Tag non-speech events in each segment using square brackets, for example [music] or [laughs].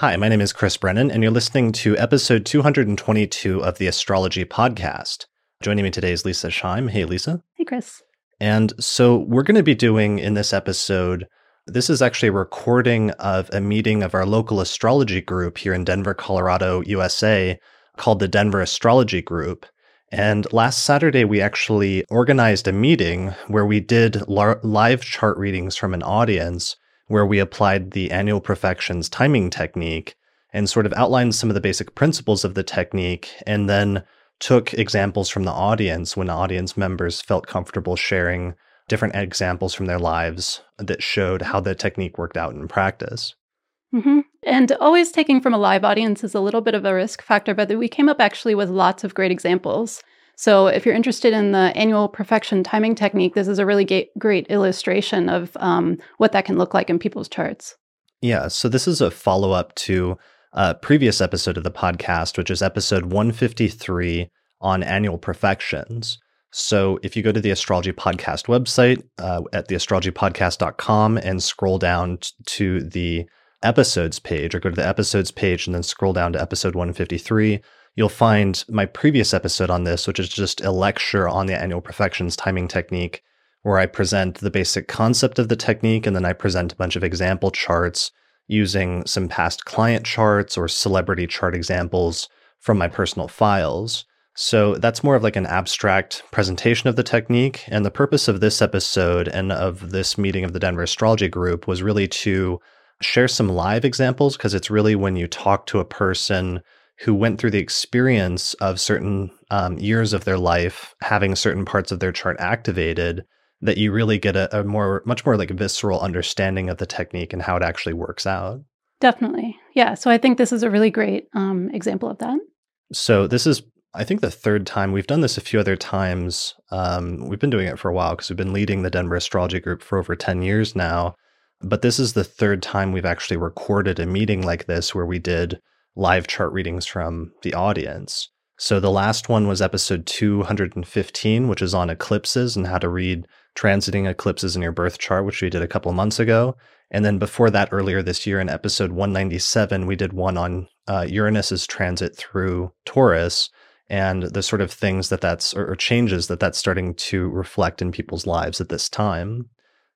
Hi, my name is Chris Brennan, and you're listening to episode 222 of the Astrology Podcast. Joining me today is Leisa Schaim. Hey, Leisa. Hey, Chris. And so we're going to be doing in this episode, this is actually a recording of a meeting of our local astrology group here in Denver, Colorado, USA, called the Denver Astrology Group. And last Saturday, we actually organized a meeting where we did live chart readings from an audience where we applied the annual profections timing technique and sort of outlined some of the basic principles of the technique and then took examples from the audience when audience members felt comfortable sharing different examples from their lives that showed how the technique worked out in practice. Mm-hmm. And always taking from a live audience is a little bit of a risk factor, but we came up actually with lots of great examples. So, if you're interested in the annual profection timing technique, this is a really ga- great illustration of um, what that can look like in people's charts. Yeah. So, this is a follow up to a previous episode of the podcast, which is episode 153 on annual profections. So, if you go to the Astrology Podcast website uh, at theastrologypodcast.com and scroll down t- to the episodes page, or go to the episodes page and then scroll down to episode 153, you'll find my previous episode on this, which is just a lecture on the annual profections timing technique, where I present the basic concept of the technique and then I present a bunch of example charts using some past client charts or celebrity chart examples from my personal files. So that's more of like an abstract presentation of the technique. And the purpose of this episode and of this meeting of the Denver Astrology Group was really to share some live examples because it's really when you talk to a person who went through the experience of certain um, years of their life having certain parts of their chart activated that you really get a, a more much more like visceral understanding of the technique and how it actually works out. Definitely. Yeah so i think this is a really great um, example of that. So this is i think the third time. We've done this a few other times. Um, we've been doing it for a while because we've been leading the denver astrology group for over 10 years now. But this is the third time we've actually recorded a meeting like this where we did live chart readings from the audience. So the last one was episode 215, which is on eclipses and how to read transiting eclipses in your birth chart, which we did a couple months ago. And then before that, earlier this year in episode 197, we did one on uh, Uranus's transit through Taurus and the sort of things that that's or, or changes that that's starting to reflect in people's lives at this time.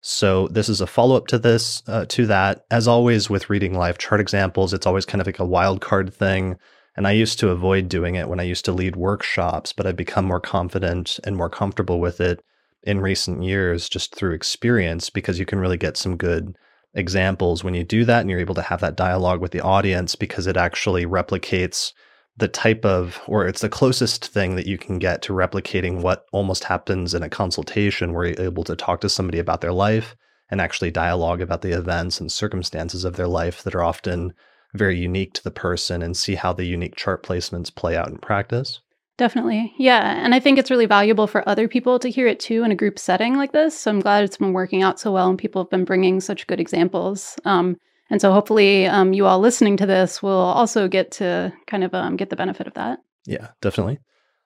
So this is a follow up to this, uh, to that. As always with reading live chart examples, it's always kind of like a wild card thing. And I used to avoid doing it when I used to lead workshops, but I've become more confident and more comfortable with it in recent years just through experience because you can really get some good examples when you do that and you're able to have that dialogue with the audience because it actually replicates the type of, or it's the closest thing that you can get to replicating what almost happens in a consultation where you're able to talk to somebody about their life and actually dialogue about the events and circumstances of their life that are often very unique to the person and see how the unique chart placements play out in practice. Definitely. Yeah. And I think it's really valuable for other people to hear it too in a group setting like this. So I'm glad it's been working out so well and people have been bringing such good examples. Um, and so hopefully um, you all listening to this will also get to kind of um, get the benefit of that. Yeah, definitely.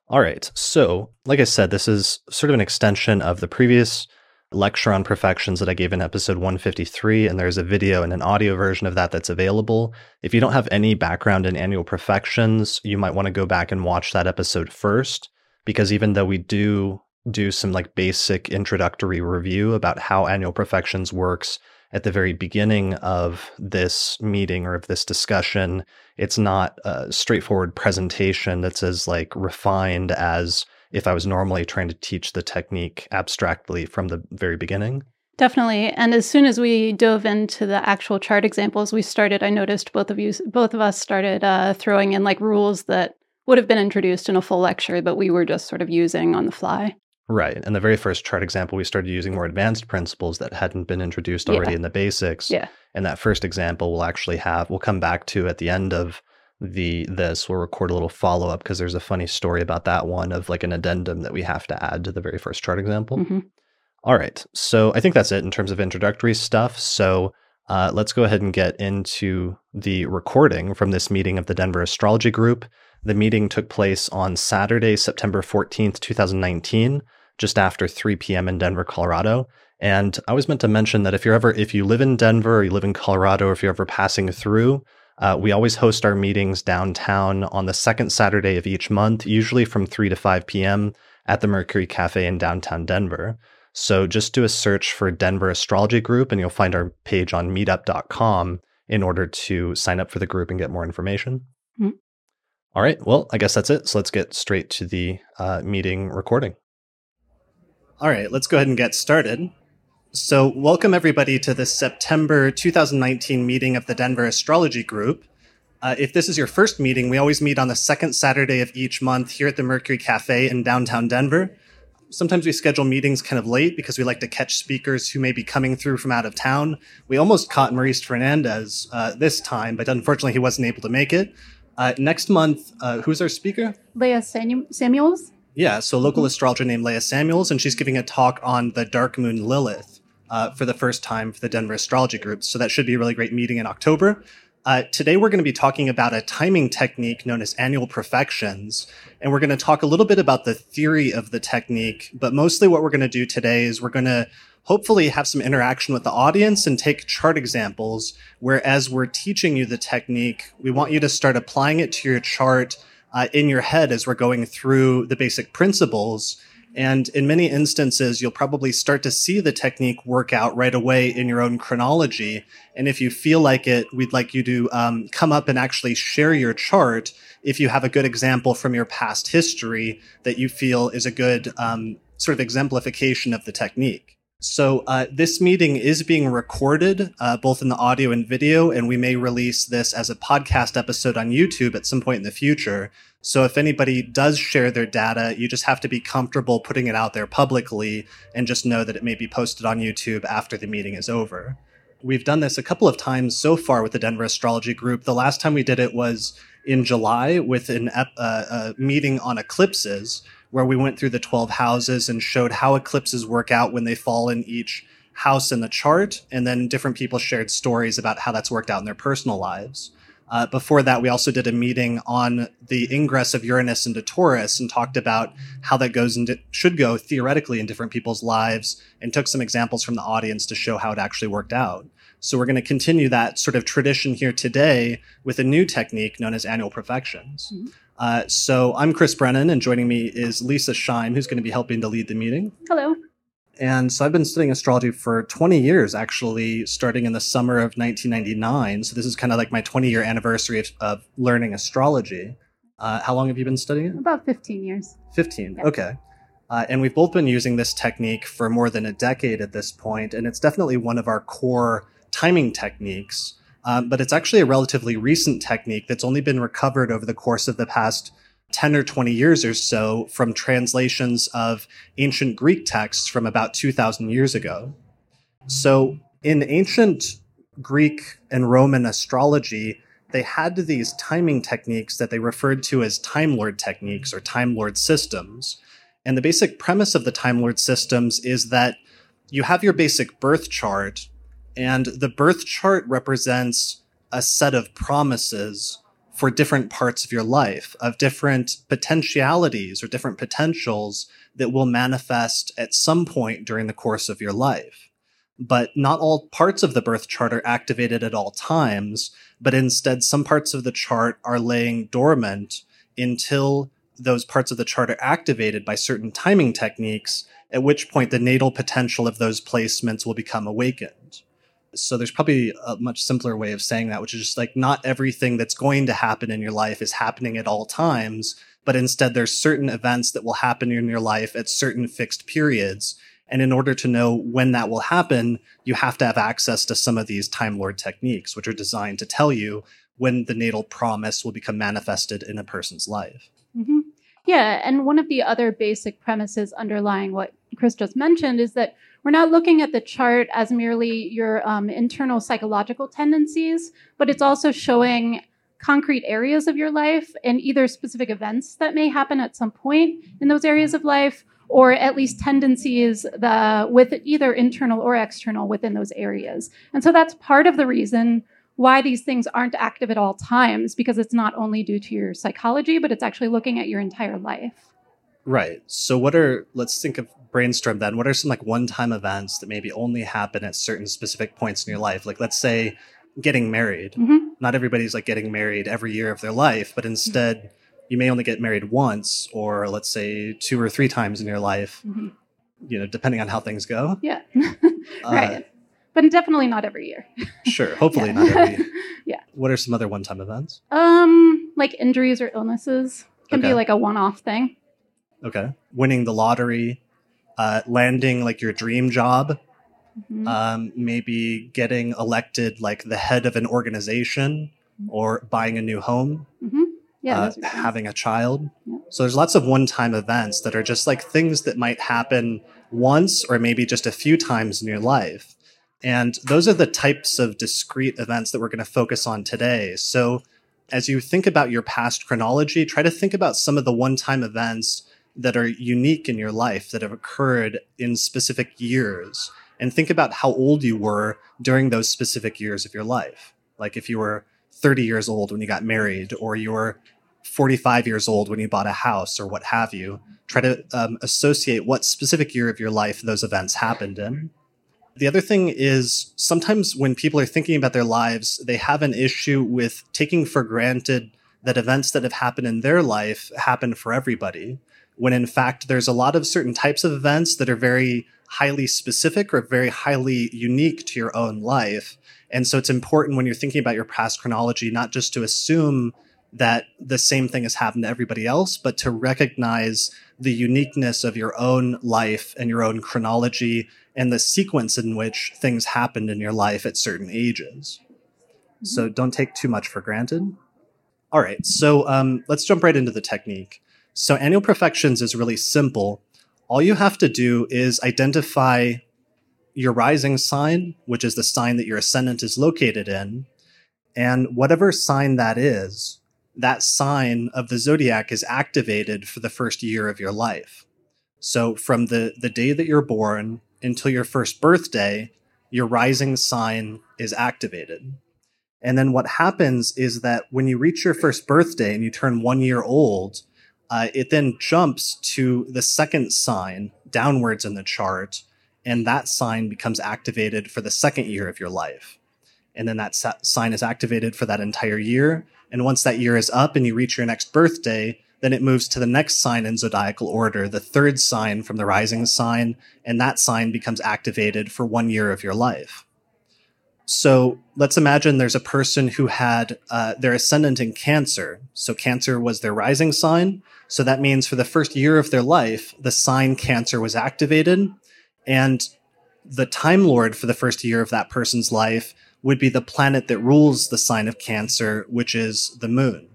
All right. So, like I said, this is sort of an extension of the previous lecture on profections that I gave in episode 153. And there's a video and an audio version of that that's available. If you don't have any background in annual profections, you might want to go back and watch that episode first, because even though we do do some like basic introductory review about how annual profections works at the very beginning of this meeting or of this discussion. It's not a straightforward presentation that's as like refined as if I was normally trying to teach the technique abstractly from the very beginning. Definitely. And as soon as we dove into the actual chart examples, we started, I noticed both of you, both of us started uh, throwing in like rules that would have been introduced in a full lecture, but we were just sort of using on the fly. Right. And the very first chart example, we started using more advanced principles that hadn't been introduced already yeah. in the basics. Yeah. And that first example we'll actually have, we'll come back to at the end of the this we'll record a little follow up because there's a funny story about that one of like an addendum that we have to add to the very first chart example. Mm-hmm. All right, so I think that's it in terms of introductory stuff. So uh, let's go ahead and get into the recording from this meeting of the Denver Astrology Group. The meeting took place on Saturday, September 14th, 2019 just after 3 p.m. in Denver, Colorado. And I was meant to mention that if you're ever, if you live in Denver or you live in Colorado, or if you're ever passing through, Uh, we always host our meetings downtown on the second Saturday of each month, usually from 3 to 5 p.m. at the Mercury Cafe in downtown Denver. So just do a search for Denver Astrology Group and you'll find our page on meetup.com in order to sign up for the group and get more information. Mm-hmm. All right. Well, I guess that's it. So let's get straight to the uh, meeting recording. All right. Let's go ahead and get started. So, welcome everybody to the September 2019 meeting of the Denver Astrology Group. Uh, if this is your first meeting, we always meet on the second Saturday of each month here at the Mercury Cafe in downtown Denver. Sometimes we schedule meetings kind of late because we like to catch speakers who may be coming through from out of town. We almost caught Maurice Fernandez uh, this time, but unfortunately he wasn't able to make it. Uh, next month, uh, who's our speaker? Leah Samuels. Yeah, so local mm-hmm. astrologer named Leah Samuels, and she's giving a talk on the dark moon Lilith uh, for the first time for the Denver Astrology Group. So that should be a really great meeting in October. Uh, today, we're going to be talking about a timing technique known as annual profections. And we're going to talk a little bit about the theory of the technique. But mostly, what we're going to do today is we're going to hopefully have some interaction with the audience and take chart examples where, as we're teaching you the technique, we want you to start applying it to your chart uh, in your head as we're going through the basic principles and in many instances, you'll probably start to see the technique work out right away in your own chronology. And if you feel like it, we'd like you to um, come up and actually share your chart if you have a good example from your past history that you feel is a good um, sort of exemplification of the technique. So uh, this meeting is being recorded, uh, both in the audio and video, and we may release this as a podcast episode on YouTube at some point in the future. So if anybody does share their data, you just have to be comfortable putting it out there publicly and just know that it may be posted on YouTube after the meeting is over. We've done this a couple of times so far with the Denver Astrology Group. The last time we did it was in July with an, uh, a meeting on eclipses, where we went through the 12 houses and showed how eclipses work out when they fall in each house in the chart. And then different people shared stories about how that's worked out in their personal lives. Uh, before that, we also did a meeting on the ingress of Uranus into Taurus and talked about how that goes into should go theoretically in different people's lives and took some examples from the audience to show how it actually worked out. So we're going to continue that sort of tradition here today with a new technique known as annual profections. Mm-hmm. Uh, so I'm Chris Brennan, and joining me is Leisa Schaim, who's going to be helping to lead the meeting. Hello. And so I've been studying astrology for 20 years, actually, starting in the summer of 1999. So this is kind of like my 20 year anniversary of, of learning astrology. Uh, how long have you been studying it? About 15 years. 15, yeah. okay. Uh, and we've both been using this technique for more than a decade at this point, and it's definitely one of our core timing techniques. Um, but it's actually a relatively recent technique that's only been recovered over the course of the past 10 or 20 years or so from translations of ancient Greek texts from about 2,000 years ago. So, in ancient Greek and Roman astrology, they had these timing techniques that they referred to as Time Lord techniques or Time Lord systems. And the basic premise of the Time Lord systems is that you have your basic birth chart, and the birth chart represents a set of promises for different parts of your life, of different potentialities or different potentials that will manifest at some point during the course of your life. But not all parts of the birth chart are activated at all times, but instead some parts of the chart are laying dormant until those parts of the chart are activated by certain timing techniques, at which point the natal potential of those placements will become awakened. So there's probably a much simpler way of saying that, which is just like not everything that's going to happen in your life is happening at all times, but instead there's certain events that will happen in your life at certain fixed periods. And in order to know when that will happen, you have to have access to some of these Time Lord techniques, which are designed to tell you when the natal promise will become manifested in a person's life. Mm-hmm. Yeah. And one of the other basic premises underlying what Chris just mentioned is that we're not looking at the chart as merely your um, internal psychological tendencies, but it's also showing concrete areas of your life and either specific events that may happen at some point in those areas of life or at least tendencies the, with either internal or external within those areas. And so that's part of the reason why these things aren't active at all times because it's not only due to your psychology, but it's actually looking at your entire life. Right. So what are let's think of brainstorm then. What are some like one-time events that maybe only happen at certain specific points in your life? Like let's say getting married. Mhm. Not everybody's like getting married every year of their life, but instead you may only get married once or let's say two or three times in your life, Mhm. you know, depending on how things go. Yeah. [laughs] Uh, right. But definitely not every year. [laughs] Sure. Hopefully Yeah. not every. [laughs] Yeah. What are some other one time events? Um, like injuries or illnesses can Okay. be like a one-off thing. Okay. Winning the lottery, uh, landing like your dream job, Mhm. um, maybe getting elected like the head of an organization or buying a new home, Mhm. Yeah. uh, those are good ones. having a child. Yeah. So there's lots of one time events that are just like things that might happen once or maybe just a few times in your life. And those are the types of discrete events that we're going to focus on today. So as you think about your past chronology, try to think about some of the one time events that are unique in your life that have occurred in specific years and think about how old you were during those specific years of your life. Like if you were 30 years old when you got married, or you were 45 years old when you bought a house, or what have you. Try to um, associate what specific year of your life those events happened in. The other thing is sometimes when people are thinking about their lives, they have an issue with taking for granted that events that have happened in their life happen for everybody, when in fact there's a lot of certain types of events that are very highly specific or very highly unique to your own life. And so it's important when you're thinking about your past chronology, not just to assume that the same thing has happened to everybody else, but to recognize the uniqueness of your own life and your own chronology and the sequence in which things happened in your life at certain ages. So don't take too much for granted. All right, so um, let's jump right into the technique. So annual profections is really simple. All you have to do is identify your rising sign, which is the sign that your ascendant is located in, and whatever sign that is, that sign of the zodiac is activated for the first year of your life. So from the, the day that you're born until your first birthday, your rising sign is activated. And then what happens is that when you reach your first birthday and you turn one year old, uh, it then jumps to the second sign downwards in the chart, and that sign becomes activated for the second year of your life. And then that sa- sign is activated for that entire year. And once that year is up and you reach your next birthday, then it moves to the next sign in zodiacal order, the third sign from the rising sign, and that sign becomes activated for one year of your life. So let's imagine there's a person who had uh, their ascendant in Cancer. So Cancer was their rising sign. So that means for the first year of their life, the sign Cancer was activated. And the Time Lord for the first year of that person's life would be the planet that rules the sign of Cancer, which is the moon.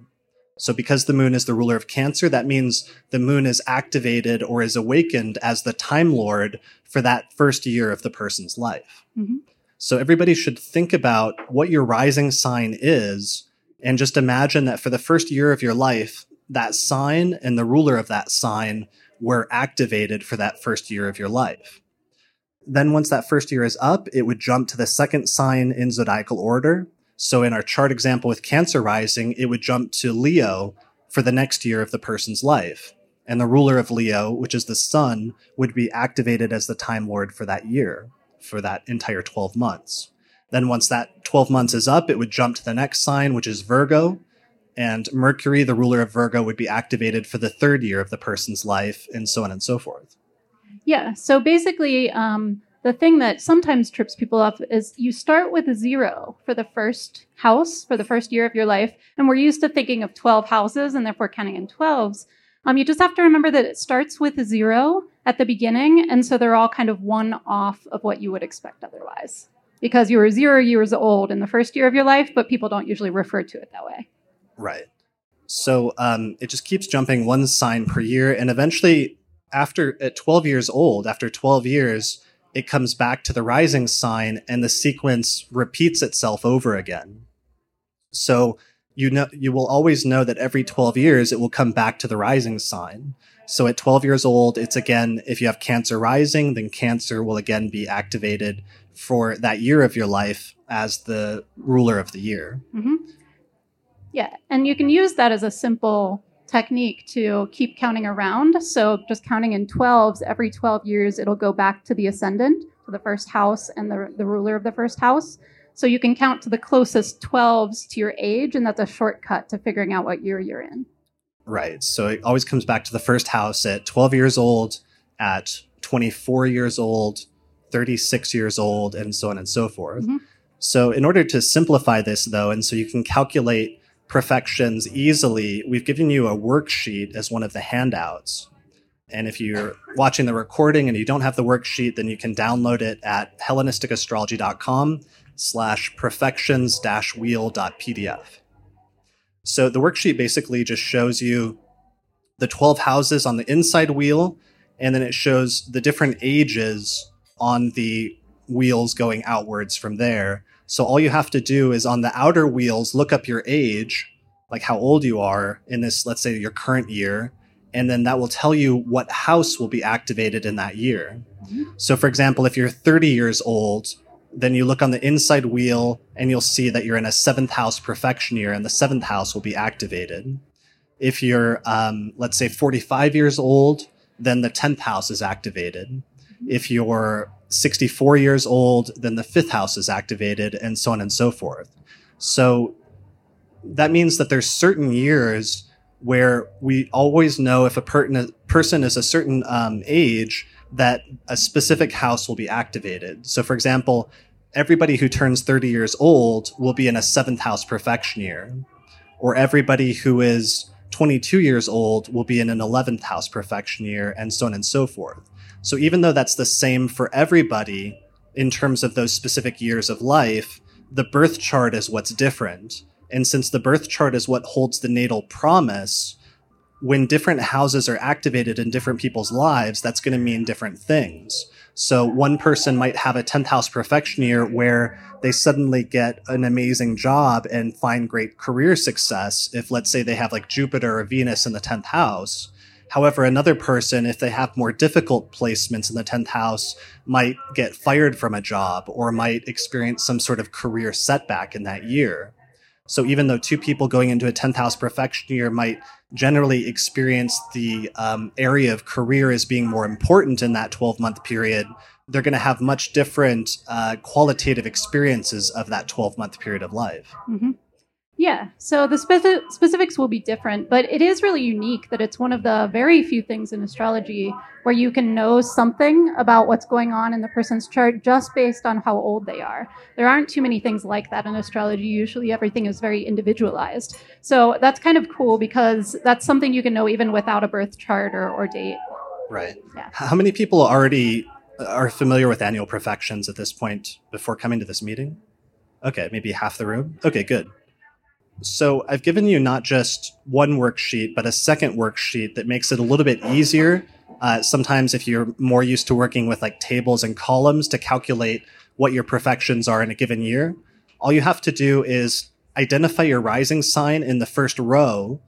So because the moon is the ruler of Cancer, that means the moon is activated or is awakened as the Time Lord for that first year of the person's life. Mhm. So everybody should think about what your rising sign is and just imagine that for the first year of your life, that sign and the ruler of that sign were activated for that first year of your life. Then once that first year is up, it would jump to the second sign in zodiacal order. So in our chart example with Cancer rising, it would jump to Leo for the next year of the person's life. And the ruler of Leo, which is the sun, would be activated as the time lord for that year, for that entire 12 months. Then once that 12 months is up, it would jump to the next sign, which is Virgo. And Mercury, the ruler of Virgo, would be activated for the third year of the person's life, and so on and so forth. Yeah. So basically, um, the thing that sometimes trips people up is you start with a zero for the first house, for the first year of your life. And we're used to thinking of 12 houses and therefore counting in 12s. Um, you just have to remember that it starts with a zero at the beginning. And so they're all kind of one off of what you would expect otherwise. Because you were zero years old in the first year of your life, but people don't usually refer to it that way. Right. So um, it just keeps jumping one sign per year, and eventually, after at 12 years old, after 12 years, it comes back to the rising sign, and the sequence repeats itself over again. So you know you will always know that every 12 years it will come back to the rising sign. So at 12 years old, it's again if you have Cancer rising, then Cancer will again be activated for that year of your life as the ruler of the year. hmm Yeah, and you can use that as a simple technique to keep counting around. So just counting in 12s, every 12 years, it'll go back to the ascendant, to the first house and the, the ruler of the first house. So you can count to the closest 12s to your age, and that's a shortcut to figuring out what year you're in. Right. So it always comes back to the first house at 12 years old, at 24 years old, 36 years old, and so on and so forth. Mm-hmm. So, in order to simplify this, though, and so you can calculate profections easily, we've given you a worksheet as one of the handouts. And if you're watching the recording and you don't have the worksheet, then you can download it at hellenisticastrology.com slash profections dash wheel.pdf. So the worksheet basically just shows you the 12 houses on the inside wheel, and then it shows the different ages on the wheels going outwards from there. So all you have to do is on the outer wheels, look up your age, like how old you are in this, let's say your current year, and then that will tell you what house will be activated in that year. Mm-hmm. So for example, if you're 30 years old, then you look on the inside wheel and you'll see that you're in a seventh house profection year and the seventh house will be activated. If you're, um, let's say, 45 years old, then the 10th house is activated. If you're 64 years old, then the fifth house is activated, and so on and so forth. So that means that there's certain years where we always know if a per- person is a certain um, age that a specific house will be activated. So, for example, everybody who turns 30 years old will be in a seventh house profection year, or everybody who is 22 years old will be in an 11th house profection year, and so on and so forth. So even though that's the same for everybody in terms of those specific years of life, the birth chart is what's different. And since the birth chart is what holds the natal promise, when different houses are activated in different people's lives, that's going to mean different things. So one person might have a 10th house profection year where they suddenly get an amazing job and find great career success. If let's say they have like Jupiter or Venus in the 10th house. However, another person, if they have more difficult placements in the 10th house, might get fired from a job or might experience some sort of career setback in that year. So even though two people going into a 10th house profection year might generally experience the um, area of career as being more important in that 12 month period, they're going to have much different uh, qualitative experiences of that 12 month period of life. Mm-hmm. Yeah, so the speci- specifics will be different, but it is really unique that it's one of the very few things in astrology where you can know something about what's going on in the person's chart just based on how old they are. There aren't too many things like that in astrology. Usually everything is very individualized. So that's kind of cool because that's something you can know even without a birth chart or, or date. Right. Yeah. How many people already uh, are familiar with annual profections at this point before coming to this meeting? Okay, maybe half the room. Okay, good. So I've given you not just one worksheet, but a second worksheet that makes it a little bit easier. Uh, sometimes if you're more used to working with like tables and columns to calculate what your profections are in a given year, all you have to do is identify your rising sign in the first row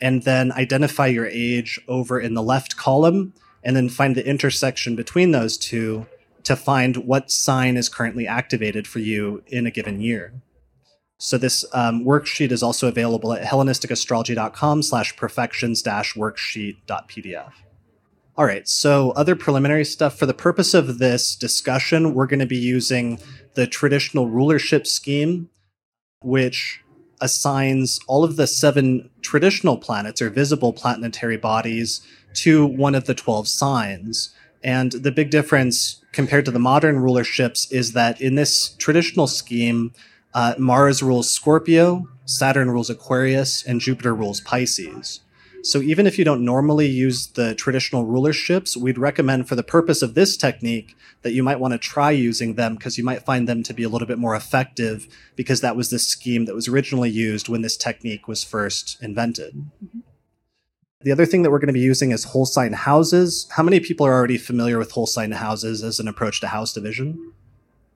and then identify your age over in the left column and then find the intersection between those two to find what sign is currently activated for you in a given year. So this um, worksheet is also available at hellenisticastrology.com slash profections dash worksheet.pdf. All right, so other preliminary stuff. For the purpose of this discussion, we're going to be using the traditional rulership scheme, which assigns all of the seven traditional planets or visible planetary bodies to one of the 12 signs. And the big difference compared to the modern rulerships is that in this traditional scheme, uh, Mars rules Scorpio, Saturn rules Aquarius, and Jupiter rules Pisces. So even if you don't normally use the traditional rulerships, we'd recommend for the purpose of this technique that you might want to try using them because you might find them to be a little bit more effective because that was the scheme that was originally used when this technique was first invented. Mm-hmm. The other thing that we're going to be using is whole sign houses. How many people are already familiar with whole sign houses as an approach to house division?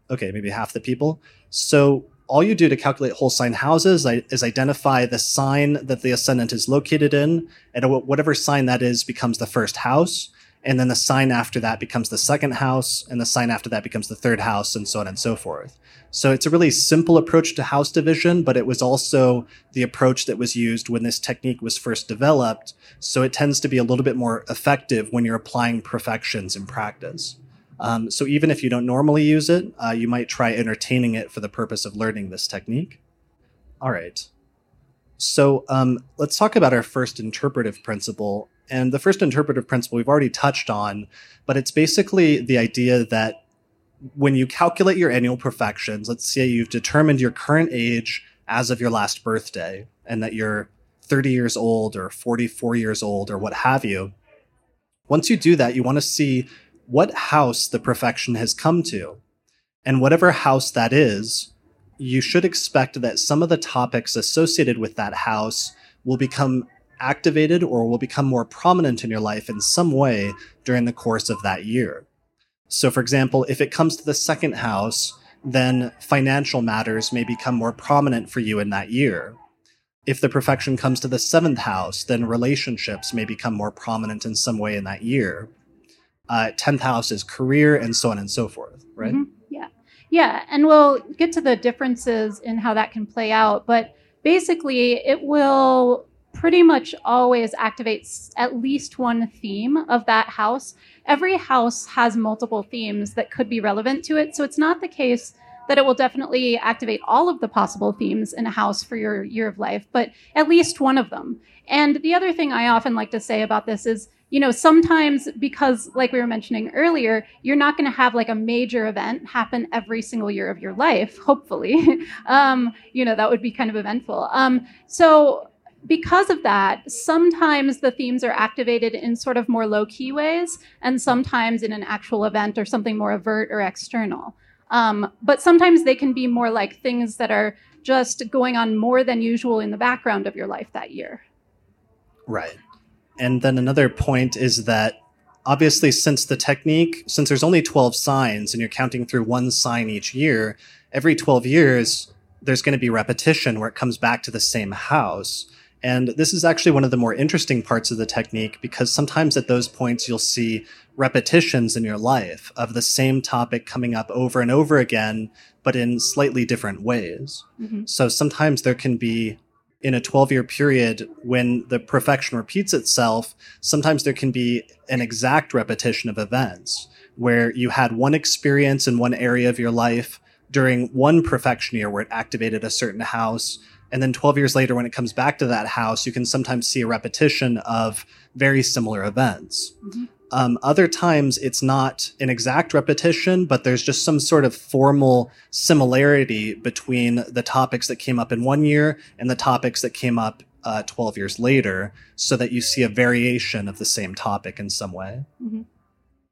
Okay, maybe half the people. So all you do to calculate whole sign houses is identify the sign that the ascendant is located in, and whatever sign that is becomes the first house. And then the sign after that becomes the second house, and the sign after that becomes the third house, and so on and so forth. So it's a really simple approach to house division, but it was also the approach that was used when this technique was first developed. So it tends to be a little bit more effective when you're applying profections in practice. Um, so even if you don't normally use it, uh, you might try entertaining it for the purpose of learning this technique. All right. So um, let's talk about our first interpretive principle. And the first interpretive principle we've already touched on, but it's basically the idea that when you calculate your annual profections, let's say you've determined your current age as of your last birthday and that you're 30 years old or 44 years old or what have you. Once you do that, you want to see what house the profection has come to. And whatever house that is, you should expect that some of the topics associated with that house will become activated or will become more prominent in your life in some way during the course of that year. So, for example, if it comes to the second house, then financial matters may become more prominent for you in that year. If the profection comes to the seventh house, then relationships may become more prominent in some way in that year. Uh, tenth house is career, and so on and so forth, right? Mm-hmm. Yeah. Yeah. And we'll get to the differences in how that can play out. But basically, it will pretty much always activates at least one theme of that house. Every house has multiple themes that could be relevant to it. So it's not the case that it will definitely activate all of the possible themes in a house for your year of life, but at least one of them. And the other thing I often like to say about this is, you know, sometimes because, like we were mentioning earlier, you're not going to have like a major event happen every single year of your life, hopefully. [laughs] um, you know, that would be kind of eventful. Um, so, because of that, sometimes the themes are activated in sort of more low key ways, and sometimes in an actual event or something more overt or external. Um, but sometimes they can be more like things that are just going on more than usual in the background of your life that year. Right. And then another point is that obviously, since the technique, since there's only 12 signs and you're counting through one sign each year, every 12 years, there's going to be repetition where it comes back to the same house. And this is actually one of the more interesting parts of the technique because sometimes at those points you'll see repetitions in your life of the same topic coming up over and over again, but in slightly different ways. Mm-hmm. So sometimes there can be in a 12 year period when the profection repeats itself, sometimes there can be an exact repetition of events where you had one experience in one area of your life during one profection year where it activated a certain house and then 12 years later, when it comes back to that house, you can sometimes see a repetition of very similar events. Mm-hmm. Um, other times, it's not an exact repetition, but there's just some sort of formal similarity between the topics that came up in one year and the topics that came up uh, 12 years later, so that you see a variation of the same topic in some way. Mm-hmm.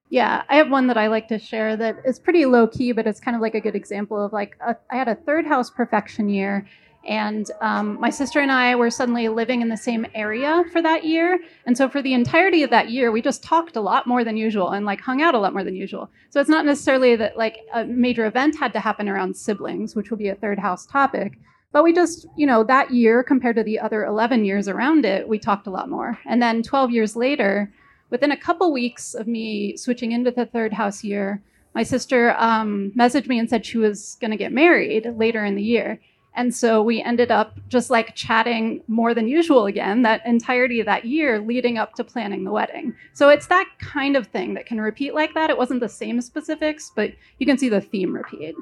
Yeah, I have one that I like to share that is pretty low key, but it's kind of like a good example of like a, I had a third house profection year and um, my sister and I were suddenly living in the same area for that year. And so for the entirety of that year, we just talked a lot more than usual and like hung out a lot more than usual. So it's not necessarily that like a major event had to happen around siblings, which will be a third house topic. But we just, you know, that year compared to the other 11 years around it, we talked a lot more. And then 12 years later, within a couple weeks of me switching into the third house year, my sister um, messaged me and said she was going to get married later in the year. And so we ended up just like chatting more than usual again that entirety of that year leading up to planning the wedding. So it's that kind of thing that can repeat like that. It wasn't the same specifics, but you can see the theme repeat.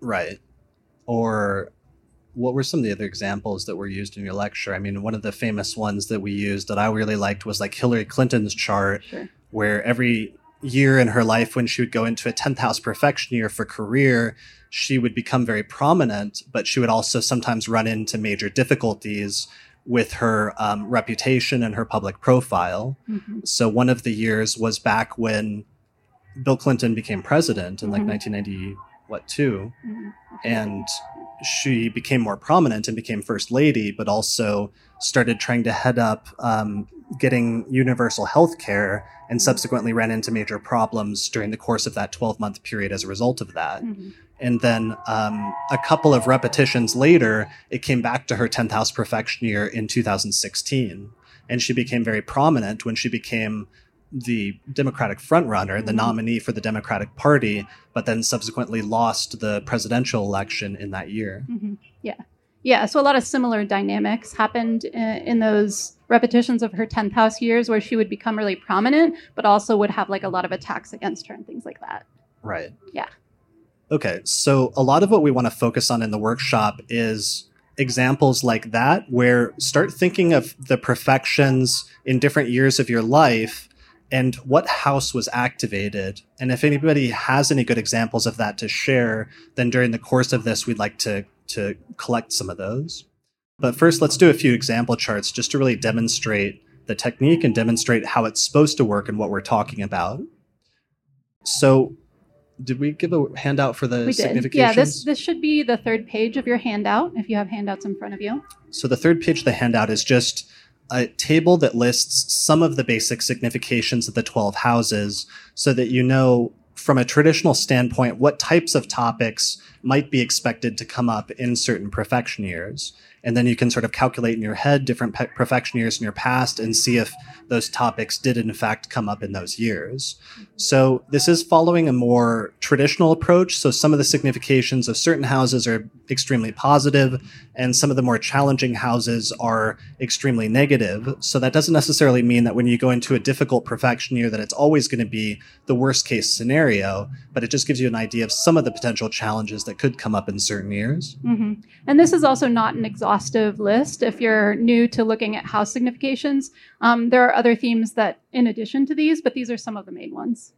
Right. Or what were some of the other examples that were used in your lecture? I mean, one of the famous ones that we used that I really liked was like Hillary Clinton's chart, sure. where every year in her life when she would go into a 10th house profection year for career, she would become very prominent, but she would also sometimes run into major difficulties with her um, reputation and her public profile. Mm-hmm. So one of the years was back when Bill Clinton became president in mm-hmm. like 1990, what, 2 mm-hmm. And she became more prominent and became first lady, but also started trying to head up um, getting universal health care and subsequently ran into major problems during the course of that 12 month period as a result of that. Mm-hmm. And then um, a couple of repetitions later, it came back to her 10th house profection year in 2016. And she became very prominent when she became the Democratic frontrunner, the mm-hmm. nominee for the Democratic Party, but then subsequently lost the presidential election in that year. Mm-hmm. Yeah. Yeah, so a lot of similar dynamics happened in, in those repetitions of her 10th house years where she would become really prominent, but also would have like a lot of attacks against her and things like that. Right. Yeah. Okay, so a lot of what we want to focus on in the workshop is examples like that, where start thinking of the profections in different years of your life and what house was activated. And if anybody has any good examples of that to share, then during the course of this, we'd like to, to collect some of those. But first, let's do a few example charts just to really demonstrate the technique and demonstrate how it's supposed to work and what we're talking about. So did we give a handout for the We significations? did. Yeah, this this should be the third page of your handout if you have handouts in front of you. So the third page of the handout is just a table that lists some of the basic significations of the 12 houses so that you know from a traditional standpoint what types of topics might be expected to come up in certain profection years. And then you can sort of calculate in your head different pe- profection years in your past and see if those topics did in fact come up in those years. So this is following a more traditional approach. So some of the significations of certain houses are extremely positive and some of the more challenging houses are extremely negative. So that doesn't necessarily mean that when you go into a difficult profection year that it's always going to be the worst case scenario, but it just gives you an idea of some of the potential challenges that could come up in certain years. hmm And this is also not an exhaustive list. If you're new to looking at house significations, um, there are other themes that, in addition to these, but these are some of the main ones.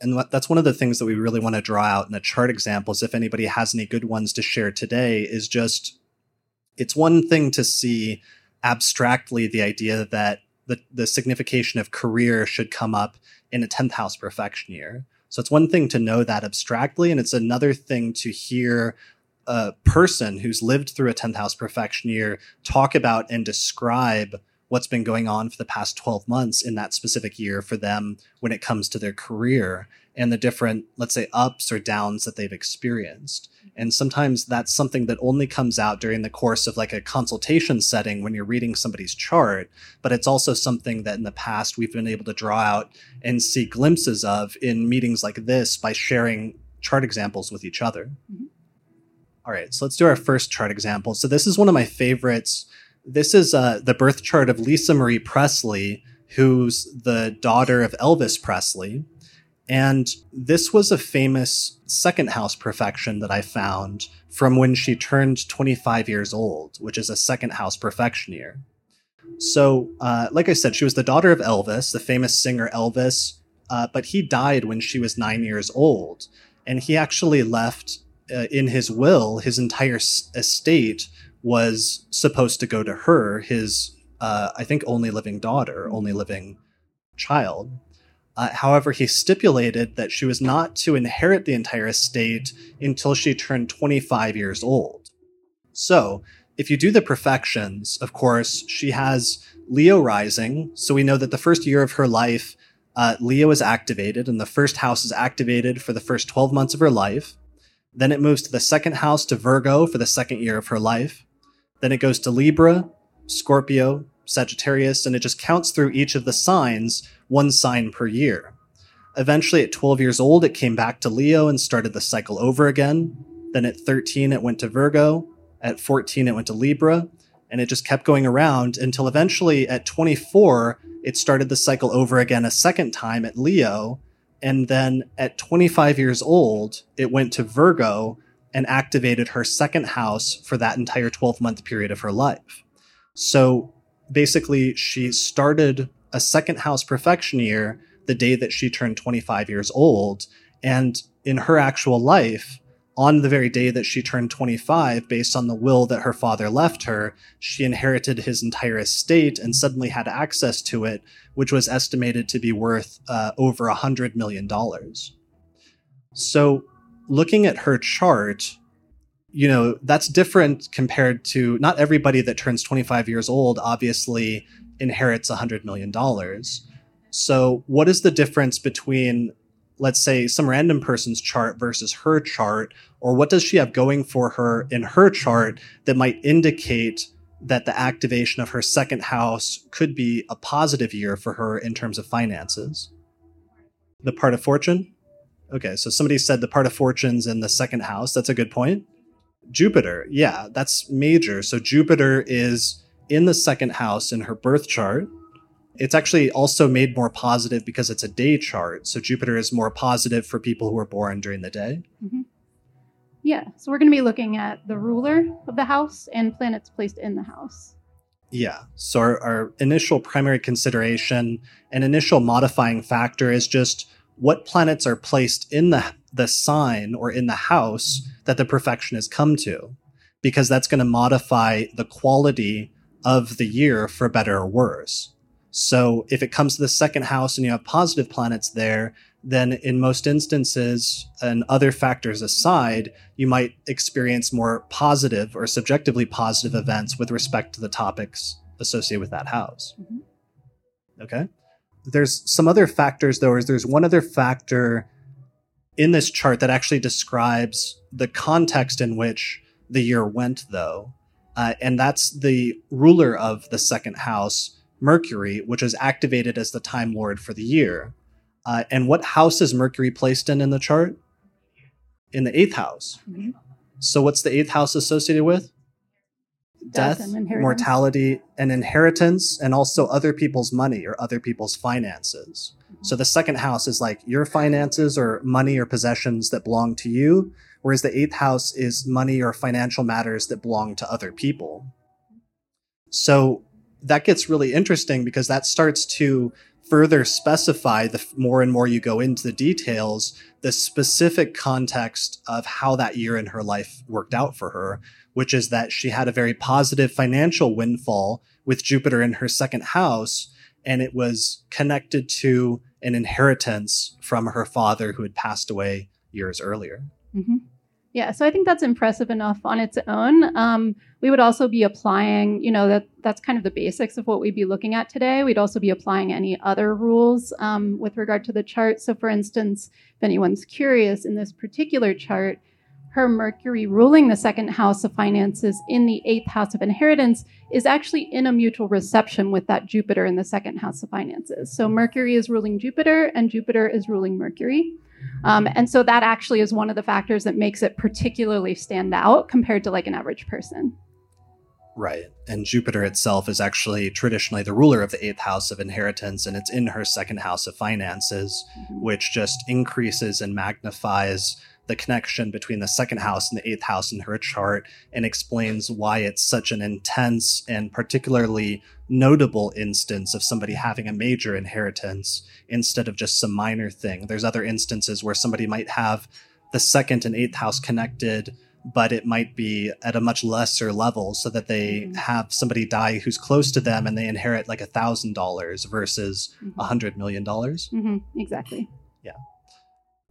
And that's one of the things that we really want to draw out in the chart examples. If anybody has any good ones to share today, is just it's one thing to see abstractly the idea that the, the signification of career should come up in a 10th house profection year. So it's one thing to know that abstractly, and it's another thing to hear a person who's lived through a 10th house profection year talk about and describe what's been going on for the past 12 months in that specific year for them when it comes to their career and the different, let's say, ups or downs that they've experienced. And sometimes that's something that only comes out during the course of like a consultation setting when you're reading somebody's chart. But it's also something that in the past we've been able to draw out and see glimpses of in meetings like this by sharing chart examples with each other. Mhm. All right, so let's do our first chart example. So this is one of my favorites. This is uh, the birth chart of Lisa Marie Presley, who's the daughter of Elvis Presley. And this was a famous second house profection that I found from when she turned 25 years old, which is a second house profection year. So, uh, like I said, she was the daughter of Elvis, the famous singer Elvis, uh, but he died when she was nine years old. And he actually left uh, in his will, his entire estate was supposed to go to her, his, uh, I think, only living daughter, only living child. Uh, however, he stipulated that she was not to inherit the entire estate until she turned 25 years old. So, if you do the profections, of course, she has Leo rising. So we know that the first year of her life, uh, Leo is activated, and the first house is activated for the first 12 months of her life. Then it moves to the second house to Virgo for the second year of her life. Then it goes to Libra, Scorpio, Sagittarius, and it just counts through each of the signs, one sign per year. Eventually, at 12 years old, it came back to Leo and started the cycle over again. Then at 13, it went to Virgo. At 14, it went to Libra. And it just kept going around until eventually at 24, it started the cycle over again a second time at Leo. And then at 25 years old, it went to Virgo and activated her second house for that entire 12 month period of her life. So basically, she started a second house profection year the day that she turned 25 years old. And in her actual life, on the very day that she turned 25, based on the will that her father left her, she inherited his entire estate and suddenly had access to it, which was estimated to be worth uh, over a $100 million. So, looking at her chart, you know, that's different compared to not everybody that turns 25 years old obviously inherits $100 million. So, what is the difference between, let's say, some random person's chart versus her chart? Or what does she have going for her in her chart that might indicate that the activation of her second house could be a positive year for her in terms of finances? The part of fortune? Okay, so somebody said the part of fortune's in the second house. That's a good point. Jupiter, yeah, that's major. So Jupiter is in the second house in her birth chart. It's actually also made more positive because it's a day chart. So Jupiter is more positive for people who are born during the day. Mm-hmm. Yeah, so we're going to be looking at the ruler of the house and planets placed in the house. Yeah. So our, our, initial primary consideration and initial modifying factor is just what planets are placed in the the sign or in the house that the profection has come to, because that's going to modify the quality of the year for better or worse. So if it comes to the second house and you have positive planets there, then in most instances, and other factors aside, you might experience more positive or subjectively positive events with respect to the topics associated with that house. Mm-hmm. Okay. There's some other factors, though, is there's one other factor in this chart that actually describes the context in which the year went, though. Uh, and that's the ruler of the second house, Mercury, which is activated as the Time Lord for the year. Uh, and what house is Mercury placed in in the chart? In the eighth house. Mm-hmm. So, what's the eighth house associated with? Death, Death and mortality, and inheritance, and also other people's money or other people's finances. Mm-hmm. So, the second house is like your finances or money or possessions that belong to you, whereas the eighth house is money or financial matters that belong to other people. So, that gets really interesting because that starts to further specify the more and more you go into the details the specific context of how that year in her life worked out for her which is that she had a very positive financial windfall with jupiter in her second house and it was connected to an inheritance from her father who had passed away years earlier mm-hmm. Yeah, so I think that's impressive enough on its own. Um, we would also be applying, you know, that that's kind of the basics of what we'd be looking at today. We'd also be applying any other rules um, with regard to the chart. So, for instance, if anyone's curious, in this particular chart, her Mercury ruling the second house of finances in the eighth house of inheritance is actually in a mutual reception with that Jupiter in the second house of finances. So Mercury is ruling Jupiter and Jupiter is ruling Mercury. Um, and so that actually is one of the factors that makes it particularly stand out compared to like an average person. Right. And Jupiter itself is actually traditionally the ruler of the eighth house of inheritance, and it's in her second house of finances, mm-hmm. which just increases and magnifies the connection between the second house and the eighth house in her chart and explains why it's such an intense and particularly notable instance of somebody having a major inheritance instead of just some minor thing. There's other instances where somebody might have the second and eighth house connected, but it might be at a much lesser level so that they mm-hmm. have somebody die who's close to them and they inherit like a thousand dollars versus a mm-hmm. hundred million dollars. Mm-hmm. Exactly. Yeah.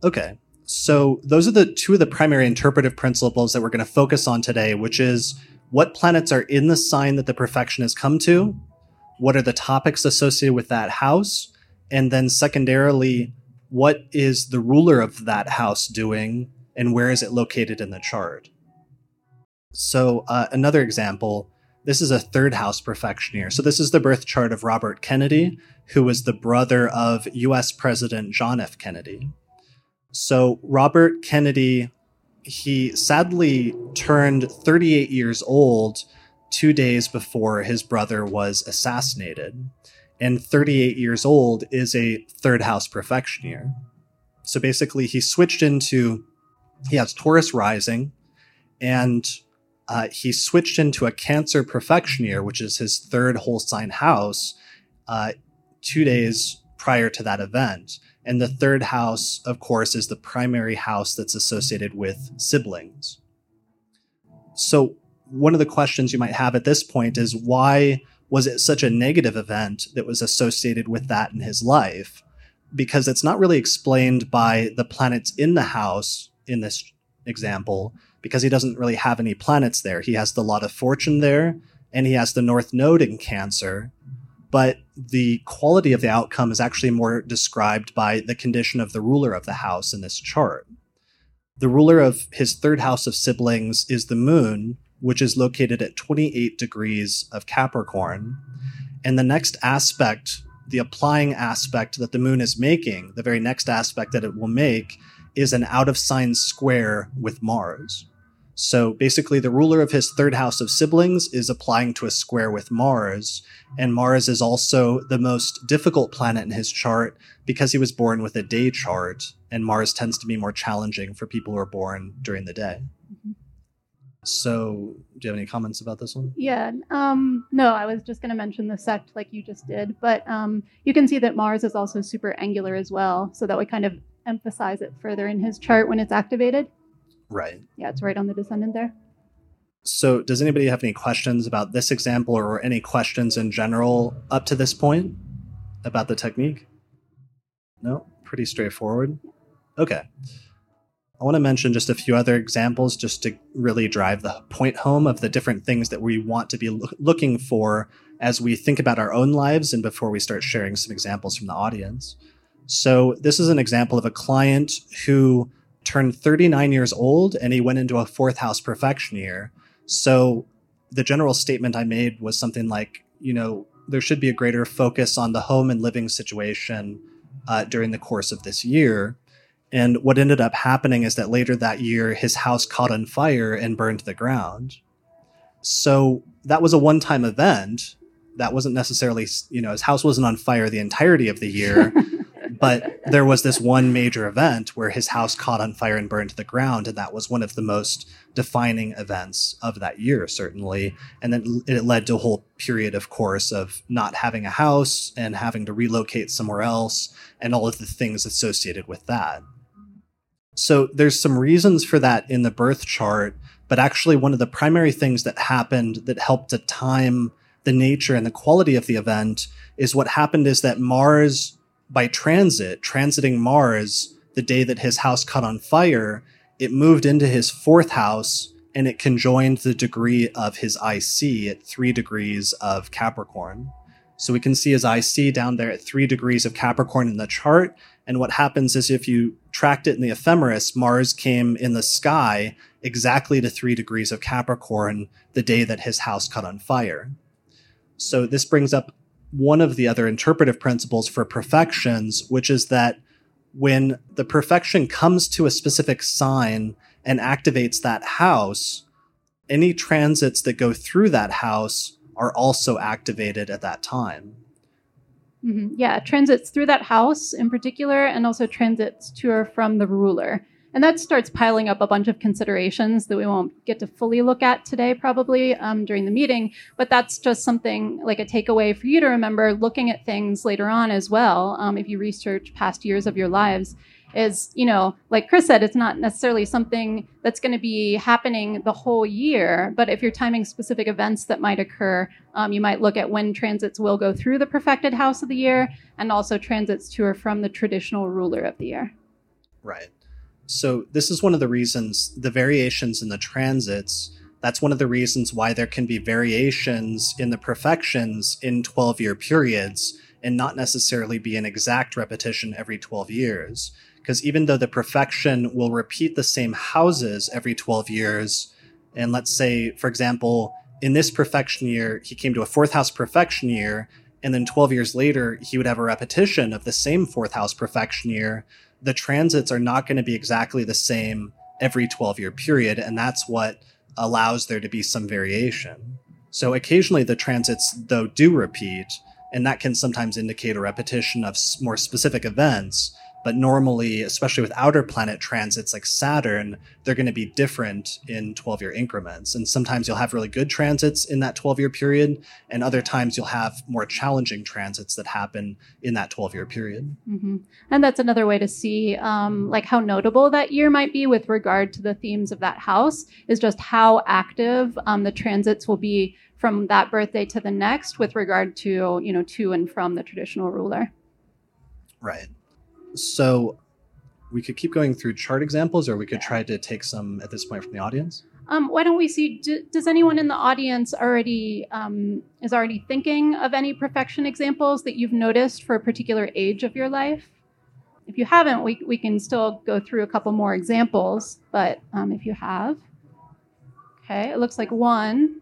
Okay. So those are the two of the primary interpretive principles that we're going to focus on today, which is what planets are in the sign that the profection has come to, what are the topics associated with that house, and then secondarily, what is the ruler of that house doing and where is it located in the chart? So, uh, another example this is a third house profection here. So, this is the birth chart of Robert Kennedy, who was the brother of US President John F. Kennedy. So, Robert Kennedy, he sadly turned 38 years old two days before his brother was assassinated. And 38 years old is a third house profection year. So basically, he switched into, he has Taurus rising, and uh, he switched into a Cancer profection year, which is his third whole sign house, uh, two days prior to that event. And the third house, of course, is the primary house that's associated with siblings. So, one of the questions you might have at this point is why was it such a negative event that was associated with that in his life? Because it's not really explained by the planets in the house in this example, because he doesn't really have any planets there. He has the lot of fortune there, and he has the North Node in Cancer, but the quality of the outcome is actually more described by the condition of the ruler of the house in this chart. The ruler of his third house of siblings is the moon, which is located at 28 degrees of Capricorn. And the next aspect, the applying aspect that the moon is making, the very next aspect that it will make, is an out of sign square with Mars. So basically, the ruler of his third house of siblings is applying to a square with Mars, and Mars is also the most difficult planet in his chart because he was born with a day chart, and Mars tends to be more challenging for people who are born during the day. Mm-hmm. So, do you have any comments about this one? Yeah. Um, no, I was just going to mention the sect like you just did, but um, you can see that Mars is also super angular as well, so that would kind of emphasize it further in his chart when it's activated. Right. Yeah, it's right on the descendant there. So, does anybody have any questions about this example or any questions in general up to this point about the technique? No? Pretty straightforward. Okay. I want to mention just a few other examples just to really drive the point home of the different things that we want to be lo- looking for as we think about our own lives and before we start sharing some examples from the audience. So, this is an example of a client who turned 39 years old and he went into a fourth house profection year. So, the general statement I made was something like, you know, there should be a greater focus on the home and living situation uh, during the course of this year. And what ended up happening is that later that year, his house caught on fire and burned to the ground. So that was a one time event. That wasn't necessarily, you know, his house wasn't on fire the entirety of the year, [laughs] but there was this one major event where his house caught on fire and burned to the ground. And that was one of the most defining events of that year, certainly. And then it led to a whole period, of course, of not having a house and having to relocate somewhere else and all of the things associated with that. So there's some reasons for that in the birth chart, but actually one of the primary things that happened that helped to time the nature and the quality of the event is what happened is that Mars by transit, transiting Mars the day that his house caught on fire, it moved into his fourth house and it conjoined the degree of his IC at three degrees of Capricorn. So we can see his IC down there at three degrees of Capricorn in the chart. And what happens is if you tracked it in the ephemeris, Mars came in the sky exactly to three degrees of Capricorn the day that his house caught on fire. So this brings up one of the other interpretive principles for profections, which is that when the profection comes to a specific sign and activates that house, any transits that go through that house are also activated at that time. Mm-hmm. Yeah, transits through that house in particular, and also transits to or from the ruler. And that starts piling up a bunch of considerations that we won't get to fully look at today, probably um, during the meeting. But that's just something like a takeaway for you to remember looking at things later on as well. Um, if you research past years of your lives, is, you know, like Chris said, it's not necessarily something that's going to be happening the whole year. But if you're timing specific events that might occur, um, you might look at when transits will go through the profected house of the year and also transits to or from the traditional ruler of the year. Right. So, this is one of the reasons the variations in the transits. That's one of the reasons why there can be variations in the profections in 12 year periods and not necessarily be an exact repetition every 12 years because even though the profection will repeat the same houses every 12 years, and let's say, for example, in this profection year, he came to a fourth house profection year, and then 12 years later, he would have a repetition of the same fourth house profection year, the transits are not going to be exactly the same every 12 year period. And that's what allows there to be some variation. So occasionally the transits, though, do repeat, and that can sometimes indicate a repetition of more specific events. But normally, especially with outer planet transits like Saturn, they're going to be different in 12 year increments. And sometimes you'll have really good transits in that 12 year period, and other times you'll have more challenging transits that happen in that 12 year period. Mm-hmm. And that's another way to see um, like how notable that year might be with regard to the themes of that house is just how active um, the transits will be from that birthday to the next with regard to, you know, to and from the traditional ruler. Right. So we could keep going through chart examples, or we could try to take some at this point from the audience. Um, why don't we see? Do, does anyone in the audience already um, is already thinking of any profection examples that you've noticed for a particular age of your life? If you haven't, we we can still go through a couple more examples. But um, if you have, okay, it looks like one.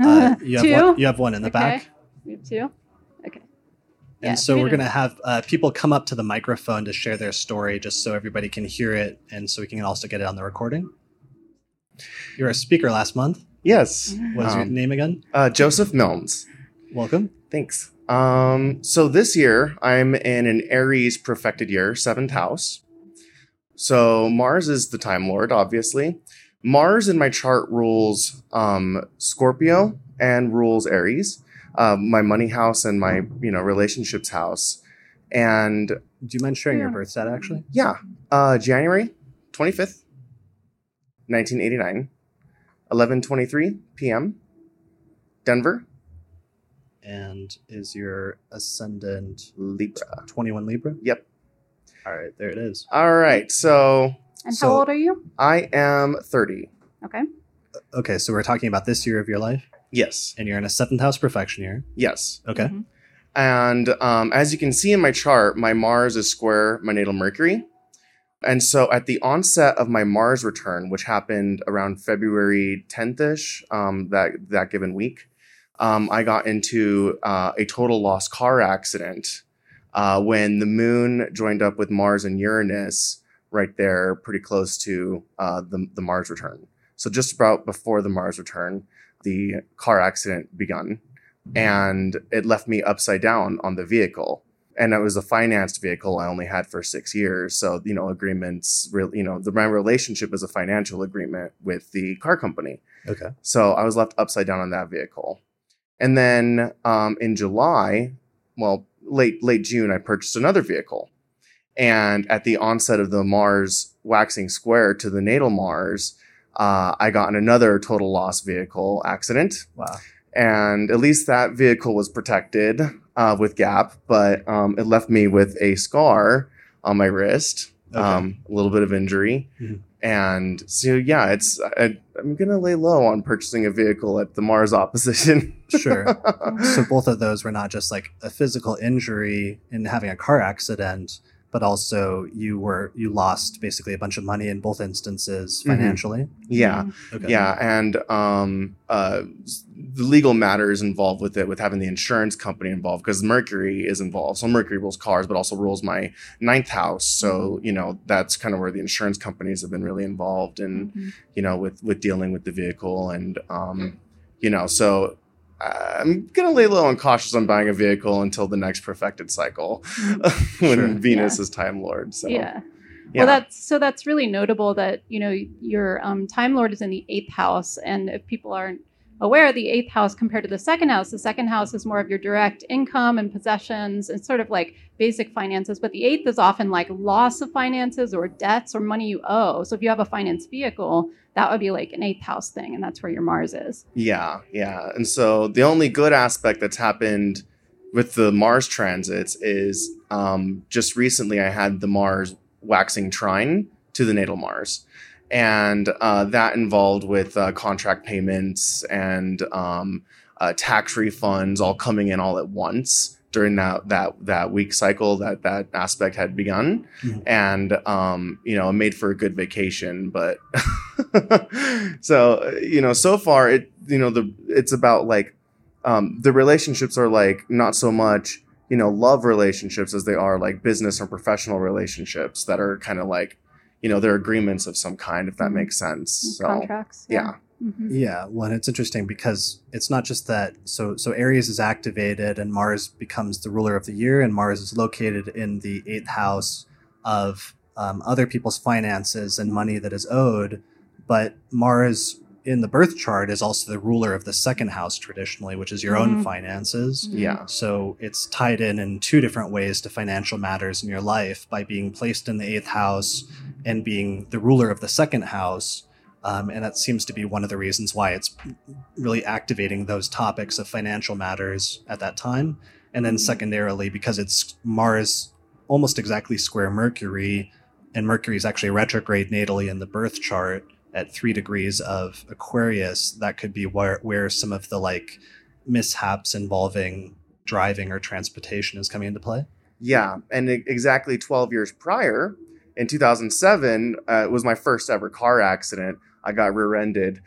Uh, [laughs] you, have one, you have one in the okay. back. We have two. And yeah, so we're going to have uh, people come up to the microphone to share their story just so everybody can hear it and so we can also get it on the recording. You were a speaker last month. Yes. What's your Um, name again? Uh, Joseph Milnes. Welcome. Thanks. Um, so this year I'm in an Aries profected year, seventh house. So Mars is the Time Lord, obviously. Mars in my chart rules um, Scorpio and rules Aries, uh, my money house and my you know relationships house. And Do you mind sharing your birth stat actually? yeah, uh, January twenty fifth, nineteen eighty nine, eleven twenty three p.m. Denver, And is your ascendant Libra. 21 Libra? Yep. All right, there it is. All right. So And So- how old are you? I am 30. Okay. Okay, so we're talking about this year of your life, Yes. and you're in a seventh house profection here. Yes. Okay. Mhm. And um, as you can see in my chart, my Mars is square my natal Mercury. And so at the onset of my Mars return, which happened around February 10th ish, um, that, that given week, um, I got into uh, a total loss car accident uh, when the moon joined up with Mars and Uranus right there, pretty close to uh, the, the Mars return. So just about before the Mars return, the car accident begun and it left me upside down on the vehicle. And it was a financed vehicle I only had for six years. So, you know, agreements, you know, the, my relationship is a financial agreement with the car company. Okay. So I was left upside down on that vehicle. And then um, in July, well, late late June, I purchased another vehicle. And at the onset of the Mars waxing square to the natal Mars, uh, I got in another total loss vehicle accident. Wow. And at least that vehicle was protected uh, with Gap, but um, it left me with a scar on my wrist, Okay. um, a little bit of injury. Mhm. And so, yeah, it's I, I'm gonna lay low on purchasing a vehicle at the Mars opposition. [laughs] Sure. so both of those were not just like a physical injury in having a car accident, but also you were you lost basically a bunch of money in both instances Mhm. financially. yeah, Okay. yeah, and um, uh, the legal matters involved with it, with having the insurance company involved, because Mercury is involved. So Mercury rules cars, but also rules my ninth house. So you know that's kind of where the insurance companies have been really involved in Mhm. you know, with with dealing with the vehicle, and um, you know, so I'm gonna lay low and cautious on buying a vehicle until the next profected cycle [laughs] when Sure. Venus is Time Lord. So yeah. yeah, Well, that's so that's really notable that you know your um, Time Lord is in the eighth house, and if people aren't aware, the eighth house compared to the second house, the second house is more of your direct income and possessions and sort of like basic finances, but the eighth is often like loss of finances or debts or money you owe. So if you have a finance vehicle, that would be like an eighth house thing, and that's where your Mars is. yeah, yeah. And so the only good aspect that's happened with the Mars transits is um, just recently I had the Mars waxing trine to the natal Mars. And uh, that involved with uh, contract payments and um, uh, tax refunds all coming in all at once during that that that week cycle that that aspect had begun, Mhm. and um, you know, made for a good vacation. But [laughs] so you know, so far it you know the it's about like um, the relationships are like not so much you know love relationships as they are like business or professional relationships that are kind of like you know they're agreements of some kind if that Mhm. makes sense so Contracts. yeah Mhm. Yeah, well, and it's interesting because it's not just that. So, so Aries is activated, and Mars becomes the ruler of the year, and Mars is located in the eighth house of um, other people's finances and money that is owed. But Mars in the birth chart is also the ruler of the second house traditionally, which is your own Mhm. finances. yeah So it's tied in in two different ways to financial matters in your life by being placed in the eighth house and being the ruler of the second house. Um, and that seems to be one of the reasons why it's really activating those topics of financial matters at that time. And then secondarily, because it's Mars almost exactly square Mercury, and Mercury is actually retrograde natally in the birth chart at three degrees of Aquarius, that could be where, where some of the like mishaps involving driving or transportation is coming into play. yeah and exactly 12 years prior in 2007 uh, it was my first ever car accident i got rear-ended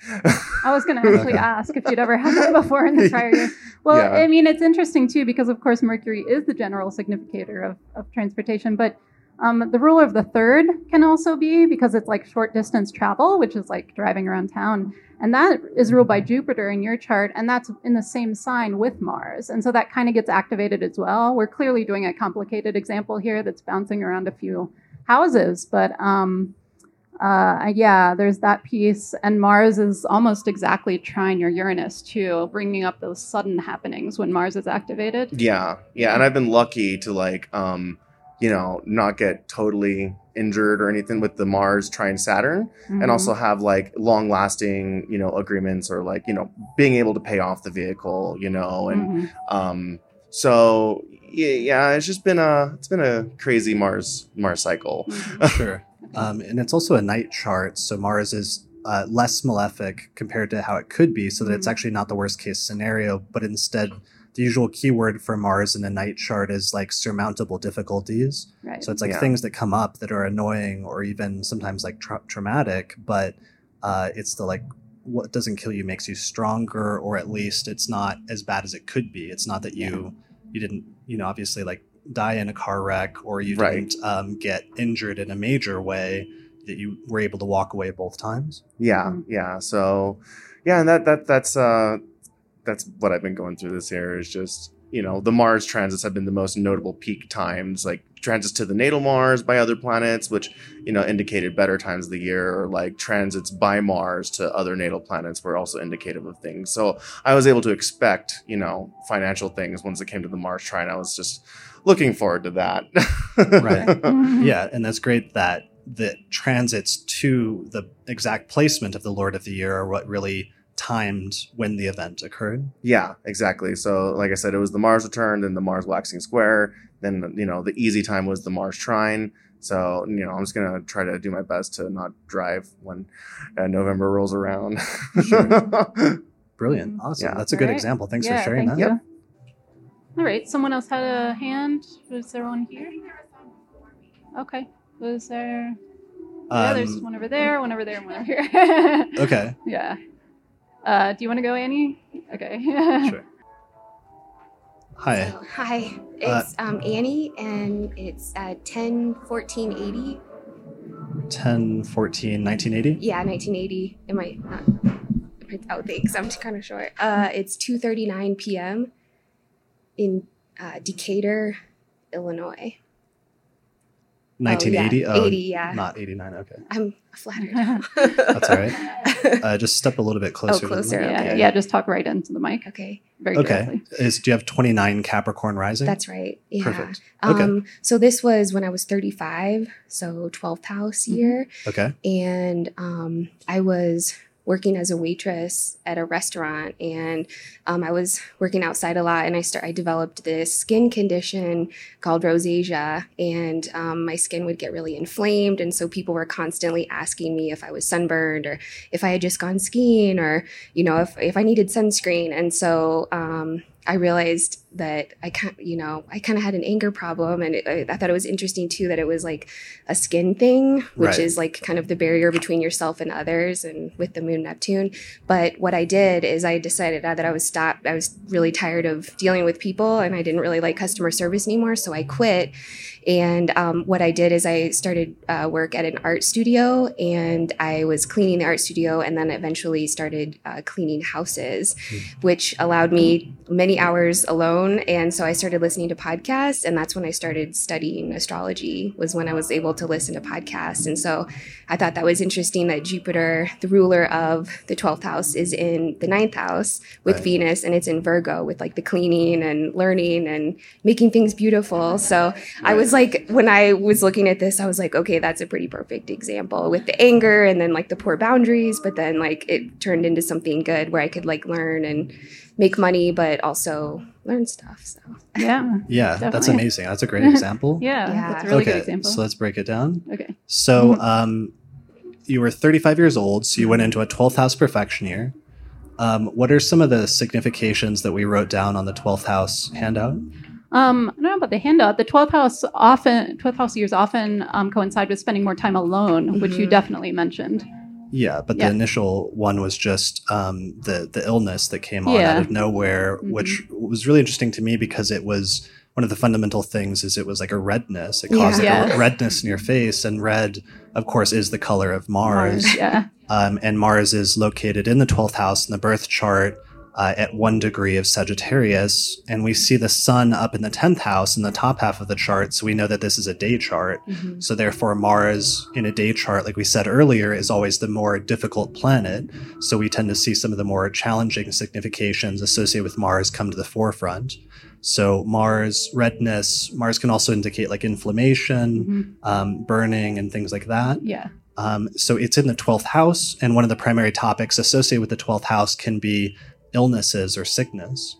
I was going to actually Okay. [laughs] ask if you'd ever had that before in the prior year. [laughs] Well, Yeah. I mean, it's interesting too because, of course, Mercury is the general significator of, of transportation. But Um, the ruler of the third can also be because it's like short distance travel, which is like driving around town. And that is ruled by Jupiter in your chart, and that's in the same sign with Mars. And so that kind of gets activated as well. We're clearly doing a complicated example here that's bouncing around a few houses, but um, uh, yeah, there's that piece. And Mars is almost exactly trine your Uranus, too, bringing up those sudden happenings when Mars is activated. Yeah, yeah, and I've been lucky to like, um, you know, not get totally injured or anything with the Mars trine Saturn, Mhm. and also have like long lasting, you know, agreements or like, you know, being able to pay off the vehicle, you know, and Mhm. um, so yeah, yeah, it's just been a it's been a crazy Mars Mars cycle. Mhm. [laughs] Sure. Um, and it's also a night chart, so Mars is uh, less malefic compared to how it could be, so that it's Mhm. actually not the worst case scenario, but instead, the usual keyword for Mars in a night chart is like surmountable difficulties. Right. So it's like Yeah. things that come up that are annoying or even sometimes like tra- traumatic, but uh, it's the like what doesn't kill you makes you stronger, or at least it's not as bad as it could be. It's not that you you didn't you know obviously like die in a car wreck or you Right. didn't um, get injured in a major way that you were able to walk away both times. Yeah, yeah. So yeah, and that that that's uh that's what I've been going through this year is just you know the Mars transits have been the most notable peak times, like transits to the natal Mars by other planets, which you know indicated better times of the year, or like transits by Mars to other natal planets were also indicative of things. So I was able to expect you know financial things once it came to the Mars trine. I was just looking forward to that. Right. [laughs] Mhm. Yeah, and that's great that the transits to the exact placement of the Lord of the Year are what really timed when the event occurred. Yeah, exactly. So, like I said, it was the Mars return, then the Mars waxing square, then you know the easy time was the Mars trine. So, you know, I'm just gonna try to do my best to not drive when uh, November rolls around. [laughs] Brilliant. Mhm. Awesome. Yeah. That's a good Alright. example. Thanks Yeah, for sharing thank that. you. All right. Someone else had a hand. Was there one here? Okay. Was there? yeah, there's Um, one over there, one over there, and one over here. okay. [laughs] Yeah. Uh, do you want to go, Annie? Okay. [laughs] Sure. Hi. So, hi, it's um, Annie, and it's uh, 10 14 80. 10, 14, 1980? Yeah, 1980. It might not print out thanks. I'm kind of short. Uh, it's 2:39 p.m. in uh, Decatur, Illinois. 1980? Oh, yeah. 80, yeah. Not 89. Okay. I'm flattered. [laughs] That's all right. [laughs] Uh, just step a little bit closer. to the closer, mic. yeah, okay. yeah. Just talk right into the mic, okay, very good. Okay. directly. Is, do you have 29 Capricorn rising? that's right. Yeah. Perfect. Okay. Um, so this was when I was 35, so 12th house Mhm. year. Okay. and um, I was working as a waitress at a restaurant, and um, I was working outside a lot, and I start I developed this skin condition called rosacea, and um, my skin would get really inflamed, and so people were constantly asking me if I was sunburned or if I had just gone skiing or you know if if I needed sunscreen, and so. Um, I realized that I kind, you know, I kind of had an anger problem, and it, I, I thought it was interesting too that it was like a skin thing, which Right. is like kind of the barrier between yourself and others, and with the moon Neptune. But what I did is I decided that I was stopped. I was really tired of dealing with people, and I didn't really like customer service anymore, so I quit. And um, what I did is I started uh, work at an art studio, and I was cleaning the art studio, and then eventually started uh, cleaning houses, which allowed me many hours alone. And so I started listening to podcasts, and that's when I started studying astrology. Was when I was able to listen to podcasts, and so I thought that was interesting that Jupiter, the ruler of the twelfth house, is in the ninth house with Right. Venus, and it's in Virgo with like the cleaning and learning and making things beautiful. So I was like, when I was looking at this, I was like, okay, that's a pretty perfect example with the anger and then like the poor boundaries, but then like it turned into something good where I could like learn and make money, but also learn stuff. So Yeah. [laughs] Yeah, that's amazing. That's a great [laughs] example. Yeah. Yeah. That's a really okay, good example. so let's break it down. okay. So, Mhm. um, you were 35 years old, so you went into a 12th house profection year. Um, what are some of the significations that we wrote down on the 12th house handout? Um, I don't know about the handout. The 12th house often, 12th house years often um, coincide with spending more time alone, which you Mhm. definitely mentioned. Yeah, but Yeah. the initial one was just um, the the illness that came on Yeah. out of nowhere, Mhm. which was really interesting to me because it was one of the fundamental things is it was like a redness. It caused like Yeah. a redness in your [laughs] face, and red, of course, is the color of Mars. Yeah. Um, and Mars is located in the twelfth house in the birth chart uh, at one degree of Sagittarius, and we see the Sun up in the tenth house in the top half of the chart, so we know that this is a day chart. Mhm. So therefore, Mars in a day chart, like we said earlier, is always the more difficult planet. So we tend to see some of the more challenging significations associated with Mars come to the forefront. So Mars redness, Mars can also indicate like inflammation, Mhm. um, burning, and things like that. Yeah. Um, so it's in the 12th house, and one of the primary topics associated with the 12th house can be illnesses or sickness.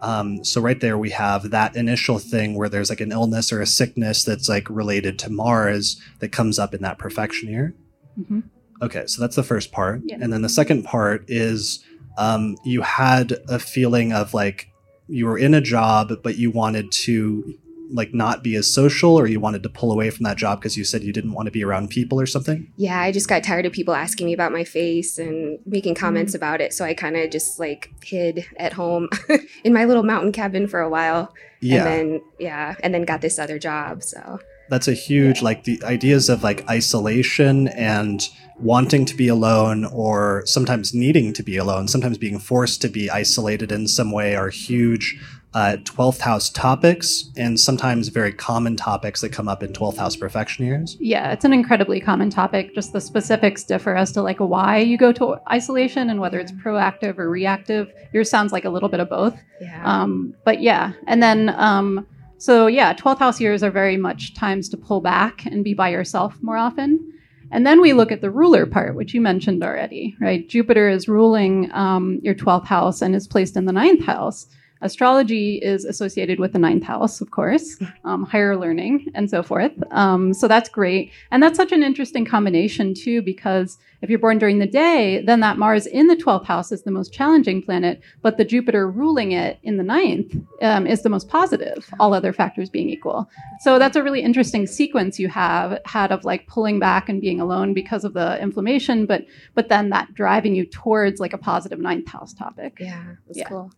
Um, so right there we have that initial thing where there's like an illness or a sickness that's like related to Mars that comes up in that profection year. Mhm. Okay, so that's the first part, Yeah. and then the second part is um, you had a feeling of like you were in a job, but you wanted to like not be as social, or you wanted to pull away from that job because you said you didn't want to be around people or something. Yeah, I just got tired of people asking me about my face and making comments mm-hmm. about it. So I kind of just like hid at home [laughs] in my little mountain cabin for a while. Yeah. And then, yeah, and then got this other job. So, that's a huge like the ideas of like isolation and wanting to be alone or sometimes needing to be alone sometimes being forced to be isolated in some way are huge uh, 12th house topics and sometimes very common topics that come up in 12th house profection years Yeah, it's an incredibly common topic. Just the specifics differ as to like why you go to isolation and whether it's proactive or reactive. Yours sounds like a little bit of both. yeah. Um, but yeah, and then um, so yeah, 12th house years are very much times to pull back and be by yourself more often. And then we look at the ruler part, which you mentioned already, right? Jupiter is ruling um, your 12th house and is placed in the ninth house. Astrology is associated with the ninth house, of course, [laughs] um, higher learning and so forth. Um, so that's great. And that's such an interesting combination, too, because if you're born during the day, then that Mars in the 12th house is the most challenging planet, but the Jupiter ruling it in the ninth um, is the most positive, all other factors being equal. So that's a really interesting sequence you have had of like pulling back and being alone because of the inflammation, but but then that driving you towards like a positive ninth house topic. yeah, that's yeah. cool.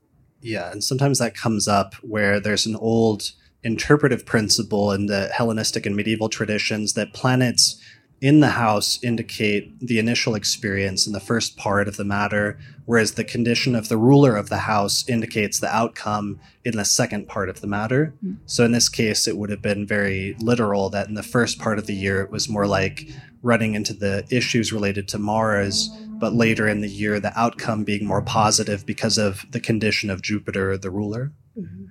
Yeah and sometimes that comes up where there's an old interpretive principle in the hellenistic and medieval traditions that planets in the house indicate the initial experience in the first part of the matter, whereas the condition of the ruler of the house indicates the outcome in the second part of the matter. Mm. So in this case, it would have been very literal that in the first part of the year, it was more like running into the issues related to Mars, but later in the year, the outcome being more positive because of the condition of Jupiter, the ruler. Mhm.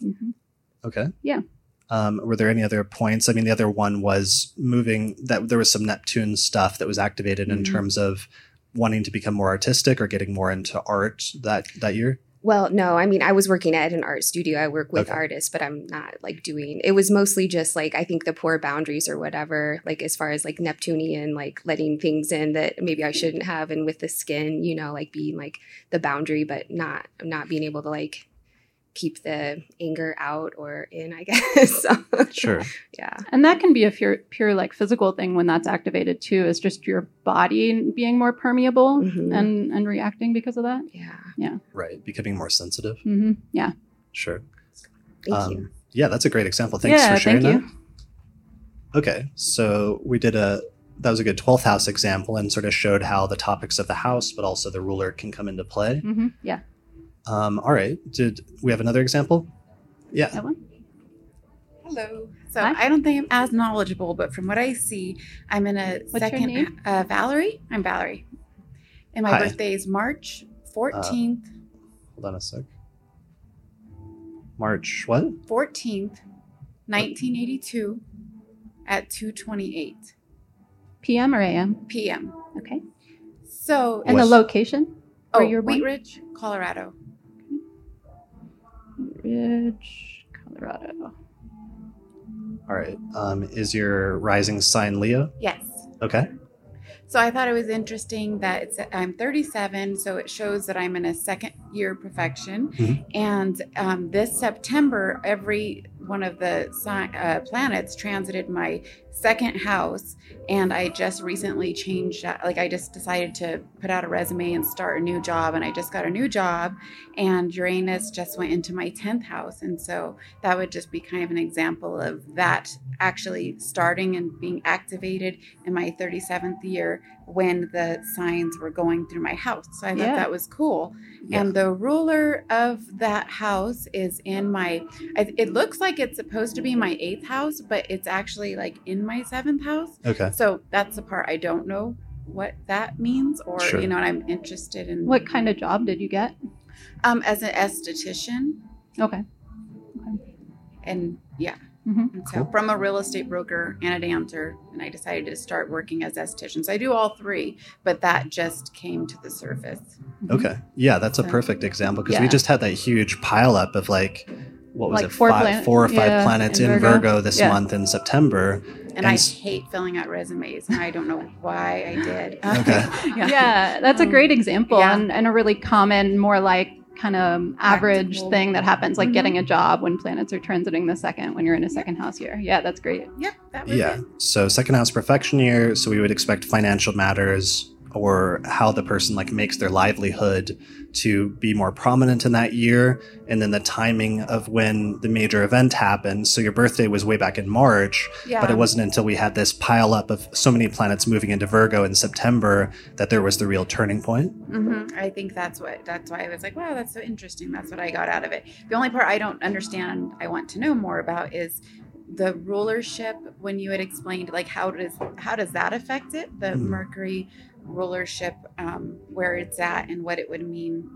Mhm. Okay. Yeah. Um, were there any other points? I mean, the other one was moving that there was some Neptune stuff that was activated in Mhm. terms of wanting to become more artistic or getting more into art that that year. Well, no, I mean, I was working at an art studio. I work with Okay. artists, but I'm not like doing it was mostly just like I think the poor boundaries or whatever, like as far as like Neptunian, like letting things in that maybe I shouldn't have and with the skin, you know, like being like the boundary, but not not being able to like keep the anger out or in, I [laughs] guess. so, Sure. yeah. And that can be a pure, pure like physical thing when that's activated too, is just your body being more permeable Mhm. and and reacting because of that. Yeah. Yeah. Right. Becoming more sensitive. hmm Yeah. Sure. Thank Um, you. Yeah, that's a great example. Thanks Yeah, for sharing thank that. you. Okay, so we did a that was a good 12th house example and sort of showed how the topics of the house, but also the ruler can come into play. hmm Yeah. Um, all right, did we have another example? Yeah. That one. Hello. So Hi. I don't think I'm as knowledgeable, but from what I see, I'm in a What's your second. name? Uh, Valerie. I'm Valerie, and my Hi. birthday is March 14th. Hold on a sec. March what? 14th, 1982, at 2:28 PM or AM? p.m. Okay. So, And the location oh, you're? Wheat Ridge, Colorado. Ridge, Colorado. All right. Um, is your rising sign Leo? Yes. Okay. So I thought it was interesting that it's I'm 37, so it shows that I'm in a second year profection. Mhm. And um, this September, every one of the si- uh, planets transited my second house and I just recently changed. Like I just decided to put out a resume and start a new job, and I just got a new job, and Uranus just went into my tenth house, and so that would just be kind of an example of that actually starting and being activated in my 37th year when the signs were going through my house. So I thought Yeah. that was cool. Yeah. And the ruler of that house is in my, it looks like it's supposed to be my eighth house, but it's actually like in my seventh house. Okay. So that's the part I don't know what that means, or Sure. you know, and I'm interested in What kind of job did you get? um as an esthetician, Okay. Okay. and yeah, hmm and so from a real estate broker and a dancer, and I decided to start working as esthetician. So I do all three, but that just came to the surface. Okay. Yeah, that's a perfect example because we just had that huge pileup of like what was Like it, four five, planet- four or five yeah, planets in in Virgo. Virgo, this Yeah. month in September. And, And I s- hate filling out resumes, and I don't know why I did. Okay. [laughs] [laughs] Yeah. that's a Um, great example yeah. and, and a really common, more like kind of average Practical. thing that happens, like Mhm. getting a job when planets are transiting the second when you're in a second house year. Yeah, that's great. Yep, that was Yeah. it. So second house profection year. So we would expect financial matters or how the person like makes their livelihood to be more prominent in that year. And then the timing of when the major event happened. So your birthday was way back in March, Yeah. but it wasn't until we had this pile up of so many planets moving into Virgo in September that there was the real turning point. hmm I think that's what that's why I was like, wow, that's so interesting. That's what I got out of it. The only part I don't understand, I want to know more about is the rulership. When you had explained, like, how does how does that affect it? The Mhm. Mercury rulership, um, where it's at, and what it would mean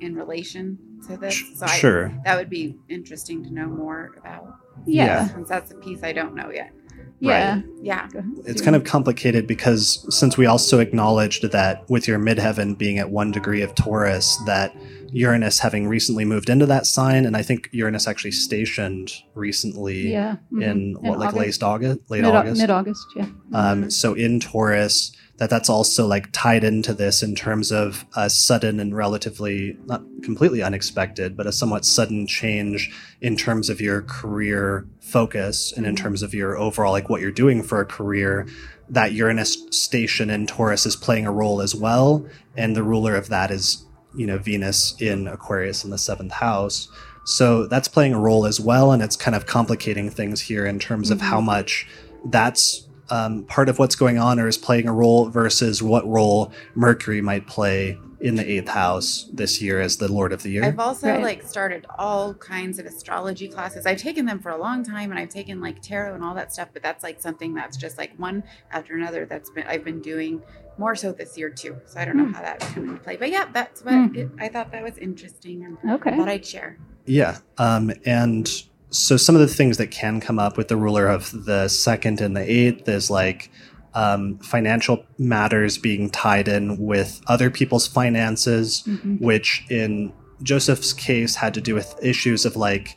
in relation to this. Sh- So I, sure. that would be interesting to know more about. Yeah. Yeah. Since that's a piece I don't know yet. Yeah. Right. Yeah. It's kind of complicated because since we also acknowledged that with your midheaven being at one degree of Taurus, that Uranus having recently moved into that sign, and I think Uranus actually stationed recently Yeah. mhm. in what like August. late August, late Mid- August. Mid-August, yeah. Um, so in Taurus, that that's also like tied into this in terms of a sudden and relatively not completely unexpected, but a somewhat sudden change in terms of your career focus and in terms of your overall like what you're doing for a career. That Uranus station in Taurus is playing a role as well, and the ruler of that is you know Venus in Aquarius in the seventh house. So that's playing a role as well, and it's kind of complicating things here in terms of how much that's um, part of what's going on or is playing a role versus what role Mercury might play in the eighth house this year as the Lord of the Year. I've also Right. like started all kinds of astrology classes. I've taken them for a long time and I've taken like tarot and all that stuff, but that's like something that's just like one after another that's been I've been doing more so this year too. So I don't know Hmm. how that come into play. But yeah, that's what Hmm. it, I thought that was interesting and Okay. thought I'd share. Yeah. Um, and so some of the things that can come up with the ruler of the second and the eighth is like um, financial matters being tied in with other people's finances, Mhm. which in Joseph's case had to do with issues of like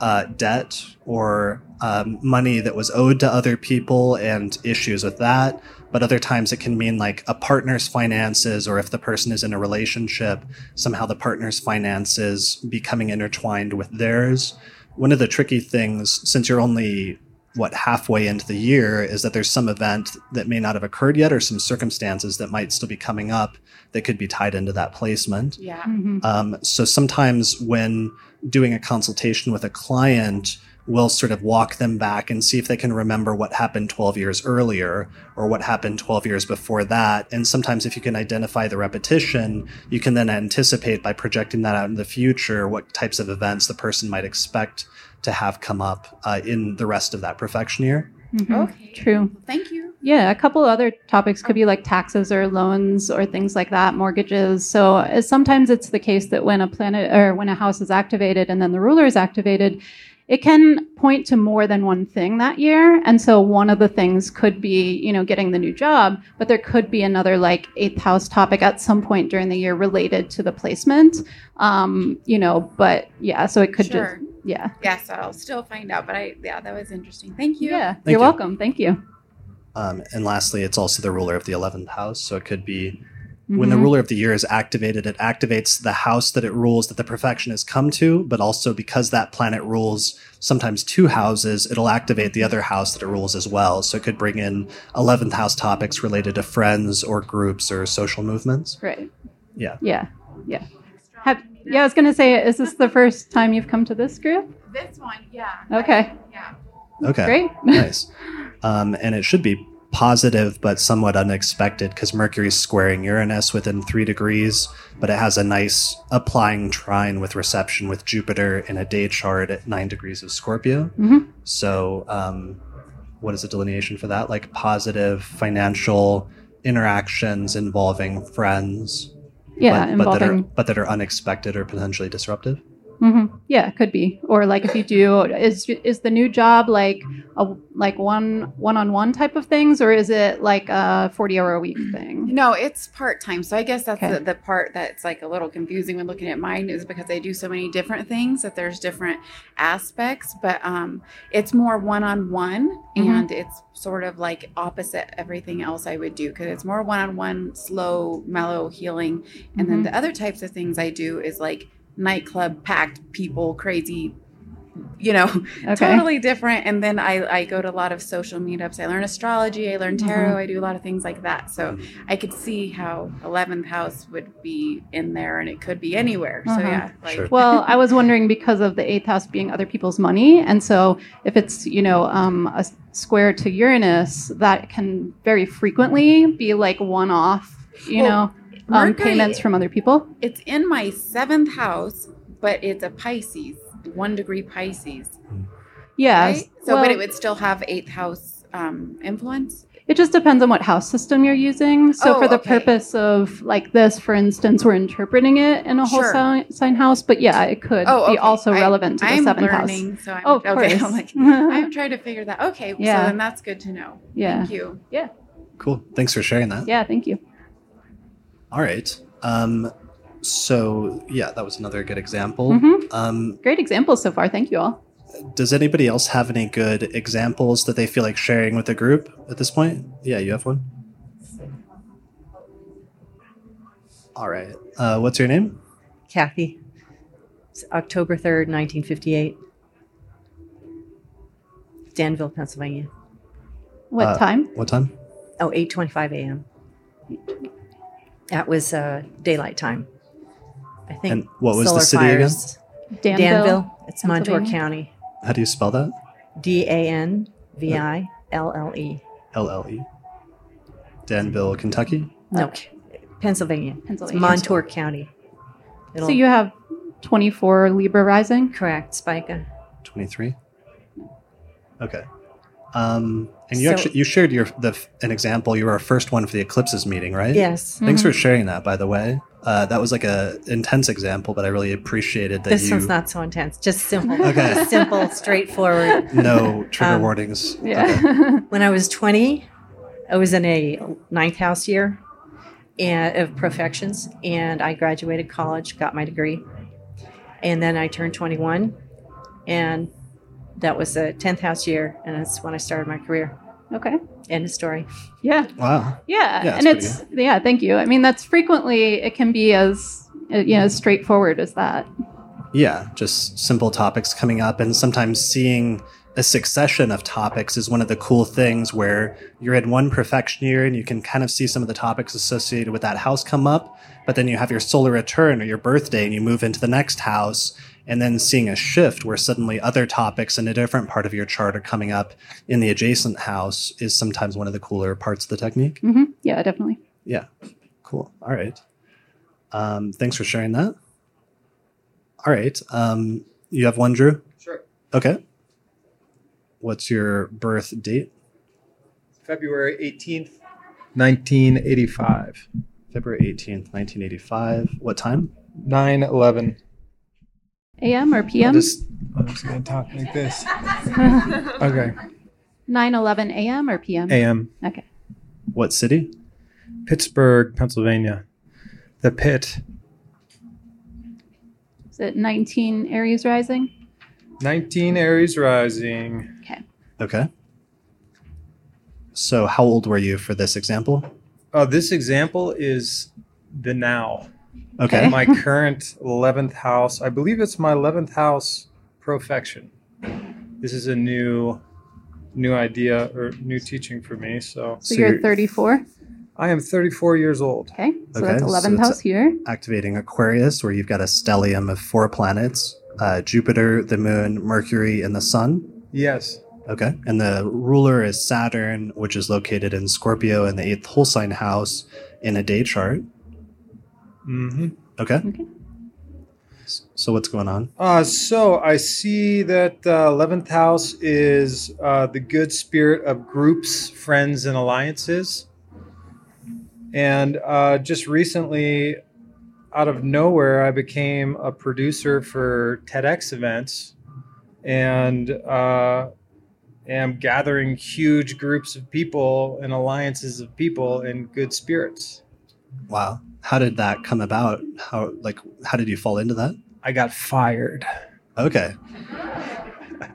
uh, debt or um, money that was owed to other people and issues with that. But other times it can mean like a partner's finances, or if the person is in a relationship, somehow the partner's finances becoming intertwined with theirs. One of the tricky things, since you're only what halfway into the year, is that there's some event that may not have occurred yet, or some circumstances that might still be coming up that could be tied into that placement. Yeah. Mhm. Um, so sometimes when doing a consultation with a client, we'll sort of walk them back and see if they can remember what happened 12 years earlier or what happened 12 years before that. And sometimes if you can identify the repetition, you can then anticipate by projecting that out in the future what types of events the person might expect to have come up uh, in the rest of that profection year. Mhm. Okay. True. Thank you. Yeah, a couple other topics could be like taxes or loans or things like that, mortgages. So uh, sometimes it's the case that when a planet or when a house is activated and then the ruler is activated, it can point to more than one thing that year. And so one of the things could be, you know, getting the new job, but there could be another like eighth house topic at some point during the year related to the placement. Um, you know, but yeah, so it could Sure. just, yeah. Yeah, so I'll still find out. But I yeah, that was interesting. Thank you. Yeah. Thank You're you. welcome. Thank you. Um, and lastly, it's also the ruler of the 11th house. So it could be When the Mhm. ruler of the year is activated, it activates the house that it rules that the profection has come to, but also because that planet rules sometimes two houses, it'll activate the other house that it rules as well. So it could bring in 11th house topics related to friends or groups or social movements. Right. Yeah. Yeah. Yeah. Have, yeah, I was going to say, is this the first time you've come to this group? This one, yeah. Okay. Yeah. Okay. Great. [laughs] nice. Um, and it should be positive but somewhat unexpected because Mercury's squaring Uranus within three degrees, but it has a nice applying trine with reception with Jupiter in a day chart at nine degrees of Scorpio. Mhm. So, um, what is the delineation for that? Like positive financial interactions involving friends, Yeah, but, but that are but that are unexpected or potentially disruptive. Hmm Yeah, it could be. Or like if you do, is is the new job like a like one one on one type of things, or is it like a forty hour a week thing? No, it's part time. So I guess that's Okay. the, the part that's like a little confusing when looking at mine is because I do so many different things that there's different aspects, but um, it's more one on one and it's sort of like opposite everything else I would do because it's more one on one, slow, mellow healing. And then Mhm. the other types of things I do is like nightclub, packed people, crazy, you know, [laughs] Okay. totally different. And then I, I go to a lot of social meetups. I learn astrology, I learn tarot, Mhm. I do a lot of things like that. So I could see how 11th house would be in there and it could be anywhere. So Uh-huh. yeah, like Sure. Well, I was [laughs] wondering because of the eighth house being other people's money, and so if it's you know um, a s- square to Uranus, that can very frequently be like one off, you Well, know, um, payments from other people. it's in my seventh house, but it's a Pisces, one degree Pisces. Yeah. Right? So, well, but it would still have eighth house um, influence. It just depends on what house system you're using. So, Oh, for the okay. purpose of like this, for instance, we're interpreting it in a whole Sure. sign, sign house, but yeah, it could Oh, be also I- relevant to the I'm seventh learning, so I'm house. Oh, of okay. [laughs] I'm like, I'm trying to figure that. Okay, Yeah. so then that's good to know. Yeah. Thank you. Yeah. Cool. Thanks for sharing that. yeah, thank you. All right. Um, so yeah, that was another good example. Mhm. Um, Great examples so far. Thank you all. does anybody else have any good examples that they feel like sharing with the group at this point? Yeah, you have one. All right. Uh, what's your name? Kathy. It's October 3rd, 1958. Danville, Pennsylvania. What Uh, time? What time? Oh, 8.25 a.m. That was uh, daylight time. I think. And what was the solar city again? Danville. Danville. It's Montour County. How do you spell that? D A N V I L L E. L L E. Danville, Kentucky. No, Pennsylvania. It's Pennsylvania. Montour County. It'll, So you have 24 Libra rising. correct, Spica. 23 okay um and you So- actually you shared your the an example you were our first one for the eclipses meeting right Yes. thanks Mm-hmm. for sharing that by the way uh, that was like a intense example but i really appreciated that This you one's not so intense. Just simple. [laughs] Okay. [laughs] Simple, straightforward. no trigger Um, warnings Yeah. [laughs] When I was 20, I was in a ninth house year and, of profections, and I graduated college, got my degree. And then I turned 21, and that was the 10th house year, and that's when I started my career. okay. End of story. Yeah. wow Yeah. Yeah, and it's it's, yeah, thank you. I mean, that's frequently, it can be as, uh, you know, as straightforward as that. yeah just simple topics coming up and sometimes seeing a succession of topics is one of the cool things where you're in one profection year and you can kind of see some of the topics associated with that house come up but then you have your solar return or your birthday and you move into the next house and then seeing a shift where suddenly other topics in a different part of your chart are coming up in the adjacent house is sometimes one of the cooler parts of the technique hmm Yeah, definitely. yeah cool all right um, thanks for sharing that all right um, you have one drew Sure. Okay. What's your birth date? February 18th, 1985. February 18th, 1985. What time? 9 11. AM or I'm PM? just, I'm just going to talk like this. [laughs] Okay. 9 11 AM or PM? AM. Okay. What city? Pittsburgh, Pennsylvania. The pit. Is it 19 Aries rising? 19 Aries rising. Okay. Okay. So, how old were you for this example? Uh, this example is the now. Okay. My current 11th house, I believe it's my 11th house profection. This is a new new idea or new teaching for me. So So, So you're you're- 34. I am 34 years old. Okay. So Okay, that's 11th it's- house here. Activating Aquarius, where you've got a stellium of four planets uh, Jupiter, the moon, Mercury, and the sun. Yes. Okay. And the ruler is Saturn, which is located in Scorpio in the eighth whole sign house in a day chart. Hmm Okay. Okay. So what's going on? Uh, so I see that uh, 11th house is uh, the good spirit of groups, friends, and alliances. And uh, just recently, out of nowhere, I became a producer for TEDx events and uh, am gathering huge groups of people and alliances of people in good spirits. Wow. How did that come about? How like how did you fall into that? I got fired. Okay.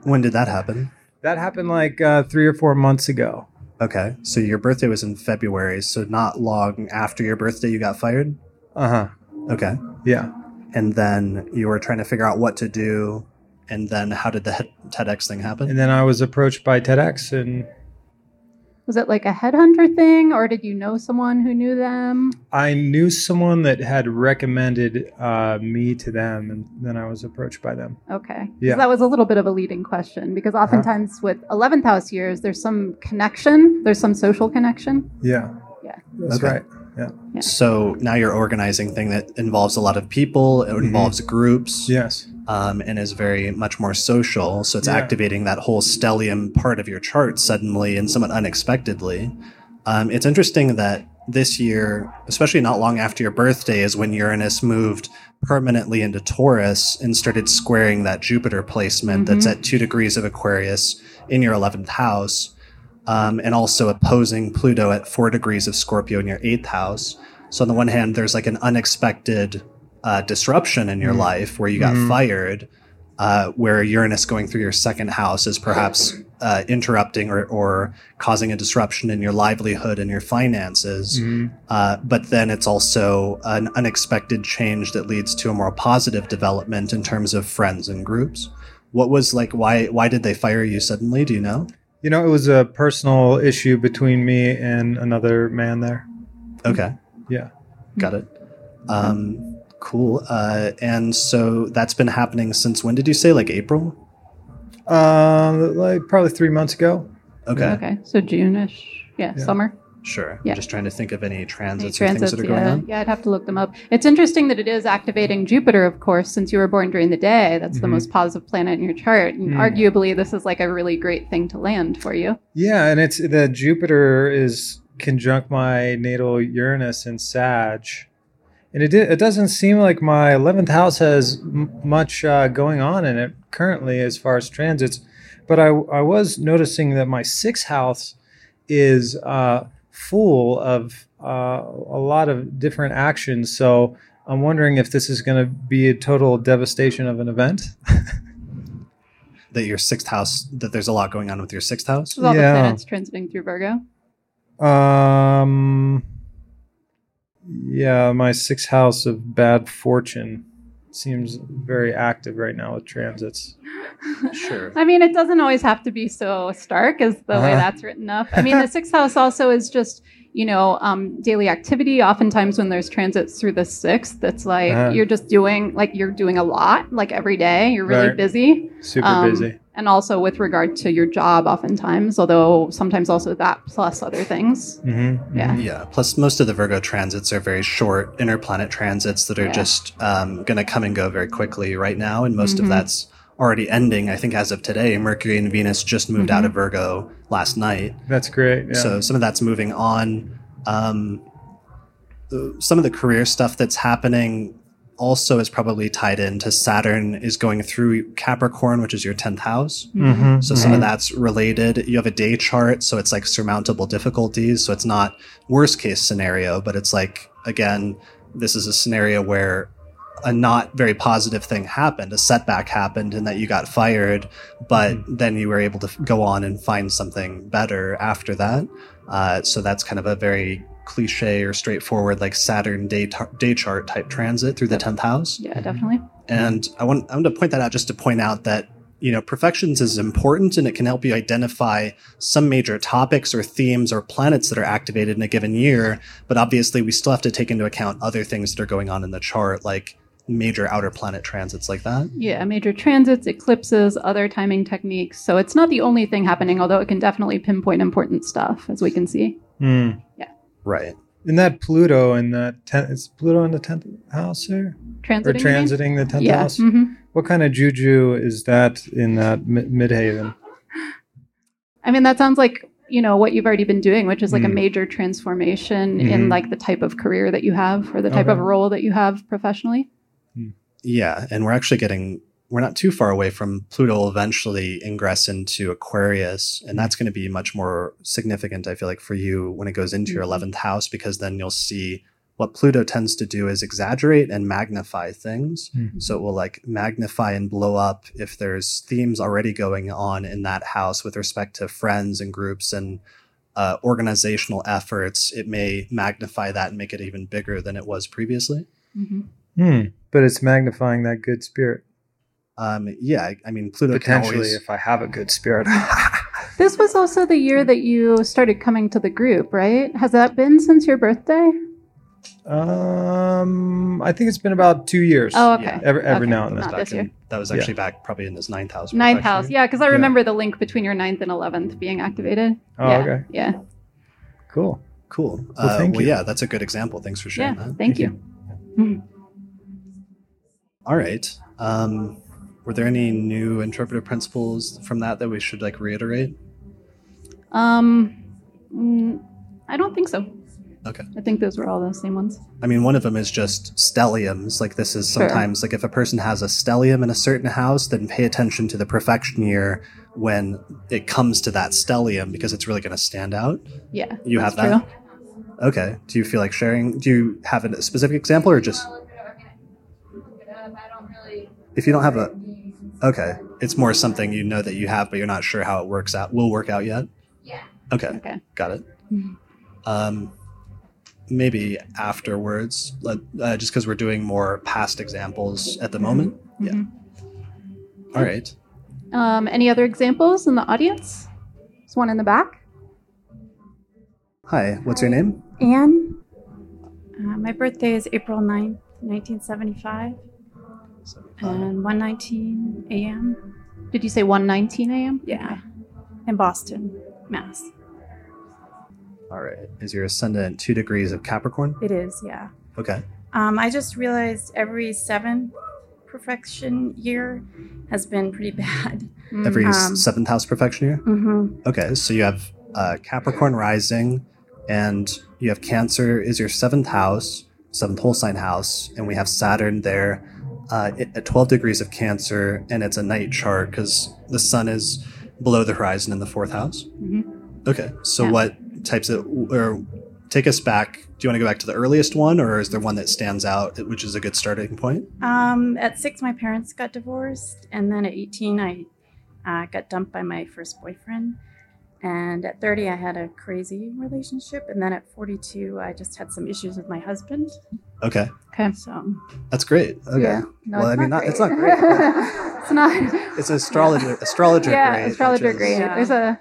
When did that happen? That happened like uh, three or four months ago. Okay. So your birthday was in February, so not long after your birthday you got fired? Uh huh. Okay. Yeah. And then you were trying to figure out what to do and then how did the TEDx thing happen? And then I was approached by TEDx, and Was it like a headhunter thing, or did you know someone who knew them? I knew someone that had recommended uh, me to them, and then I was approached by them. okay Yeah. That was a little bit of a leading question because oftentimes with 11th house years, there's some connection, there's some social connection. Yeah. Yeah. That's Okay. right. Yeah. So now you're organizing thing that involves a lot of people, it Mhm. involves groups, Yes. um, and is very much more social. So it's Yeah. activating that whole stellium part of your chart suddenly and somewhat unexpectedly. Um, it's interesting that this year, especially not long after your birthday, is when Uranus moved permanently into Taurus and started squaring that Jupiter placement that's Mhm. at two degrees of Aquarius in your 11th house, um, and also opposing Pluto at four degrees of Scorpio in your eighth house. So, on the one hand, there's like an unexpected uh, disruption in your Mhm. life where you got Mhm. fired, uh, where Uranus going through your second house is perhaps uh, interrupting or, or causing a disruption in your livelihood and your finances. Mhm. Uh, but then it's also an unexpected change that leads to a more positive development in terms of friends and groups. What was like? Why? Why did they fire you suddenly? Do you know? You know, it was a personal issue between me and another man there. Okay. Yeah. Got it. Um, cool. Uh, and so that's been happening since when did you say? Like April? Um, like probably three months ago. Okay. Okay. So June-ish. Yeah, Yeah. summer. Sure. Yeah. I'm just trying to think of any Any transits or things that are going yeah. on. Yeah, I'd have to look them up. It's interesting that it is activating Jupiter, of course, since you were born during the day. That's the Mhm. most positive planet in your chart. And Mm. arguably, this is like a really great thing to land for you. Yeah, and it's the Jupiter is conjunct my natal Uranus and Sag, and it it doesn't seem like my eleventh house has m- much uh, going on in it currently as far as transits, but I I was noticing that my sixth house is uh, full of uh, a lot of different actions. So I'm wondering if this is going to be a total devastation of an event. [laughs] That your sixth house, that there's a lot going on with your sixth house. With all Yeah. the planets transiting through Virgo. Um. Yeah, my sixth house of bad fortune seems very active right now with transits. [gasps] [laughs] Sure. [laughs] I mean, it doesn't always have to be so stark as the way Uh-huh. that's written up. I mean, the sixth house also is just, you know, um, daily activity. Oftentimes, when there's transits through the sixth, it's like Uh-huh. you're just doing, like, you're doing a lot, like every day. You're really Right. busy. Super Um, busy. And also with regard to your job, oftentimes, although sometimes also that plus other things. Mm-hmm. Yeah. Yeah. Plus, most of the Virgo transits are very short interplanet transits that are Yeah. just um, going to come and go very quickly right now, and most Mhm. of that's already ending. I think as of today, Mercury and Venus just moved out Mhm. of Virgo last night, That's great. Yeah. so some of that's moving on. Um, the- some of the career stuff that's happening also is probably tied into Saturn is going through Capricorn, which is your tenth house. Mhm, So some of mhm. that's related. You have a day chart, so it's like surmountable difficulties. So it's not worst case scenario, but it's like again, this is a scenario where a not very positive thing happened, a setback happened, and that you got fired, but then you were able to go on and find something better after that. Uh, so that's kind of a very cliche or straightforward like Saturn day, tar- day chart type transit through the 10th house. Yeah, definitely. And I want I want to point that out just to point out that you know profections is important and it can help you identify some major topics or themes or planets that are activated in a given year. But obviously, we still have to take into account other things that are going on in the chart, like major outer planet transits like that. Yeah, major transits, eclipses, other timing techniques. So it's not the only thing happening, although it can definitely pinpoint important stuff, as we can see. Hmm. Yeah. Right. In that Pluto in that ten, is Pluto in the tenth house there, Transiting. or transiting the tenth Yeah. house? hmm What kind of juju is that in that mi- midheaven? I mean, that sounds like you know what you've already been doing, which is like a Mm. major transformation in Mhm. like the type of career that you have or the type of role that you have professionally. Yeah, and we're actually getting we're not too far away from Pluto will eventually ingress into Aquarius, and that's going to be much more significant, I feel like, for you when it goes into your Mhm. 11th house, because then you'll see what Pluto tends to do is exaggerate and magnify things. Mhm. So it will like magnify and blow up if there's themes already going on in that house with respect to friends and groups and uh, organizational efforts. It may magnify that and make it even bigger than it was previously. hmm Hmm. But it's magnifying that good spirit. Um, yeah, I, I mean, Pluto can Potentially, always- if I have a good spirit. [laughs] This was also the year that you started coming to the group, right? Has that been since your birthday? um, I think it's been about two years. Oh, okay. Yeah. Every every Okay. now and That was Not then. back this year. in- that was Yeah. actually back probably in his ninth house. Ninth house, yeah, because I Yeah. remember the link between your ninth and eleventh being activated. Oh, yeah. okay. Yeah, Cool. Cool. Well, uh, thank well, you. yeah, that's a good example. Thanks for sharing yeah. that. Thank, Thank you. All right. Um, were there any new interpretive principles from that that we should like reiterate? Um, mm, I don't think so. Okay. I think those were all the same ones. I mean, one of them is just stelliums. Like this is Sure. sometimes like if a person has a stellium in a certain house, then pay attention to the profection year when it comes to that stellium because it's really going to stand out. Yeah, You have that? true. Okay. Do you feel like sharing? Do you have a specific example or just if you don't have a okay, it's more something you know that you have, but you're not sure how it works out. Will work out yet? Yeah. Okay. Okay. Got it. Mhm. Um, maybe afterwards, like, uh, just because we're doing more past examples at the moment. Yeah. Mhm. All right. Um, any other examples in the audience? There's one in the back. Hi. What's your name? Anne, uh, my birthday is April 9th, 1975, and 1:19 a.m. Did you say 1:19 a.m.? Yeah, in Boston, Mass. All right. Is your ascendant two degrees of Capricorn? It is, yeah. Okay. Um, I just realized every seventh profection year has been pretty [laughs] bad. Every Um, seventh house profection year. Mm-hmm. Okay, so you have uh, Capricorn rising, and you have Cancer is your seventh house, seventh whole sign house, and we have Saturn there uh, at 12 degrees of Cancer, and it's a night chart because the sun is below the horizon in the fourth house. Mhm. Okay, so Yeah. what types of, or take us back? Do you want to go back to the earliest one, or is there one that stands out, which is a good starting point? Um, at six, my parents got divorced, and then at 18, I uh, got dumped by my first boyfriend. And at 30, I had a crazy relationship, and then at 42, I just had some issues with my husband. Okay, Okay. So that's great. Okay, Yeah. No, well, I mean, not not, it's great. not great. [laughs] it's not. it's astrologer, astrologer yeah, grade. which astrologer is- grade. Yeah. There's a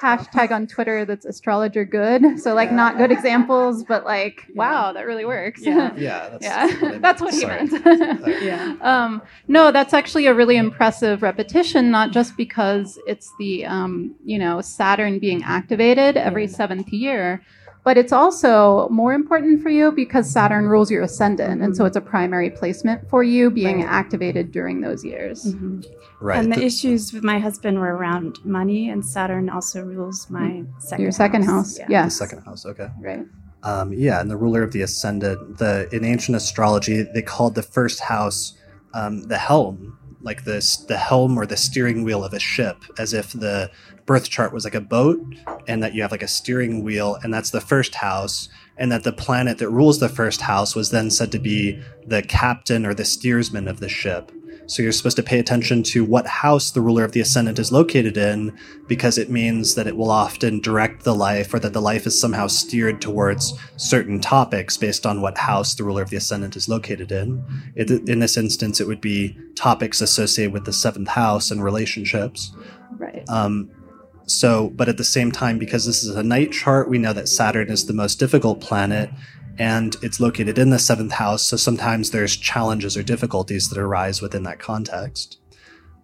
hashtag on Twitter that's astrologer good. So like not good examples, but like wow, that really works. Yeah. [laughs] Yeah, that's, yeah, that's what he Sorry. meant. yeah. um, no, that's actually a really impressive repetition, not just because it's the um, you know Saturn being activated every seventh year, but it's also more important for you because Saturn rules your ascendant, and so it's a primary placement for you being Right. activated during those years. Mhm. Right. And the the- issues with my husband were around money, and Saturn also rules my second Your second house, Yeah. yeah, the second house. Okay. right. Um, yeah, and the ruler of the ascendant. The in ancient astrology, they called the first house um, the helm, like this the helm or the steering wheel of a ship, as if the birth chart was like a boat, and that you have like a steering wheel, and that's the first house, and that the planet that rules the first house was then said to be the captain or the steersman of the ship. So you're supposed to pay attention to what house the ruler of the ascendant is located in because it means that it will often direct the life or that the life is somehow steered towards certain topics based on what house the ruler of the ascendant is located in. It, in this instance, it would be topics associated with the seventh house and relationships. Right. Um, so, but at the same time, because this is a night chart, we know that Saturn is the most difficult planet and it's located in the seventh house. So sometimes there's challenges or difficulties that arise within that context.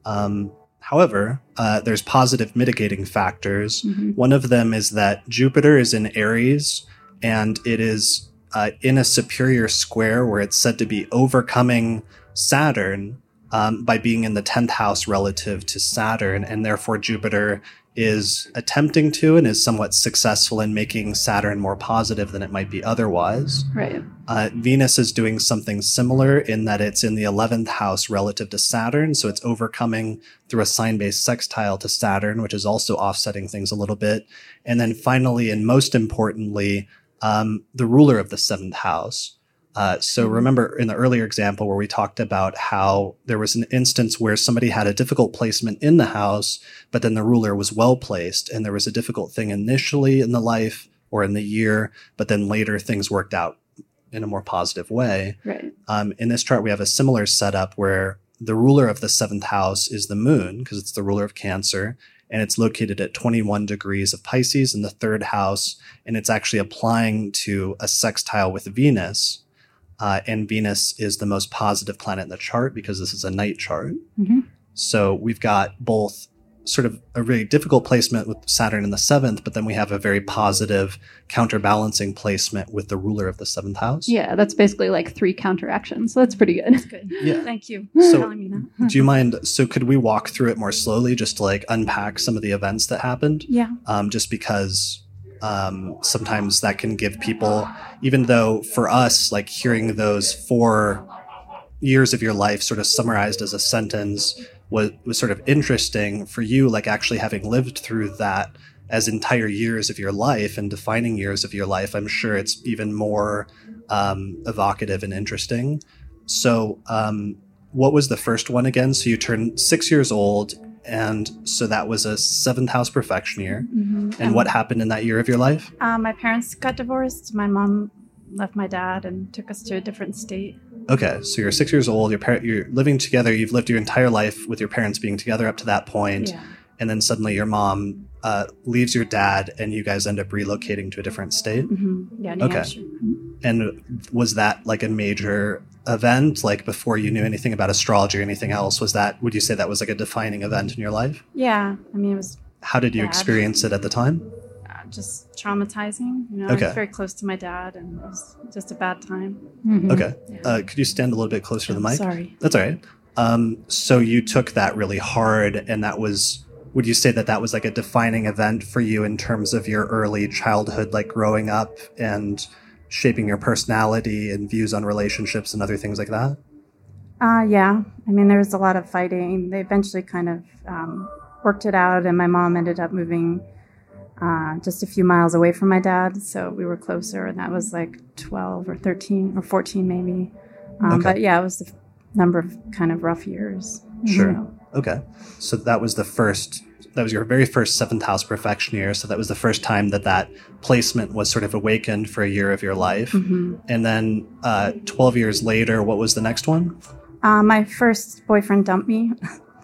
Um, however, uh, there's positive mitigating factors. Mhm. One of them is that Jupiter is in Aries and it is uh, in a superior square where it's said to be overcoming Saturn um, by being in the 10th house relative to Saturn. And therefore, Jupiter is attempting to and is somewhat successful in making Saturn more positive than it might be otherwise. Right. Uh, Venus is doing something similar in that it's in the 11th house relative to Saturn. So it's overcoming through a sign based sextile to Saturn, which is also offsetting things a little bit. And then finally, and most importantly, um, the ruler of the seventh house. Uh, so remember in the earlier example where we talked about how there was an instance where somebody had a difficult placement in the house, but then the ruler was well placed and there was a difficult thing initially in the life or in the year, but then later things worked out in a more positive way. Right. Um, in this chart, we have a similar setup where the ruler of the seventh house is the moon because it's the ruler of Cancer, and it's located at 21 degrees of Pisces in the third house, and it's actually applying to a sextile with Venus. Uh, and Venus is the most positive planet in the chart because this is a night chart. Mhm. So we've got both sort of a really difficult placement with Saturn in the seventh, but then we have a very positive counterbalancing placement with the ruler of the seventh house. Yeah, that's basically like three counteractions. So that's pretty good. That's good. [laughs] Yeah. Thank you So- for telling me that. Do you mind? So, could we walk through it more slowly, just to like unpack some of the events that happened? Yeah. Um, just because um, sometimes that can give people, even though for us, like hearing those four years of your life sort of summarized as a sentence was was sort of interesting for you, like actually having lived through that as entire years of your life and defining years of your life. I'm sure it's even more um, evocative and interesting. So, um, what was the first one again? So you turned six years old, and so that was a seventh house profection year. Mhm. And what happened in that year of your life? Uh, my parents got divorced. My mom left my dad and took us to a different state. Okay, so you're six years old. Your par- you're living together. You've lived your entire life with your parents being together up to that point, Yeah. and then suddenly your mom uh, leaves your dad, and you guys end up relocating to a different state. hmm Yeah. New Okay. Hampshire. And was that like a major event? Like before you knew anything about astrology or anything else? Was that? Would you say that was like a defining event in your life? Yeah. I mean, it was How did you Bad. experience it at the time? uh, just traumatizing. You know, I Okay. was very close to my dad, and it was just a bad time. Mhm. Okay, Yeah. uh, could you stand a little bit closer to the mic? Sorry. That's all right. Um, so you took that really hard, and that was. Would you say that that was like a defining event for you in terms of your early childhood, like growing up and shaping your personality and views on relationships and other things like that? Uh, yeah. I mean, there was a lot of fighting. They eventually kind of um, worked it out, and my mom ended up moving uh, just a few miles away from my dad, so we were closer. And that was like 12 or 13 or 14, maybe. Um, Okay. But yeah, it was a number of kind of rough years. Sure. you know. Okay. So that was the first, that was your very first seventh house profection year. So that was the first time that that placement was sort of awakened for a year of your life. Mhm. And then uh, 12 years later, what was the next one? Uh, my first boyfriend dumped me.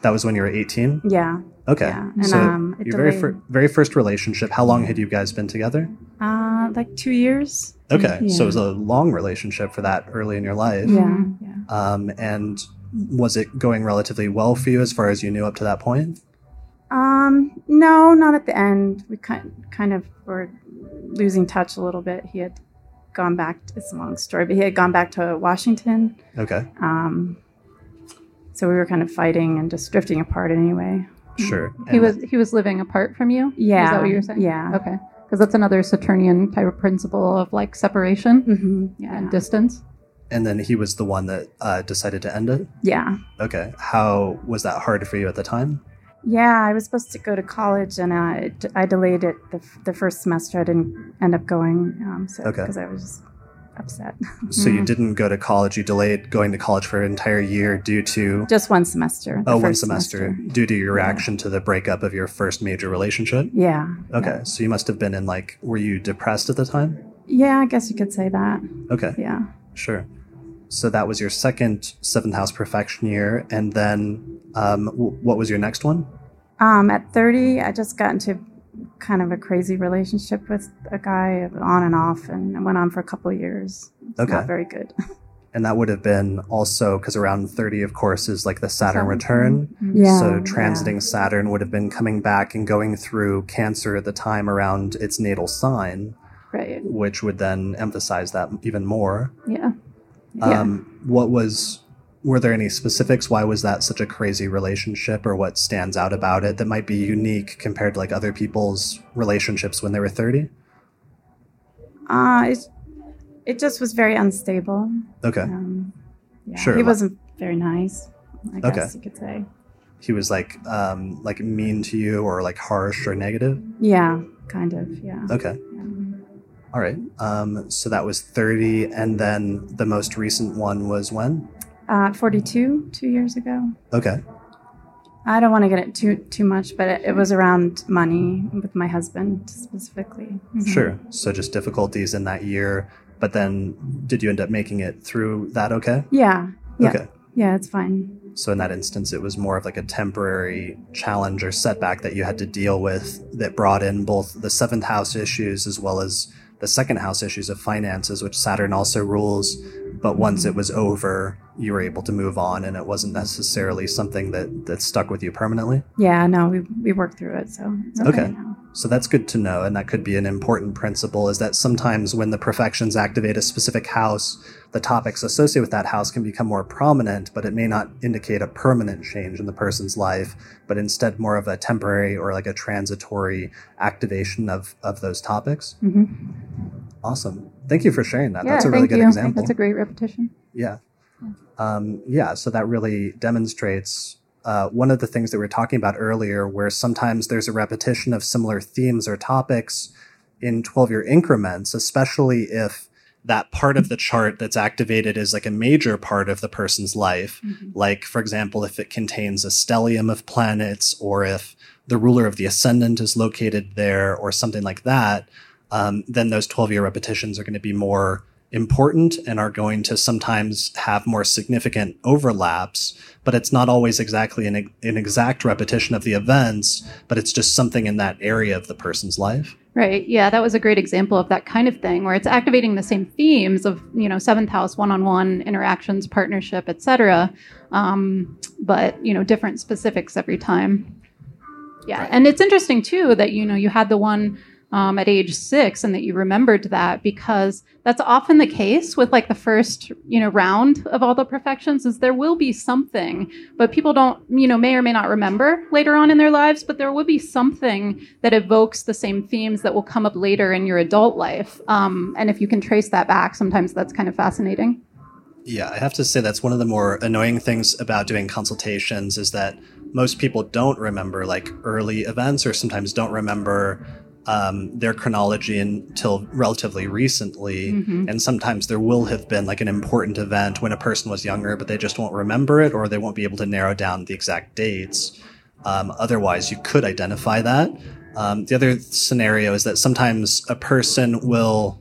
That was when you were 18? yeah. Okay. Yeah, and, so um, your very, fir- very first relationship, how long had you guys been together? Uh, like two years. Okay. So it was a long relationship for that early in your life. Yeah. Yeah. Um, and was it going relatively well for you as far as you knew up to that point? Um, no, not at the end. We kind kind of were losing touch a little bit. He had gone back. It's a long story, but he had gone back to Washington. Okay. Um, so we were kind of fighting and just drifting apart anyway. Sure. He And- was he was living apart from you. Yeah. Is that what you were saying? Yeah. Okay. Because that's another Saturnian type of principle of like separation Mm-hmm. and distance. and then he was the one that uh, decided to end it? Yeah. Okay. How was that hard for you at the time? Yeah, I was supposed to go to college, and I, I delayed it the, the first semester. I didn't end up going, um, so Okay. because I was just upset. [laughs] So you Mhm. didn't go to college. You delayed going to college for an entire year due to just one semester. Oh, one first semester, due to your reaction to the breakup of your first major relationship. Yeah. Okay, so you must have been in like, were you depressed at the time? Yeah, I guess you could say that. Okay, Yeah. sure. So that was your second seventh house profection year, and then um, w- what was your next one? Um, at 30, I just got into kind of a crazy relationship with a guy on and off, and it went on for a couple of years. It's Okay. Not very good. [laughs] And that would have been also because around 30, of course, is like the Saturn Saturn. return. Yeah. so yeah. transiting Saturn would have been coming back and going through Cancer at the time around its natal sign, Right. which would then emphasize that even more. Yeah. Yeah. Um, what was were there any specifics? Why was that such a crazy relationship, or what stands out about it that might be unique compared to like other people's relationships when they were thirty? Uh, it, it just was very unstable. Okay, Um, yeah, Sure, He wasn't very nice, I Okay. guess you could say. he was like um, like mean to you, or like harsh or negative. Yeah, kind of. Yeah. Okay. All right. Um, so that was thirty, and then the most recent one was when? Uh, 42, two years ago. Okay, I don't want to get it too too much, but it, it was around money with my husband specifically. Mhm. sure. So just difficulties in that year, but then did you end up making it through that? Okay. Yeah. Yeah. Okay. Yeah, it's fine. So in that instance, it was more of like a temporary challenge or setback that you had to deal with that brought in both the seventh house issues as well as the second house issues of finances, which Saturn also rules. But once it was over, you were able to move on, and it wasn't necessarily something that that stuck with you permanently. Yeah, no, we we worked through it, so it's okay. Okay. So that's good to know, and that could be an important principle. Is that sometimes when the profections activate a specific house, the topics associated with that house can become more prominent, but it may not indicate a permanent change in the person's life, but instead more of a temporary or like a transitory activation of of those topics. Mhm. Awesome. Thank you for sharing that. yeah, That's a really good you. example. That's a great repetition. Yeah. Um, yeah, so that really demonstrates uh, one of the things that we were talking about earlier, where sometimes there's a repetition of similar themes or topics in 12 year increments, especially if that part of the chart that's activated is like a major part of the person's life. Like, for example, if it contains a stellium of planets, or if the ruler of the ascendant is located there, or something like that, um, then those 12 year repetitions are going to be more important and are going to sometimes have more significant overlaps, but it's not always exactly an, an exact repetition of the events, but it's just something in that area of the person's life. Right. Yeah, that was a great example of that kind of thing where it's activating the same themes of, you know, seventh house, one-on-one interactions, partnership, etc. Um, but, you know, different specifics every time. Yeah. And it's interesting too that, you know, you had the one um, at age six and that you remembered that because that's often the case with like the first, you know, round of all the profections is there will be something, but people don't, you know, may or may not remember later on in their lives, but there will be something that evokes the same themes that will come up later in your adult life. Um, and if you can trace that back, sometimes that's kind of fascinating. Yeah, I have to say that's one of the more annoying things about doing consultations is that most people don't remember like early events or sometimes don't remember um, their chronology until relatively recently. Mhm. And sometimes there will have been like an important event when a person was younger, but they just won't remember it or they won't be able to narrow down the exact dates. Um, otherwise, you could identify that. Um, the other scenario is that sometimes a person will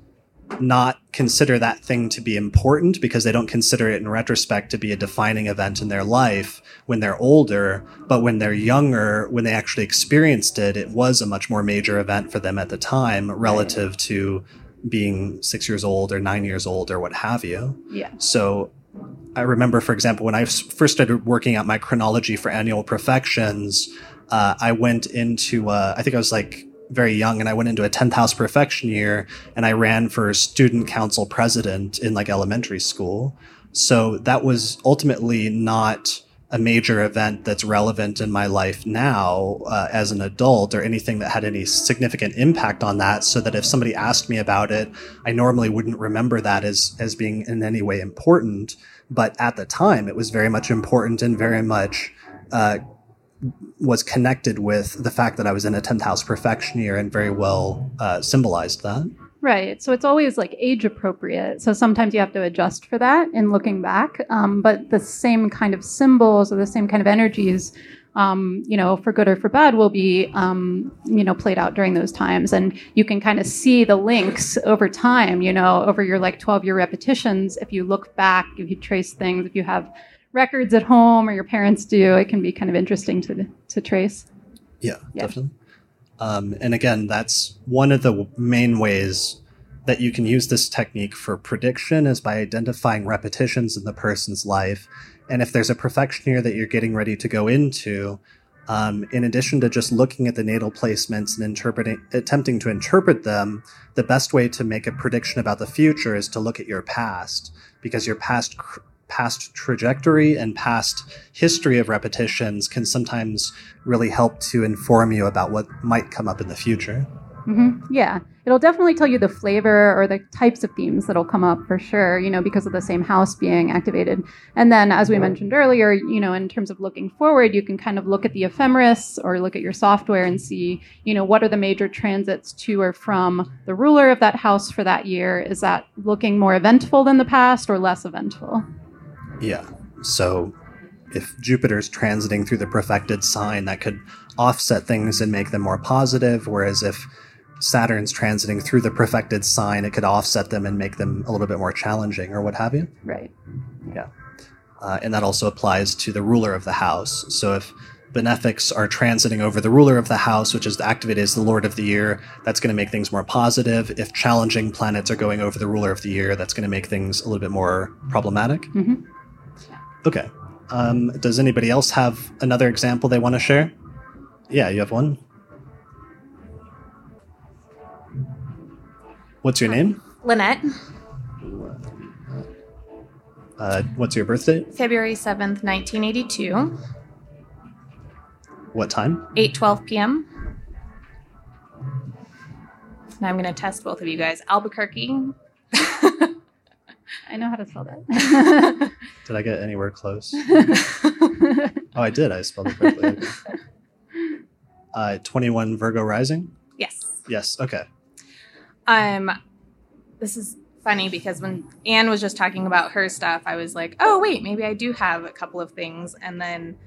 not consider that thing to be important because they don't consider it in retrospect to be a defining event in their life when they're older. But when they're younger, when they actually experienced it, it was a much more major event for them at the time relative to being six years old or nine years old or what have you. Yeah. So I remember, for example, when I first started working out my chronology for annual profections, uh, I went into, uh, I think I was like very young and I went into a 10th house profection year and I ran for student council president in like elementary school. So that was ultimately not a major event that's relevant in my life now uh, as an adult or anything that had any significant impact on that so that if somebody asked me about it i normally wouldn't remember that as as being in any way important but at the time it was very much important and very much uh, was connected with the fact that I was in a 10th house profection year and very well uh, symbolized that. Right. So it's always like age appropriate. So sometimes you have to adjust for that in looking back. Um, but the same kind of symbols or the same kind of energies, um, you know, for good or for bad, will be, um, you know, played out during those times. And you can kind of see the links over time, you know, over your like 12 year repetitions. If you look back, if you trace things, if you have records at home or your parents do, it can be kind of interesting to, to trace. Yeah, yeah. definitely. Um, and again, that's one of the main ways that you can use this technique for prediction is by identifying repetitions in the person's life. And if there's a profection here that you're getting ready to go into, um, in addition to just looking at the natal placements and interpreting, attempting to interpret them, the best way to make a prediction about the future is to look at your past because your past past trajectory and past history of repetitions can sometimes really help to inform you about what might come up in the future. Mm-hmm. Yeah, it'll definitely tell you the flavor or the types of themes that'll come up for sure, you know, because of the same house being activated. And then, as we mentioned earlier, you know, in terms of looking forward, you can kind of look at the ephemeris or look at your software and see, you know, what are the major transits to or from the ruler of that house for that year? Is that looking more eventful than the past or less eventful? Yeah. So if Jupiter's transiting through the profected sign, that could offset things and make them more positive. Whereas if Saturn's transiting through the profected sign, it could offset them and make them a little bit more challenging or what have you. Right. Yeah. Uh, and that also applies to the ruler of the house. So if benefics are transiting over the ruler of the house, which is activated as the lord of the year, that's going to make things more positive. If challenging planets are going over the ruler of the year, that's going to make things a little bit more problematic. Mm-hmm. Okay. Um, does anybody else have another example they want to share? Yeah, you have one. What's your name? Lynette. Uh, what's your birthday? February 7th, 1982. What time? 8:12 p.m. Now I'm going to test both of you guys. Albuquerque. [laughs] I know how to spell that. [laughs] did I get anywhere close? [laughs] oh, I did. I spelled it correctly. [laughs] Uh, 21 Virgo rising? Yes. Yes. Okay. Um, this is funny because when Anne was just talking about her stuff, I was like, oh, wait, maybe I do have a couple of things. And then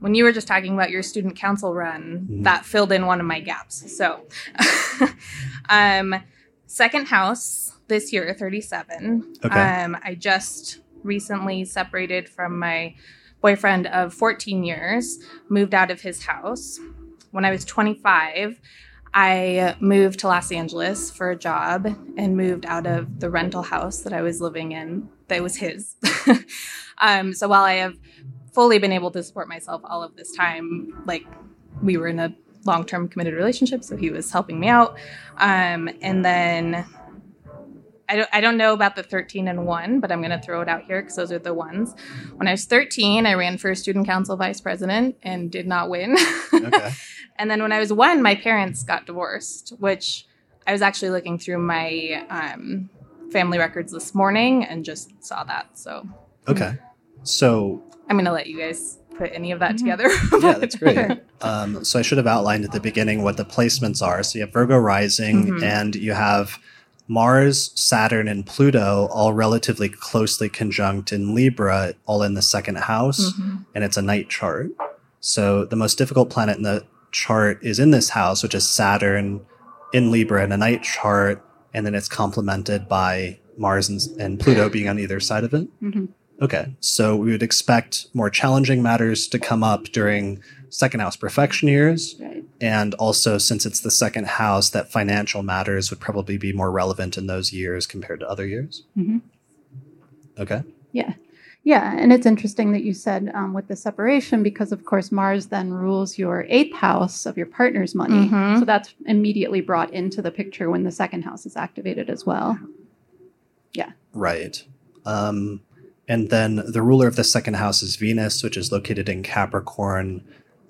when you were just talking about your student council run, mm-hmm. that filled in one of my gaps. So, um, second house this year, 37. Okay. Um, I just recently separated from my boyfriend of 14 years, moved out of his house. When I was 25, I moved to Los Angeles for a job and moved out of the rental house that I was living in that was his. [laughs] um, so while I have fully been able to support myself all of this time, like we were in a long term committed relationship, so he was helping me out. Um, and then I don't, I don't know about the 13 and 1, but I'm going to throw it out here because those are the ones. When I was 13, I ran for student council vice president and did not win. Okay. [laughs] and then when I was 1, my parents got divorced, which I was actually looking through my um, family records this morning and just saw that. So, okay. So, I'm going to let you guys put any of that mm-hmm. together. [laughs] yeah, that's great. [laughs] Um, so, I should have outlined at the beginning what the placements are. So, you have Virgo rising mm-hmm. and you have Mars, Saturn, and Pluto all relatively closely conjunct in Libra, all in the second house, mm-hmm. and it's a night chart. So the most difficult planet in the chart is in this house, which is Saturn in Libra in a night chart, and then it's complemented by Mars and, and Pluto being on either side of it. Mm-hmm. Okay, so we would expect more challenging matters to come up during second house profection years. Right. And also, since it's the second house, that financial matters would probably be more relevant in those years compared to other years. Mm-hmm. Okay. Yeah. Yeah. And it's interesting that you said um, with the separation, because of course, Mars then rules your eighth house of your partner's money. Mm-hmm. So that's immediately brought into the picture when the second house is activated as well. Yeah. Right. Um, and then the ruler of the second house is Venus, which is located in Capricorn.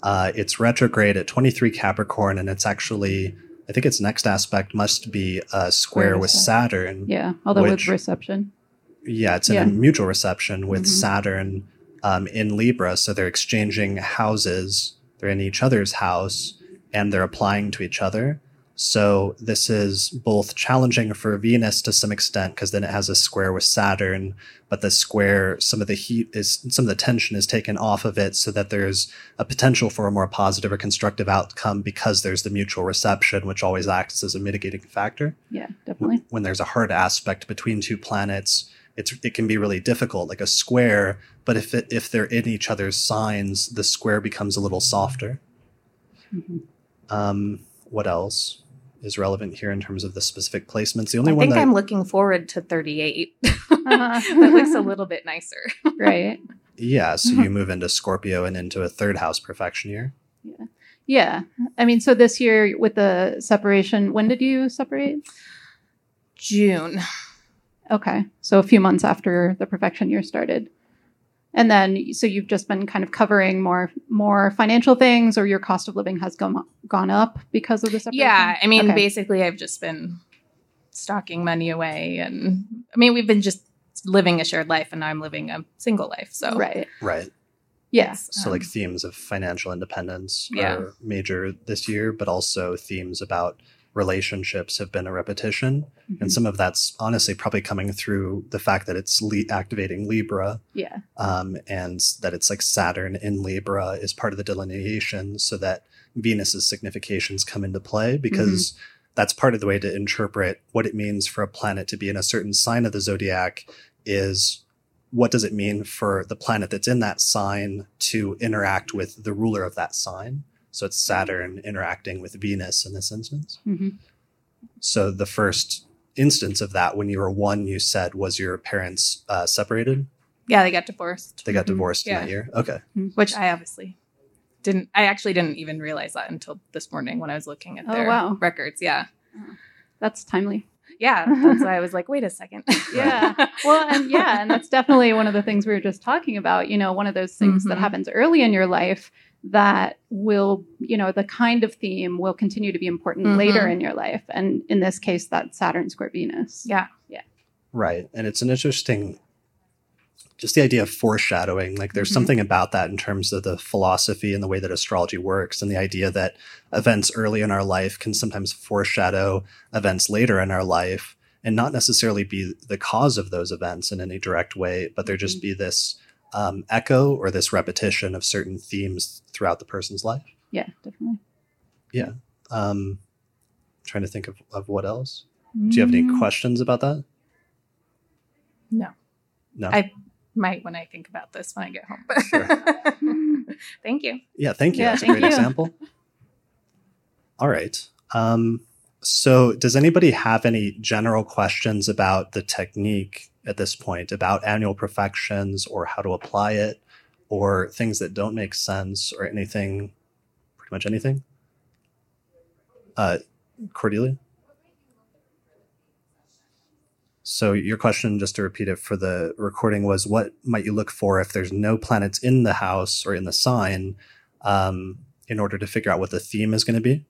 Uh, it's retrograde at 23 Capricorn, and it's actually, I think its next aspect must be a square with Saturn. Yeah, although which, with reception. Yeah, it's yeah. a mutual reception with mm-hmm. Saturn um, in Libra. So they're exchanging houses. They're in each other's house, and they're applying to each other. So this is both challenging for Venus to some extent because then it has a square with Saturn, but the square, some of the heat is, some of the tension is taken off of it so that there's a potential for a more positive or constructive outcome because there's the mutual reception, which always acts as a mitigating factor. Yeah, definitely. When there's a hard aspect between two planets, it's it can be really difficult, like a square. But if it, if they're in each other's signs, the square becomes a little softer. Mhm. Um, what else is relevant here in terms of the specific placements? The only one I one think that I'm looking forward to 38. Uh-huh. [laughs] that looks a little bit nicer. [laughs] right. yeah, so you [laughs] move into Scorpio and into a third house profection year. Yeah. Yeah. I mean, so this year with the separation, when did you separate? June. Okay. So a few months after the profection year started. And then so you've just been kind of covering more more financial things or your cost of living has gone gone up because of this. separation? Yeah, I mean, Okay. basically, I've just been stocking money away, and I mean, we've been just living a shared life, and now I'm living a single life. So Right. Right. Yes. So Um, like themes of financial independence Yeah. are major this year, but also themes about relationships have been a repetition. And some of that's honestly probably coming through the fact that it's le- activating Libra Yeah. um, and that it's like Saturn in Libra is part of the delineation so that Venus's significations come into play because that's part of the way to interpret what it means for a planet to be in a certain sign of the zodiac is what does it mean for the planet that's in that sign to interact with the ruler of that sign so it's saturn interacting with venus in this instance hmm so the first instance of that when you were one you said was your parents uh, separated yeah, they got divorced, they got Mhm. divorced in that year okay which I obviously didn't. I actually didn't even realize that until this morning when I was looking at Oh, their wow. records. Yeah, That's timely. yeah. That's why I was like, wait a second. [laughs] Yeah. Well, and yeah, and that's definitely one of the things we were just talking about. You know, one of those things that Mhm. happens early in your life that will, you know, the kind of theme will continue to be important Mhm. later in your life. And in this case, that's Saturn square Venus. yeah. Yeah. Right. And it's an interesting, just the idea of foreshadowing. Like there's Mhm. something about that in terms of the philosophy and the way that astrology works, and the idea that events early in our life can sometimes foreshadow events later in our life and not necessarily be the cause of those events in any direct way, but there just Mhm. be this um, echo or this repetition of certain themes throughout the person's life. Yeah, definitely. Yeah. Um, trying to think of, of what else. Do you have any Mm, questions about that? No. No. I might when I think about this when I get home. [laughs] Thank you. Yeah, thank you. Yeah, That's a great you. example. All right. Um, so, does anybody have any general questions about the technique at this point, about annual profections or how to apply it, or things that don't make sense, or anything, pretty much anything? Uh, Cordelia? So, your question, just to repeat it for the recording, was what might you look for if there's no planets in the house or in the sign um, in order to figure out what the theme is going to be?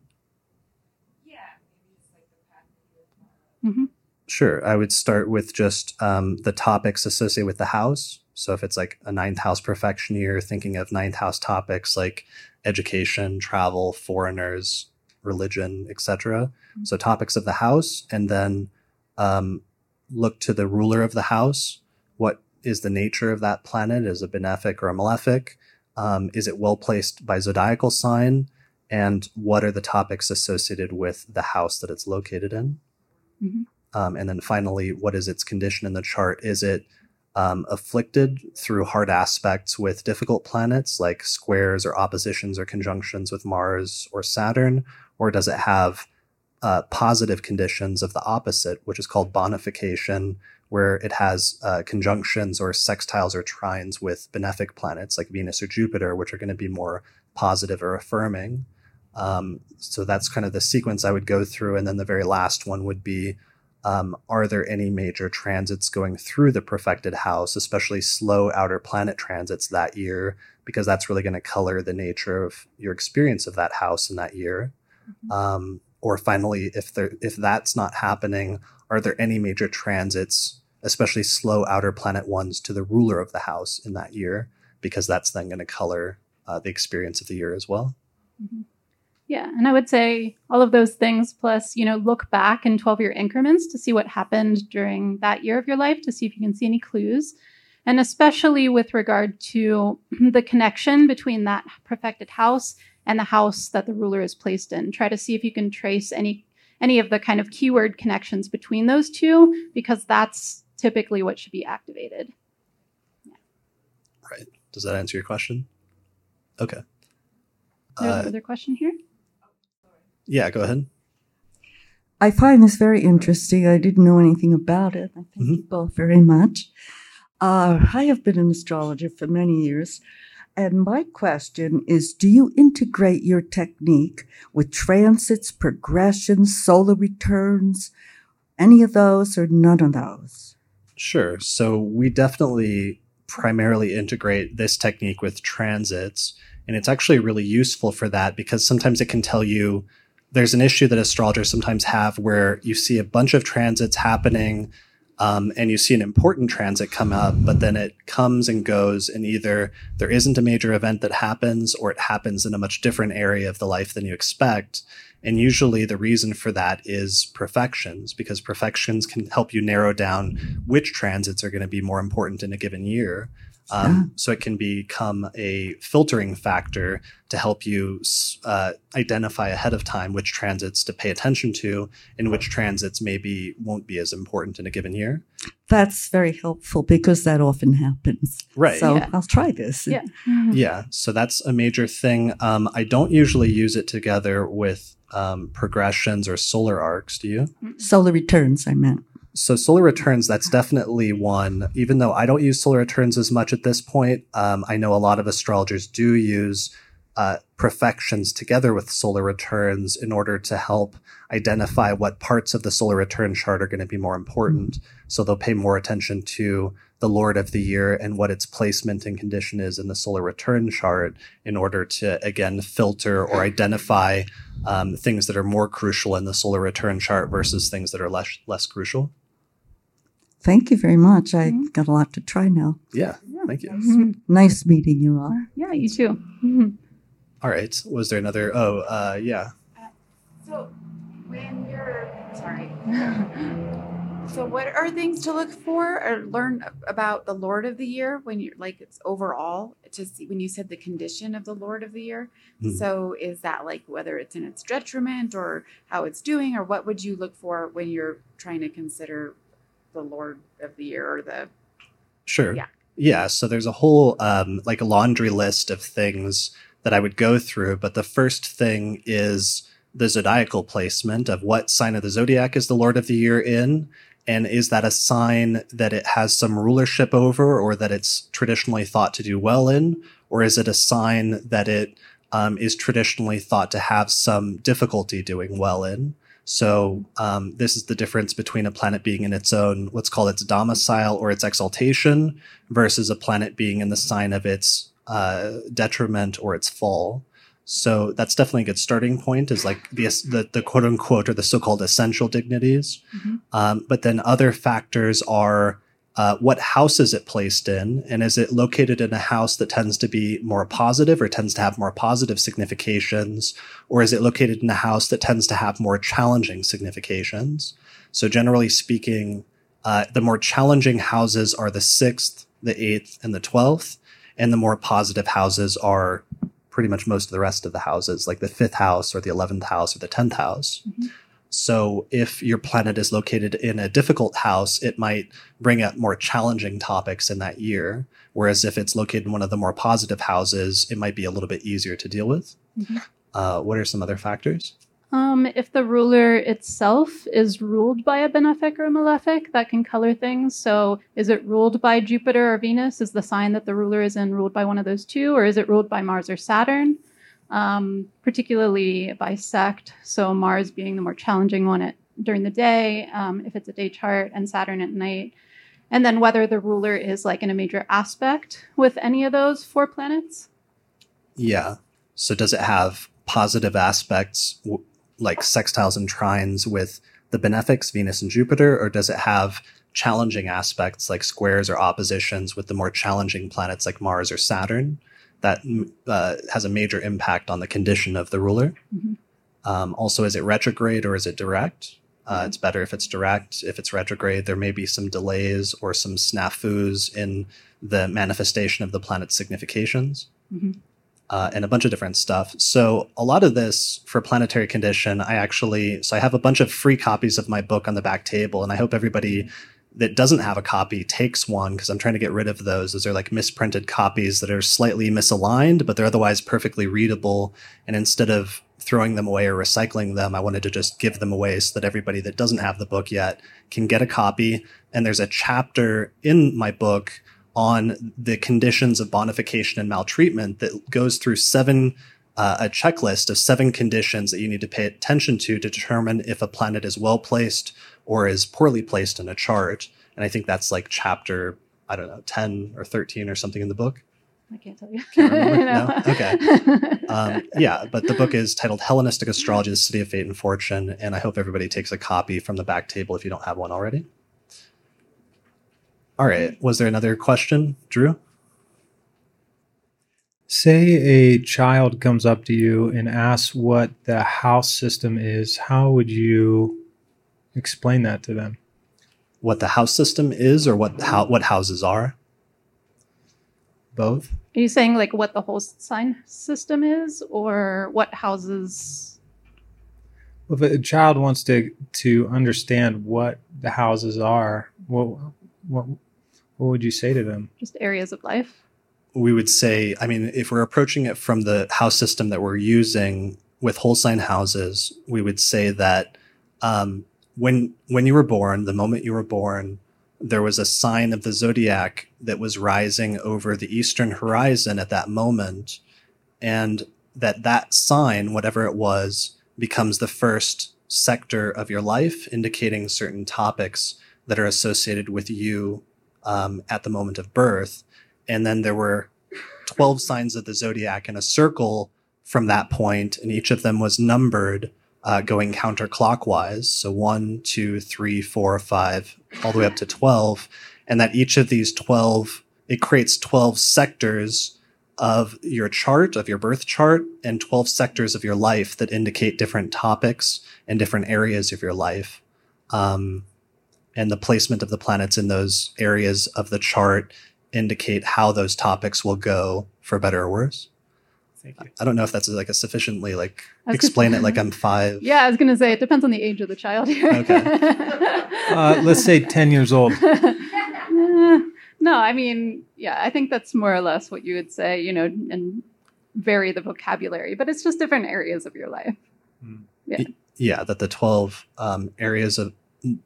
Mhm. Sure. I would start with just um, the topics associated with the house. So if it's like a ninth house profection year, thinking of ninth house topics like education, travel, foreigners, religion, etc. So topics of the house, and then um, look to the ruler of the house. What is the nature of that planet? Is it benefic or a malefic? Um, is it well placed by zodiacal sign? And what are the topics associated with the house that it's located in? Mhm. Um, and then finally, what is its condition in the chart? Is it um, afflicted through hard aspects with difficult planets like squares or oppositions or conjunctions with Mars or Saturn? Or does it have uh, positive conditions of the opposite, which is called bonification, where it has uh, conjunctions or sextiles or trines with benefic planets like Venus or Jupiter, which are going to be more positive or affirming? Um, so that's kind of the sequence I would go through. And then the very last one would be um, Are there any major transits going through the profected house, especially slow outer planet transits that year? Because that's really going to color the nature of your experience of that house in that year. Um, or finally, if there if that's not happening, are there any major transits, especially slow outer planet ones, to the ruler of the house in that year? Because that's then going to color uh, the experience of the year as well. Mm-hmm. Yeah, and I would say all of those things plus, you know, look back in 12 year increments to see what happened during that year of your life to see if you can see any clues. And especially with regard to [clears throat] the connection between that profected house and the house that the ruler is placed in. Try to see if you can trace any any of the kind of keyword connections between those two because that's typically what should be activated. Yeah. Right. Does that answer your question? Okay. There's uh, another question here. Yeah, go ahead. I find this very interesting. I didn't know anything about it. I thank mm-hmm. you both very much. Uh, I have been an astrologer for many years, and my question is Do you integrate your technique with transits, progressions, solar returns, any of those, or none of those? Sure. So we definitely primarily integrate this technique with transits. And it's actually really useful for that because sometimes it can tell you there's an issue that astrologers sometimes have where you see a bunch of transits happening um, and you see an important transit come up, but then it comes and goes, and either there isn't a major event that happens or it happens in a much different area of the life than you expect. And usually the reason for that is profections, because profections can help you narrow down which transits are going to be more important in a given year. Um, yeah. So it can become a filtering factor to help you uh, identify ahead of time which transits to pay attention to and which transits maybe won't be as important in a given year. That's very helpful because that often happens. Right. So yeah. I'll try this. Yeah. Mm-hmm. Yeah. So that's a major thing. Um, I don't usually use it together with um, progressions or solar arcs. Do you? Solar returns, I meant. So solar returns, that's definitely one. Even though I don't use solar returns as much at this point, um, I know a lot of astrologers do use uh, profections together with solar returns in order to help identify what parts of the solar return chart are going to be more important. So they'll pay more attention to the Lord of the year and what its placement and condition is in the solar return chart in order to, again, filter or identify um, things that are more crucial in the solar return chart versus things that are less, less crucial. Thank you very much. I mm-hmm. got a lot to try now. Yeah, thank you. Mm-hmm. Nice meeting you all. Yeah, you too. Mm-hmm. All right. Was there another? Oh, uh, yeah. Uh, so when you're sorry. [laughs] so what are things to look for or learn about the Lord of the Year when you're like it's overall to see when you said the condition of the Lord of the Year? Mm. So is that like whether it's in its detriment or how it's doing, or what would you look for when you're trying to consider the Lord of the Year or the Sure. Yeah. Yeah. So there's a whole um, like a laundry list of things that I would go through, but the first thing is the zodiacal placement of what sign of the zodiac is the Lord of the Year in, and is that a sign that it has some rulership over, or that it's traditionally thought to do well in, or is it a sign that it um, is traditionally thought to have some difficulty doing well in? So um, this is the difference between a planet being in its own, let's call its domicile or its exaltation, versus a planet being in the sign of its uh, detriment or its fall. So that's definitely a good starting point. Is like the the, the quote unquote or the so called essential dignities. Mm-hmm. Um, but then other factors are uh, what house is it placed in? And is it located in a house that tends to be more positive or tends to have more positive significations? Or is it located in a house that tends to have more challenging significations? So generally speaking, uh, the more challenging houses are the sixth, the eighth, and the twelfth. And the more positive houses are pretty much most of the rest of the houses, like the fifth house or the 11th house or the 10th house. Mm-hmm. So if your planet is located in a difficult house, it might bring up more challenging topics in that year. Whereas if it's located in one of the more positive houses, it might be a little bit easier to deal with. Mm-hmm. Uh, what are some other factors? Um, if the ruler itself is ruled by a benefic or a malefic, that can color things. So, is it ruled by Jupiter or Venus? Is the sign that the ruler is in ruled by one of those two, or is it ruled by Mars or Saturn? Um, particularly by sect. So Mars being the more challenging one at, during the day, um, if it's a day chart, and Saturn at night. And then whether the ruler is like in a major aspect with any of those four planets. Yeah. So does it have positive aspects like sextiles and trines with the benefics, Venus and Jupiter, or does it have challenging aspects like squares or oppositions with the more challenging planets like Mars or Saturn? That uh, has a major impact on the condition of the ruler. Mhm. Um, also, is it retrograde or is it direct? Uh, it's better if it's direct. If it's retrograde, there may be some delays or some snafus in the manifestation of the planet's significations Mhm. uh, and a bunch of different stuff. So a lot of this for planetary condition, I actually so I have a bunch of free copies of my book on the back table, and I hope everybody that doesn't have a copy takes one because I'm trying to get rid of those. Those are like misprinted copies that are slightly misaligned, but they're otherwise perfectly readable. And instead of throwing them away or recycling them, I wanted to just give them away so that everybody that doesn't have the book yet can get a copy. And there's a chapter in my book on the conditions of bonification and maltreatment that goes through seven uh, a checklist of seven conditions that you need to pay attention to to determine if a planet is well placed or is poorly placed in a chart. And I think that's like chapter I don't know ten or thirteen or something in the book. I can't tell you. Can't remember? [laughs] No. No? Okay. Um, yeah, but the book is titled Hellenistic Astrology: The Study of Fate and Fortune, and I hope everybody takes a copy from the back table if you don't have one already. All right. Was there another question, Drew? Say a child comes up to you and asks what the house system is. How would you explain that to them? What the house system is, or what how what houses are? Both. Are you saying like what the whole sign system is, or what houses? If a child wants to to understand what the houses are, what what what would you say to them? Just areas of life. we would say, I mean, if we're approaching it from the house system that we're using with whole sign houses, we would say that um, when when you were born, the moment you were born, there was a sign of the zodiac that was rising over the eastern horizon at that moment, and that that sign, whatever it was, becomes the first sector of your life, indicating certain topics that are associated with you um, at the moment of birth. And then there were 12 signs of the zodiac in a circle from that point and each of them was numbered uh, going counterclockwise. So one two three four five all the way up to 12 and that each of these 12 it creates 12 sectors of your chart of your birth chart and 12 sectors of your life that indicate different topics and different areas of your life. Um, and the placement of the planets in those areas of the chart indicate how those topics will go for better or worse. Thank you. I don't know if that's like a sufficiently like explain gonna- it like [laughs] I'm five. Yeah, I was gonna say it depends on the age of the child here. [laughs] Uh, let's say ten years old. [laughs] No, I mean, yeah, I think that's more or less what you would say, you know, and vary the vocabulary, but it's just different areas of your life. Yeah. Yeah, that the 12 um, areas of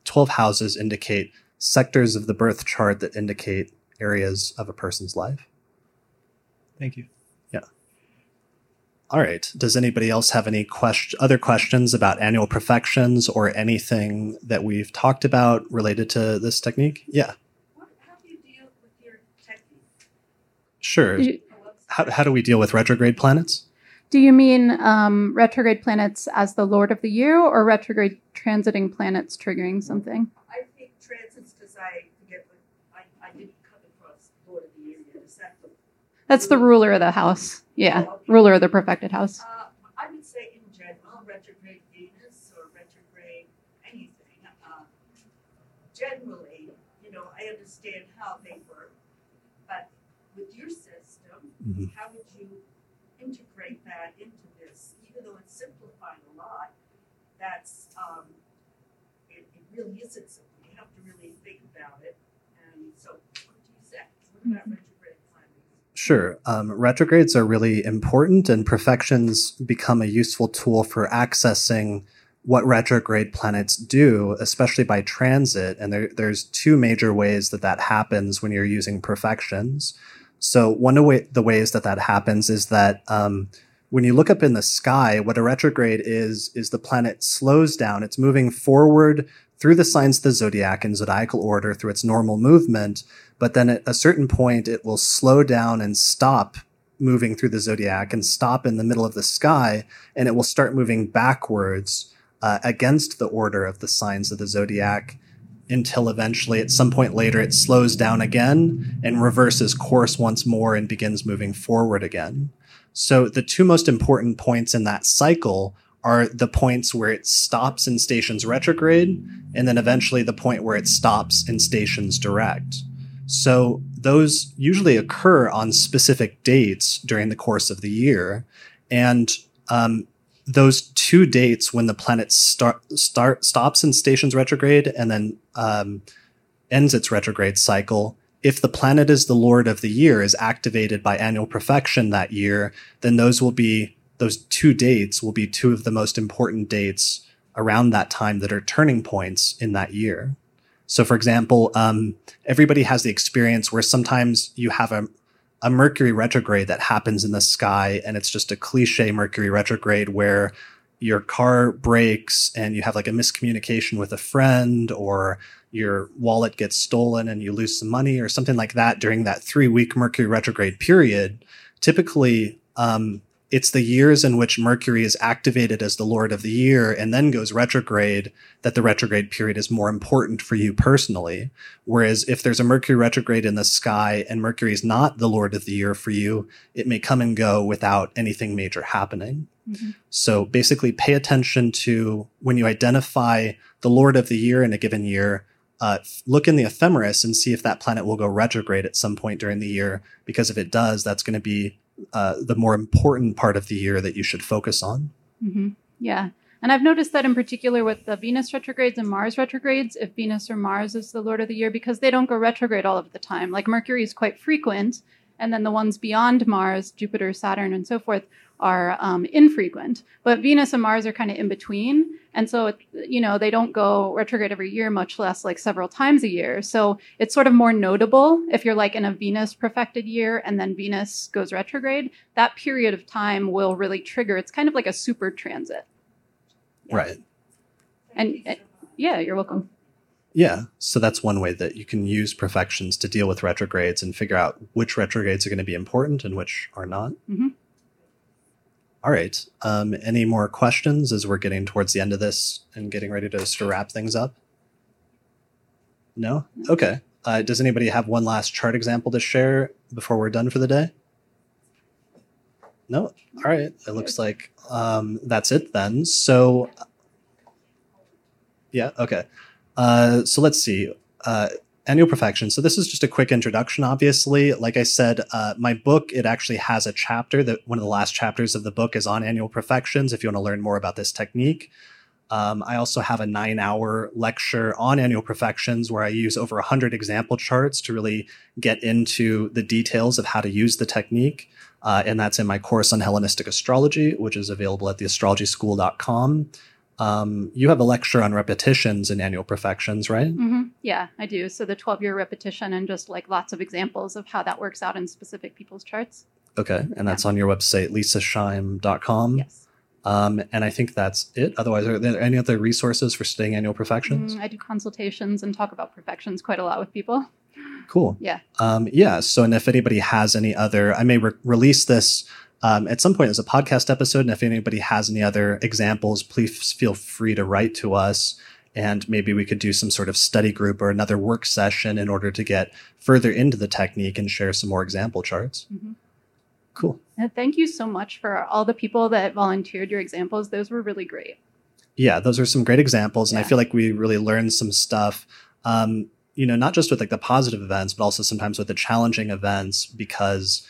12 houses indicate sectors of the birth chart that indicate areas of a person's life. Thank you. All right. Does anybody else have any question, other questions about annual profections or anything that we've talked about related to this technique? Yeah, sure. You- How, how do we deal with retrograde planets? Do you mean um, retrograde planets as the Lord of the Year or retrograde transiting planets triggering something? I think transits because I forget what I, I didn't come across Lord of the Year yet. Is that the That's the ruler of the house. Yeah, ruler of the profected house. Uh, I would say in general, retrograde Venus or retrograde anything. Uh, generally, you know, I understand how they work, but with your system, Mhm. how would you integrate that into this? Even though it's simplifying a lot, that's um, it, it really isn't simple. You have to really think about it. And so, what do you say? What about retrograde planning? Sure. Um, retrogrades are really important, and profections become a useful tool for accessing what retrograde planets do, especially by transit. And there, there's two major ways that that happens when you're using profections. So one of way, the ways that that happens is that um, when you look up in the sky, what a retrograde is is the planet slows down. It's moving forward through the signs of the zodiac in zodiacal order through its normal movement, but then at a certain point it will slow down and stop moving through the zodiac and stop in the middle of the sky, and it will start moving backwards uh, against the order of the signs of the zodiac until eventually at some point later it slows down again and reverses course once more and begins moving forward again. So the two most important points in that cycle are the points where it stops in stations retrograde and then eventually the point where it stops in stations direct. So those usually occur on specific dates during the course of the year. And um, those two dates when the planet start, start stops in stations retrograde and then um, ends its retrograde cycle if the planet is the lord of the year is activated by annual profection that year then those will be those two dates will be two of the most important dates around that time that are turning points in that year so for example um, everybody has the experience where sometimes you have a a Mercury retrograde that happens in the sky, and it's just a cliche Mercury retrograde where your car breaks and you have like a miscommunication with a friend, or your wallet gets stolen and you lose some money, or something like that during that three week Mercury retrograde period. Typically, um, it's the years in which Mercury is activated as the Lord of the year and then goes retrograde that the retrograde period is more important for you personally. Whereas if there's a Mercury retrograde in the sky and Mercury is not the Lord of the year for you, it may come and go without anything major happening. Mm-hmm. So basically, pay attention to when you identify the Lord of the year in a given year. Uh, look in the ephemeris and see if that planet will go retrograde at some point during the year. Because if it does, that's going to be uh, the more important part of the year that you should focus on. Mm-hmm. Yeah. And I've noticed that in particular with the Venus retrogrades and Mars retrogrades, if Venus or Mars is the Lord of the year, because they don't go retrograde all of the time. Like Mercury is quite frequent, and then the ones beyond Mars, Jupiter, Saturn, and so forth, are um, infrequent. But Venus and Mars are kind of in between. And so, you know, they don't go retrograde every year, much less like several times a year. So it's sort of more notable if you're like in a Venus profected year and then Venus goes retrograde, that period of time will really trigger. It's kind of like a super transit. Right. And uh, yeah, you're welcome. Yeah. So that's one way that you can use profections to deal with retrogrades and figure out which retrogrades are going to be important and which are not. Mm-hmm. All right. Um, any more questions as we're getting towards the end of this and getting ready to, to wrap things up? No? Okay. Uh, does anybody have one last chart example to share before we're done for the day? No? All right. It looks like um, that's it then. So, yeah, okay. Uh, so let's see. Uh, annual profection. So this is just a quick introduction. Obviously, like I said, uh, my book it actually has a chapter that one of the last chapters of the book is on annual profections If you want to learn more about this technique, um, I also have a nine-hour lecture on annual profections where I use over hundred example charts to really get into the details of how to use the technique. Uh, and that's in my course on Hellenistic astrology, which is available at theastrologyschool.com. Um, you have a lecture on repetitions in annual Profections, right? Mm-hmm. Yeah, I do. So the 12 year repetition and just like lots of examples of how that works out in specific people's charts. Okay. And that's on your website, leisaschaim.com. Yes. Um, and I think that's it. Otherwise, are there any other resources for studying annual profections? Mm, I do consultations and talk about profections quite a lot with people. Cool. Yeah. Um, yeah. So, and if anybody has any other, I may re- release this um, at some point as a podcast episode. And if anybody has any other examples, please feel free to write to us. And maybe we could do some sort of study group or another work session in order to get further into the technique and share some more example charts. Mm-hmm. Cool. And thank you so much for all the people that volunteered your examples. Those were really great. Yeah, those are some great examples. And yeah. I feel like we really learned some stuff. Um, you know, not just with like the positive events, but also sometimes with the challenging events because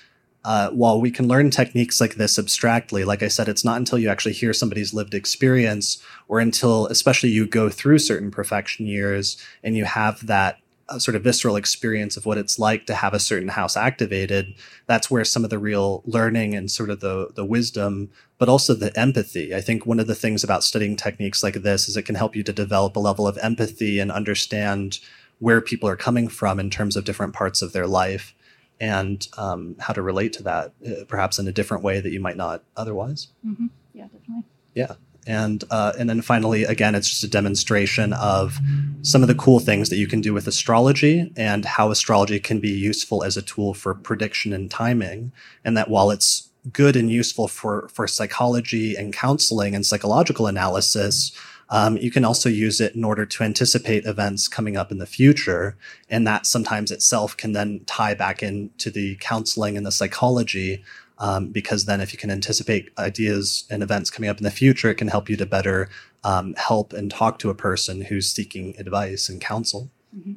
uh, while we can learn techniques like this abstractly, like I said, it's not until you actually hear somebody's lived experience or until, especially, you go through certain profection years and you have that uh, sort of visceral experience of what it's like to have a certain house activated. That's where some of the real learning and sort of the the wisdom, but also the empathy. I think one of the things about studying techniques like this is it can help you to develop a level of empathy and understand where people are coming from in terms of different parts of their life and um, how to relate to that, uh, perhaps in a different way that you might not otherwise. Mm-hmm. Yeah, definitely. Yeah, and uh, and then finally, again, it's just a demonstration of some of the cool things that you can do with astrology and how astrology can be useful as a tool for prediction and timing, and that while it's good and useful for for psychology and counseling and psychological analysis. Um, you can also use it in order to anticipate events coming up in the future. And that sometimes itself can then tie back into the counseling and the psychology. Um, because then, if you can anticipate ideas and events coming up in the future, it can help you to better um, help and talk to a person who's seeking advice and counsel. Mm-hmm.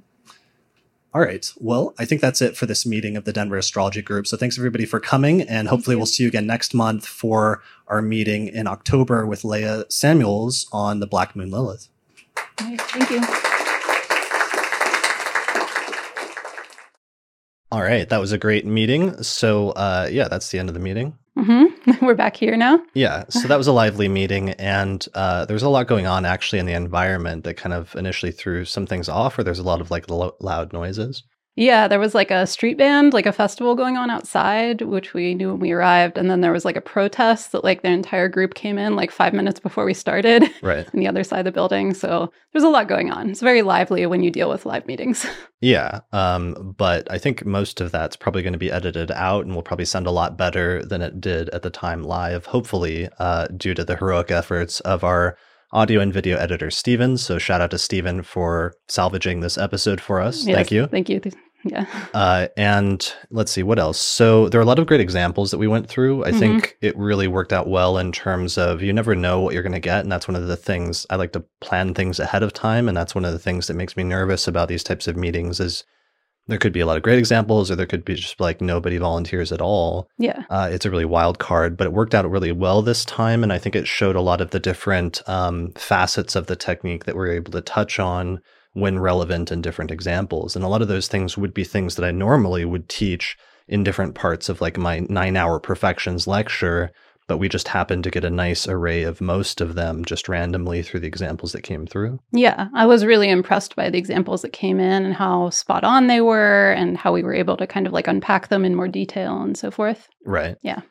All right. Well, I think that's it for this meeting of the Denver Astrology Group. So thanks everybody for coming, and hopefully we'll see you again next month for our meeting in October with Leah Samuels on the Black Moon Lilith. thank you. All right, that was a great meeting. So, uh, yeah, that's the end of the meeting. Mm-hmm. [laughs] We're back here now. Yeah, so that was a lively meeting, and uh, there was a lot going on actually in the environment that kind of initially threw some things off, or there's a lot of like lo- loud noises. Yeah, there was like a street band, like a festival going on outside, which we knew when we arrived. And then there was like a protest that like the entire group came in like five minutes before we started. [laughs] Right. on the other side of the building. So there's a lot going on. It's very lively when you deal with live meetings. [laughs] Yeah. Um, but I think most of that's probably going to be edited out and will probably sound a lot better than it did at the time live, hopefully, uh, due to the heroic efforts of our audio and video editor, Steven. So shout out to Steven for salvaging this episode for us. Yes, Thank you. Thank you. Yeah. Uh, and let's see what else. So there are a lot of great examples that we went through. I Mhm. think it really worked out well in terms of you never know what you're going to get, and that's one of the things I like to plan things ahead of time, and that's one of the things that makes me nervous about these types of meetings. Is there could be a lot of great examples, or there could be just like nobody volunteers at all. Yeah. Uh, it's a really wild card, but it worked out really well this time, and I think it showed a lot of the different um, facets of the technique that we're able to touch on when relevant in different examples. And a lot of those things would be things that I normally would teach in different parts of like my nine hour profections lecture, but we just happened to get a nice array of most of them just randomly through the examples that came through. Yeah, I was really impressed by the examples that came in and how spot on they were and how we were able to kind of like unpack them in more detail and so forth. Right. Yeah.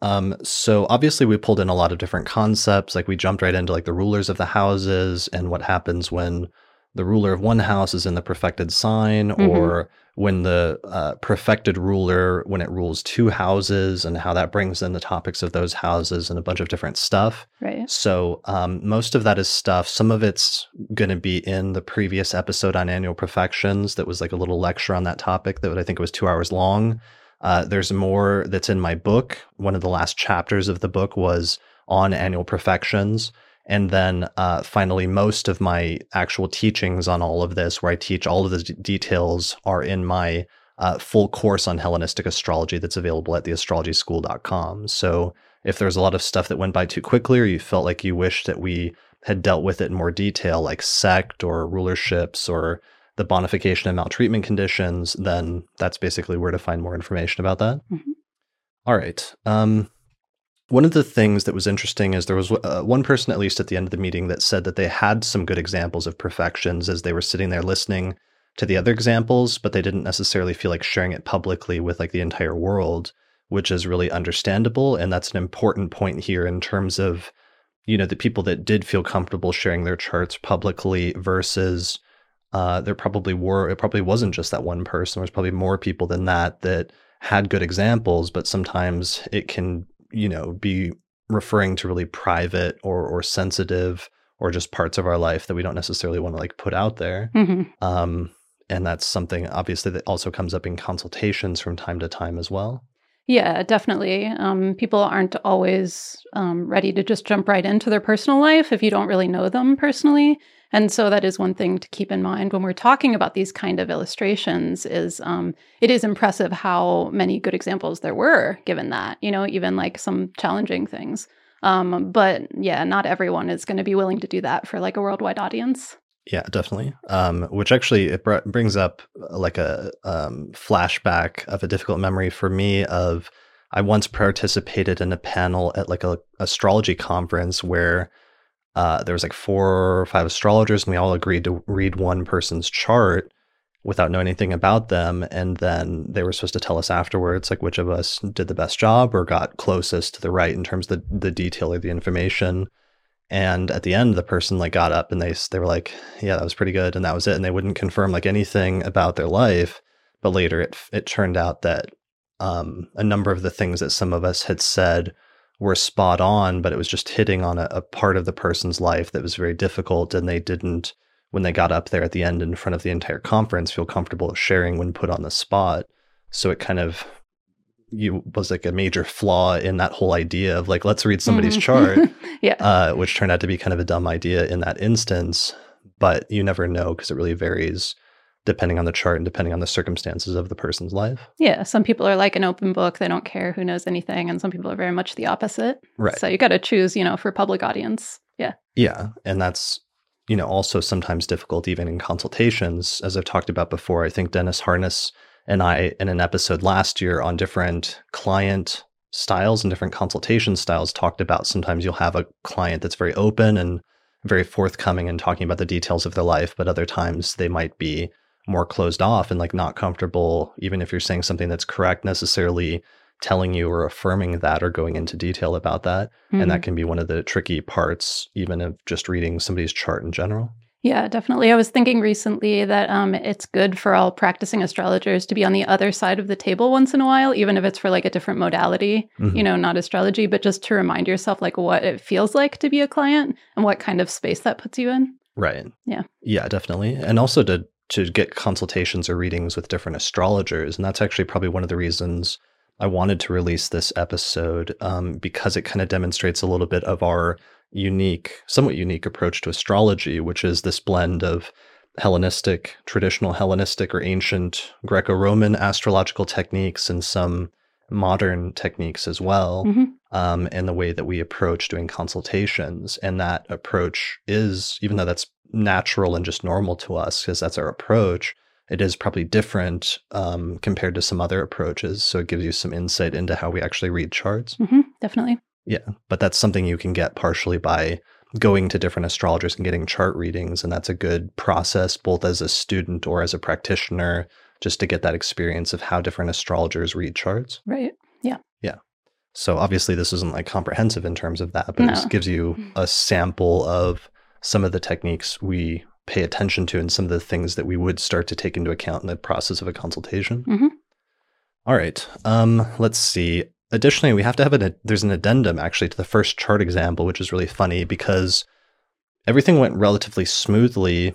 Um, so obviously we pulled in a lot of different concepts. Like we jumped right into like the rulers of the houses and what happens when the ruler of one house is in the profected sign Mhm. or when the uh, profected ruler when it rules two houses and how that brings in the topics of those houses and a bunch of different stuff. Right. so um, most of that is stuff. Some of it's going to be in the previous episode on annual profections that was like a little lecture on that topic that i think was two hours long. Uh, there's more that's in my book. One of the last chapters of the book was on annual profections and then uh, finally, most of my actual teachings on all of this, where I teach all of the d- details, are in my uh, full course on Hellenistic astrology that's available at theastrologyschool.com. So if there's a lot of stuff that went by too quickly, or you felt like you wish that we had dealt with it in more detail, like sect or rulerships or the bonification and maltreatment conditions, then that's basically where to find more information about that. Mhm. All right. Um, one of the things that was interesting is there was uh, one person, at least at the end of the meeting, that said that they had some good examples of profections as they were sitting there listening to the other examples, but they didn't necessarily feel like sharing it publicly with like the entire world, which is really understandable. And that's an important point here in terms of, you know, the people that did feel comfortable sharing their charts publicly versus uh, there probably were, it probably wasn't just that one person. There's probably more people than that that had good examples, but sometimes it can you know be referring to really private or or sensitive or just parts of our life that we don't necessarily want to like put out there hmm um and that's something obviously that also comes up in consultations from time to time as well Yeah, definitely. Um, people aren't always um, ready to just jump right into their personal life if you don't really know them personally. And so that is one thing to keep in mind when we're talking about these kind of illustrations is um, it is impressive how many good examples there were given that, you know, even like some challenging things. Um, but yeah, not everyone is going to be willing to do that for like a worldwide audience. Yeah, definitely. Um, which actually it br- brings up uh, like a um, flashback of a difficult memory for me of I once participated in a panel at like a astrology conference where uh, there was like four or five astrologers and we all agreed to read one person's chart without knowing anything about them and then they were supposed to tell us afterwards like which of us did the best job or got closest to the right in terms of the, the detail or the information. And at the end the person like got up and they they were like yeah that was pretty good and that was it and they wouldn't confirm like anything about their life. But later it it turned out that um, a number of the things that some of us had said were spot on, but it was just hitting on a, a part of the person's life that was very difficult, and they didn't, when they got up there at the end in front of the entire conference, feel comfortable sharing when put on the spot. So it kind of you was like a major flaw in that whole idea of like let's read somebody's Mhm. chart [laughs] yeah. uh, which turned out to be kind of a dumb idea in that instance. But you never know because it really varies depending on the chart and depending on the circumstances of the person's life. Yeah, some people are like an open book; they don't care who knows anything, and some people are very much the opposite. Right. So you got to choose, you know, for public audience. Yeah. Yeah. And that's, you know, also sometimes difficult even in consultations. As I've talked about before, I think Dennis Harness and I, in an episode last year on different client styles and different consultation styles, talked about sometimes you'll have a client that's very open and very forthcoming and talking about the details of their life, but other times they might be more closed off and like not comfortable, even if you're saying something that's correct, necessarily telling you or affirming that or going into detail about that. And that Mhm. can be one of the tricky parts, even of just reading somebody's chart in general. Yeah, definitely. I was thinking recently that um, it's good for all practicing astrologers to be on the other side of the table once in a while, even if it's for like a different modality, Mhm. you know, not astrology, but just to remind yourself like what it feels like to be a client and what kind of space that puts you in. Right. Yeah. Yeah, definitely. And also to to get consultations or readings with different astrologers. And that's actually probably one of the reasons I wanted to release this episode um, because it kind of demonstrates a little bit of our unique, somewhat unique approach to astrology, which is this blend of Hellenistic, traditional Hellenistic or ancient Greco Roman astrological techniques and some modern techniques as well Mhm. um, and the way that we approach doing consultations. And that approach is, even though that's natural and just normal to us, because that's our approach, it is probably different um, compared to some other approaches. So it gives you some insight into how we actually read charts. hmm definitely. Yeah. But that's something you can get partially by going to different astrologers and getting chart readings. And that's a good process, both as a student or as a practitioner, just to get that experience of how different astrologers read charts. Right. Yeah. Yeah. So obviously this isn't like comprehensive in terms of that, but it just gives you a sample of some of the techniques we pay attention to and some of the things that we would start to take into account in the process of a consultation. Mhm. All right. Um, let's see. Additionally, we have to have an there's an addendum actually to the first chart example, which is really funny because everything went relatively smoothly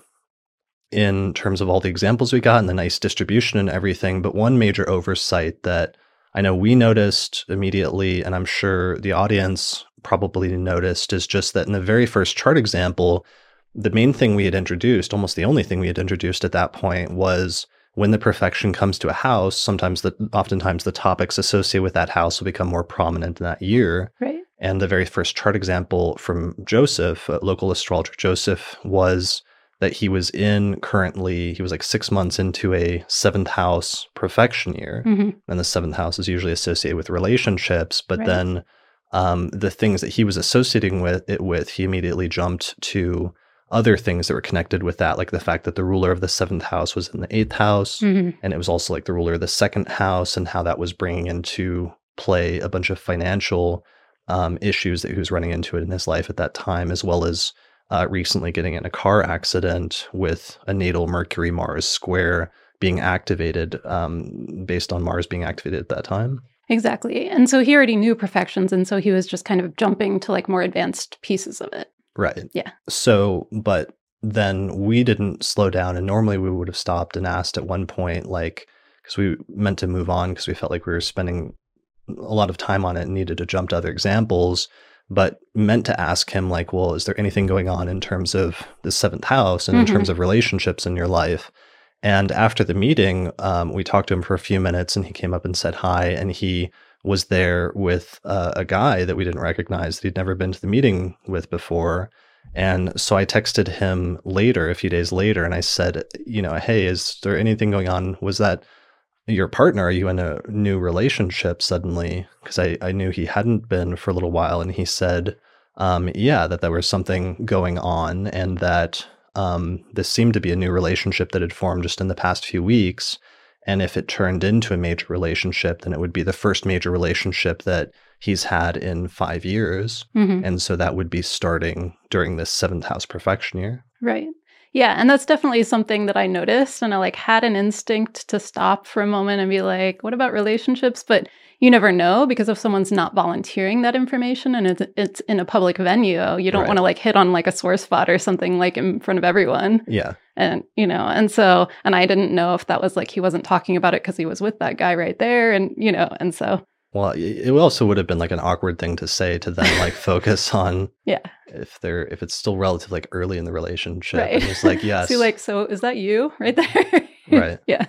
in terms of all the examples we got and the nice distribution and everything. But one major oversight that I know we noticed immediately, and I'm sure the audience probably noticed, is just that in the very first chart example, the main thing we had introduced, almost the only thing we had introduced at that point, was when the profection comes to a house, sometimes the oftentimes the topics associated with that house will become more prominent in that year. Right. And the very first chart example from Joseph, uh, local astrologer Joseph, was that he was in currently, he was like six months into a seventh house profection year. Mhm. And the seventh house is usually associated with relationships. But Right. then um, the things that he was associating with it with, he immediately jumped to other things that were connected with that, like the fact that the ruler of the seventh house was in the eighth house. Mhm. And it was also like the ruler of the second house and how that was bringing into play a bunch of financial um, issues that he was running into it in his life at that time, as well as uh, recently getting in a car accident with a natal Mercury Mars square being activated um, based on Mars being activated at that time. Exactly. And so he already knew profections. And so he was just kind of jumping to like more advanced pieces of it. Right. Yeah. So, but then we didn't slow down. And normally we would have stopped and asked at one point, like, because we meant to move on because we felt like we were spending a lot of time on it and needed to jump to other examples, but meant to ask him, like, well, is there anything going on in terms of the seventh house and in Mhm. terms of relationships in your life? And after the meeting, um, we talked to him for a few minutes and he came up and said hi. And he was there with uh, a guy that we didn't recognize that he'd never been to the meeting with before. And so I texted him later, a few days later, and I said, you know, hey, is there anything going on? Was that your partner? Are you in a new relationship suddenly? Because I, I knew he hadn't been for a little while. And he said, um, yeah, that there was something going on and that um, this seemed to be a new relationship that had formed just in the past few weeks. And if it turned into a major relationship, then it would be the first major relationship that he's had in five years. Mhm. And so that would be starting during this seventh house profection year. Right. Yeah, and that's definitely something that I noticed and I like had an instinct to stop for a moment and be like, what about relationships? But you never know because if someone's not volunteering that information and it's, it's in a public venue, you don't Right. want to like hit on like a sore spot or something like in front of everyone. Yeah. And, you know, and so, and I didn't know if that was like he wasn't talking about it because he was with that guy right there. And, you know, and so, Well, it also would have been like an awkward thing to say to then like [laughs] focus on yeah. if they're if it's still relatively like early in the relationship. Right. And it's like, [laughs] yes. so like, so is that you [laughs] right there? Right. yeah.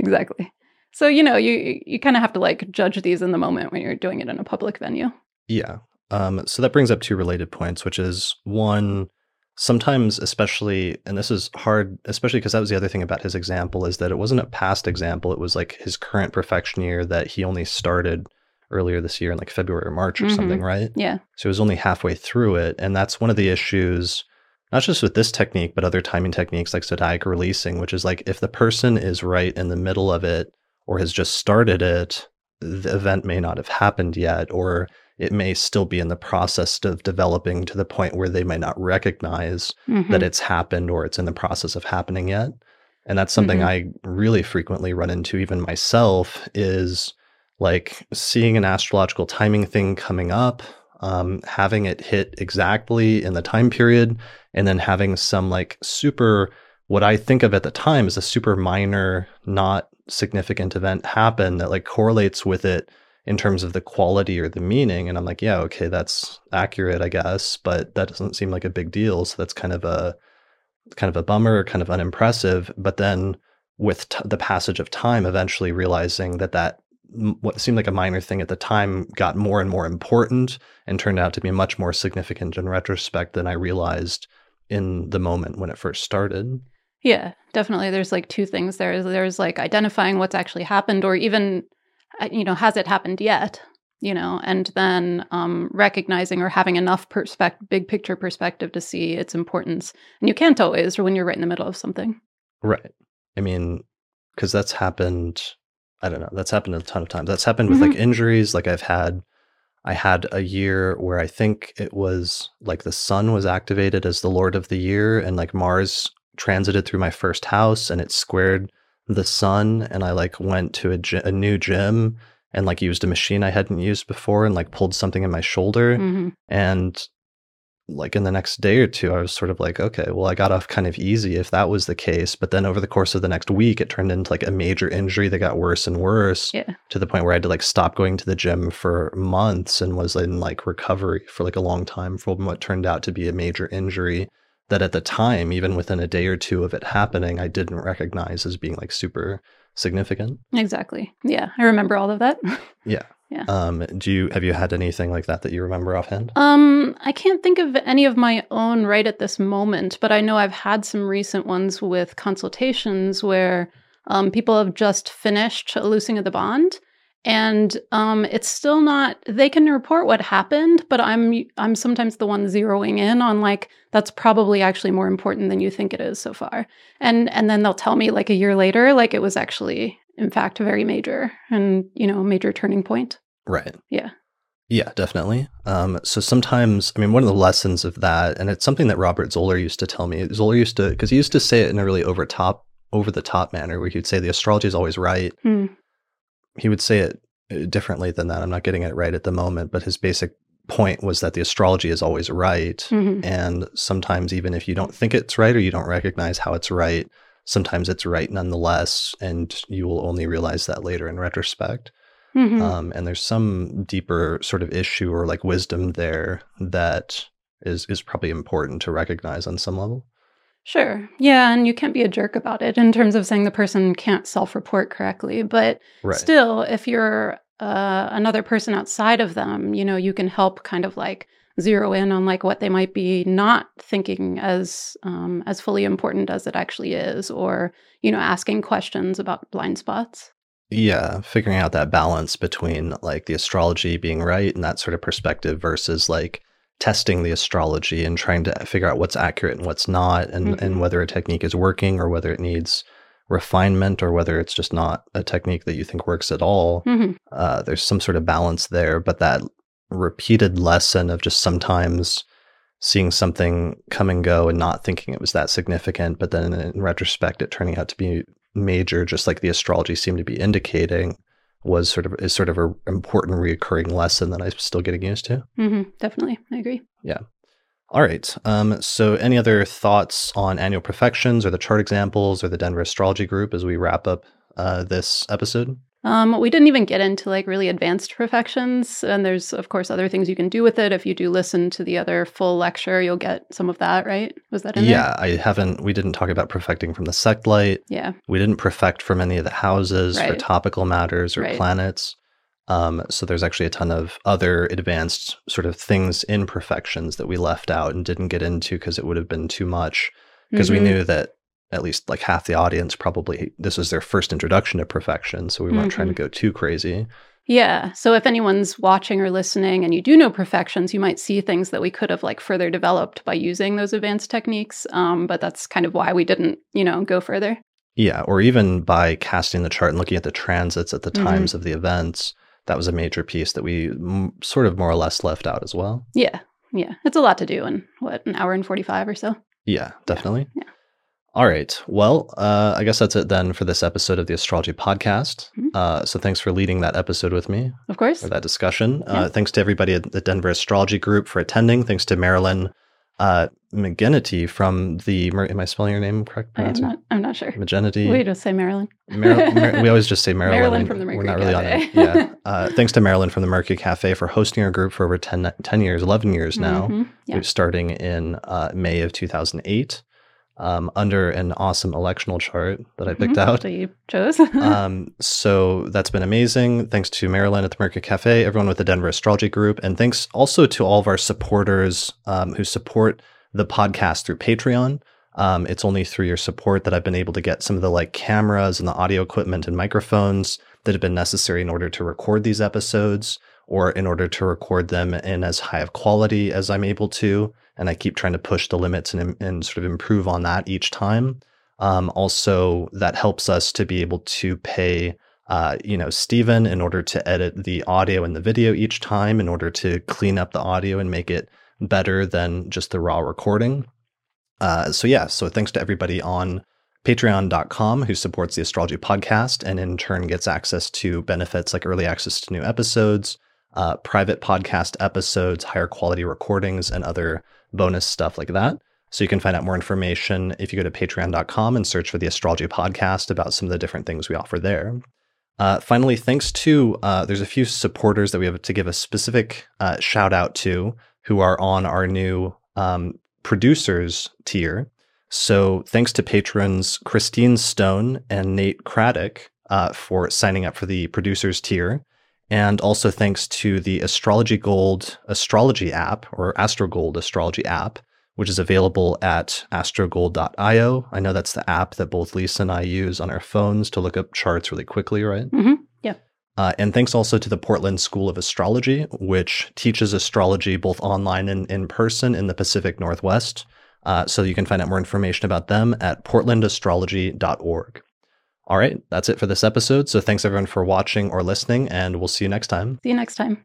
exactly. So, you know, you you kind of have to like judge these in the moment when you're doing it in a public venue. Yeah. Um, so that brings up two related points, which is one, sometimes, especially, and this is hard, especially because that was the other thing about his example, is that it wasn't a past example. It was like his current profection year that he only started earlier this year in like February or March or Mhm. something, right? Yeah. So he was only halfway through it. And that's one of the issues, not just with this technique, but other timing techniques like zodiac releasing, which is like if the person is right in the middle of it or has just started it, the event may not have happened yet, or it may still be in the process of developing to the point where they might not recognize Mhm. that it's happened or it's in the process of happening yet. And that's something Mhm. I really frequently run into, even myself, is like seeing an astrological timing thing coming up, um, having it hit exactly in the time period, and then having some like super, what I think of at the time is a super minor, not significant event happen that like correlates with it in terms of the quality or the meaning. And I'm like, yeah, okay, that's accurate, I guess, but that doesn't seem like a big deal. So that's kind of a kind of a bummer, kind of unimpressive. But then with t- the passage of time, eventually realizing that that what seemed like a minor thing at the time got more and more important and turned out to be much more significant in retrospect than I realized in the moment when it first started. Yeah, definitely. There's like two things there. There's like identifying what's actually happened, or even, uh, you know, has it happened yet? You know, and then um, recognizing or having enough perspective, big picture perspective to see its importance. And you can't always when you're right in the middle of something. Right. I mean, because that's happened. I don't know. That's happened a ton of times. That's happened with Mhm. like injuries. Like I've had, I had a year where I think it was like the sun was activated as the Lord of the Year, and like Mars transited through my first house, and it squared the sun, and I like went to a, gy- a new gym and like used a machine I hadn't used before, and like pulled something in my shoulder, Mhm. and like in the next day or two, I was sort of like, okay, well, I got off kind of easy if that was the case. But then over the course of the next week, it turned into like a major injury that got worse and worse Yeah. to the point where I had to like stop going to the gym for months and was in like recovery for like a long time from what turned out to be a major injury that at the time, even within a day or two of it happening, I didn't recognize as being like super significant. Exactly. Yeah, I remember all of that. [laughs] Yeah. Yeah. Um, do you have you had anything like that that you remember offhand? Um, I can't think of any of my own right at this moment, but I know I've had some recent ones with consultations where um, people have just finished a loosing of the bond, and um, it's still not. They can report what happened, but I'm I'm sometimes the one zeroing in on like that's probably actually more important than you think it is so far, and and then they'll tell me like a year later, like it was actually in fact very major and you know major turning point. Right. Yeah. Yeah, definitely. Um, so sometimes, I mean, one of the lessons of that, and it's something that Robert Zoller used to tell me. Zoller used to, because he used to say it in a really over top, over the top manner, where he'd say the astrology is always right. Hmm. He would say it uh, differently than that. I'm not getting it right at the moment, but his basic point was that the astrology is always right, Mhm. and sometimes even if you don't think it's right or you don't recognize how it's right, sometimes it's right nonetheless, and you will only realize that later in retrospect. Mhm. Um, and there's some deeper sort of issue or like wisdom there that is is probably important to recognize on some level. Sure. Yeah, and you can't be a jerk about it in terms of saying the person can't self-report correctly, but Right. still if you're uh, another person outside of them, you know, you can help kind of like zero in on like what they might be not thinking as um, as fully important as it actually is or, you know, asking questions about blind spots. Yeah, figuring out that balance between like the astrology being right and that sort of perspective versus like testing the astrology and trying to figure out what's accurate and what's not and and Mhm. whether a technique is working or whether it needs refinement or whether it's just not a technique that you think works at all. Mhm. Uh, there's some sort of balance there, but that repeated lesson of just sometimes seeing something come and go and not thinking it was that significant, but then in retrospect, it turning out to be major, just like the astrology seemed to be indicating, was sort of is sort of an important reoccurring lesson that I'm still getting used to. Mm-hmm, definitely, I agree. Yeah. All right. Um, so, any other thoughts on annual profections or the chart examples or the Denver Astrology Group as we wrap up uh, this episode? Um, we didn't even get into like really advanced profections. and there's of course other things you can do with it. If you do listen to the other full lecture, you'll get some of that. Right? Was that in yeah, there? I haven't. We didn't talk about profecting from the sect light. Yeah. We didn't profect from any of the houses or topical matters or Right. planets. Um, so there's actually a ton of other advanced sort of things in profections that we left out and didn't get into because it would have been too much. Because Mhm. we knew that at least like half the audience probably this was their first introduction to profection, so we weren't trying to Mm-hmm. go too crazy. Yeah. So if anyone's watching or listening and you do know profections, you might see things that we could have like further developed by using those advanced techniques. Um, but that's kind of why we didn't, you know, go further. Yeah, or even by casting the chart and looking at the transits at the Mhm. times of the events, that was a major piece that we m- sort of more or less left out as well. Yeah. Yeah. It's a lot to do in what, an hour and 45 or so? Yeah, definitely. Yeah. All right. Well, uh, I guess that's it then for this episode of the Astrology Podcast. Mm-hmm. Uh, so thanks for leading that episode with me. Of course. For that discussion. Yeah. Uh, thanks to everybody at the Denver Astrology Group for attending. Thanks to Marilyn uh, McGinnity from the. Am I spelling your name correct? I am not, I'm not sure. McGinnity. We just say Marilyn. Mar- Mar- we always just say [laughs] Marilyn. Marilyn from the We're Mercury not really on Cafe. it. Yeah. [laughs] Uh, thanks to Marilyn from the Mercury Cafe for hosting our group for over 10, 10 years, 11 years now. Mhm. Yeah. Starting in uh, May of 2008 um, under an awesome electional chart that I picked Mhm. out. That you chose. [laughs] um, so that's been amazing. Thanks to Marilyn at the Mercury Cafe, everyone with the Denver Astrology Group, and thanks also to all of our supporters um, who support the podcast through Patreon. Um, it's only through your support that I've been able to get some of the like cameras and the audio equipment and microphones that have been necessary in order to record these episodes or in order to record them in as high of quality as I'm able to. And I keep trying to push the limits and, and sort of improve on that each time. Um, also, that helps us to be able to pay, uh, you know, Stephen in order to edit the audio and the video each time, in order to clean up the audio and make it better than just the raw recording. Uh, so yeah, so thanks to everybody on patreon.com who supports the astrology podcast and in turn gets access to benefits like early access to new episodes, uh, private podcast episodes, higher quality recordings, and other bonus stuff like that. So you can find out more information if you go to patreon.com and search for the astrology podcast about some of the different things we offer there. Uh, finally, thanks to uh, there's a few supporters that we have to give a specific uh, shout out to who are on our new um, producers tier. So thanks to patrons Christine Stone and Nate Craddock uh, for signing up for the producers tier. And also thanks to the Astrology Gold astrology app or AstroGold astrology app, which is available at astrogold.io. I know that's the app that both Leisa and I use on our phones to look up charts really quickly, right? hmm Yeah. Uh, and thanks also to the Portland School of Astrology, which teaches astrology both online and in person in the Pacific Northwest. Uh, so you can find out more information about them at portlandastrology.org. All right, that's it for this episode. So thanks everyone for watching or listening, and we'll see you next time. See you next time.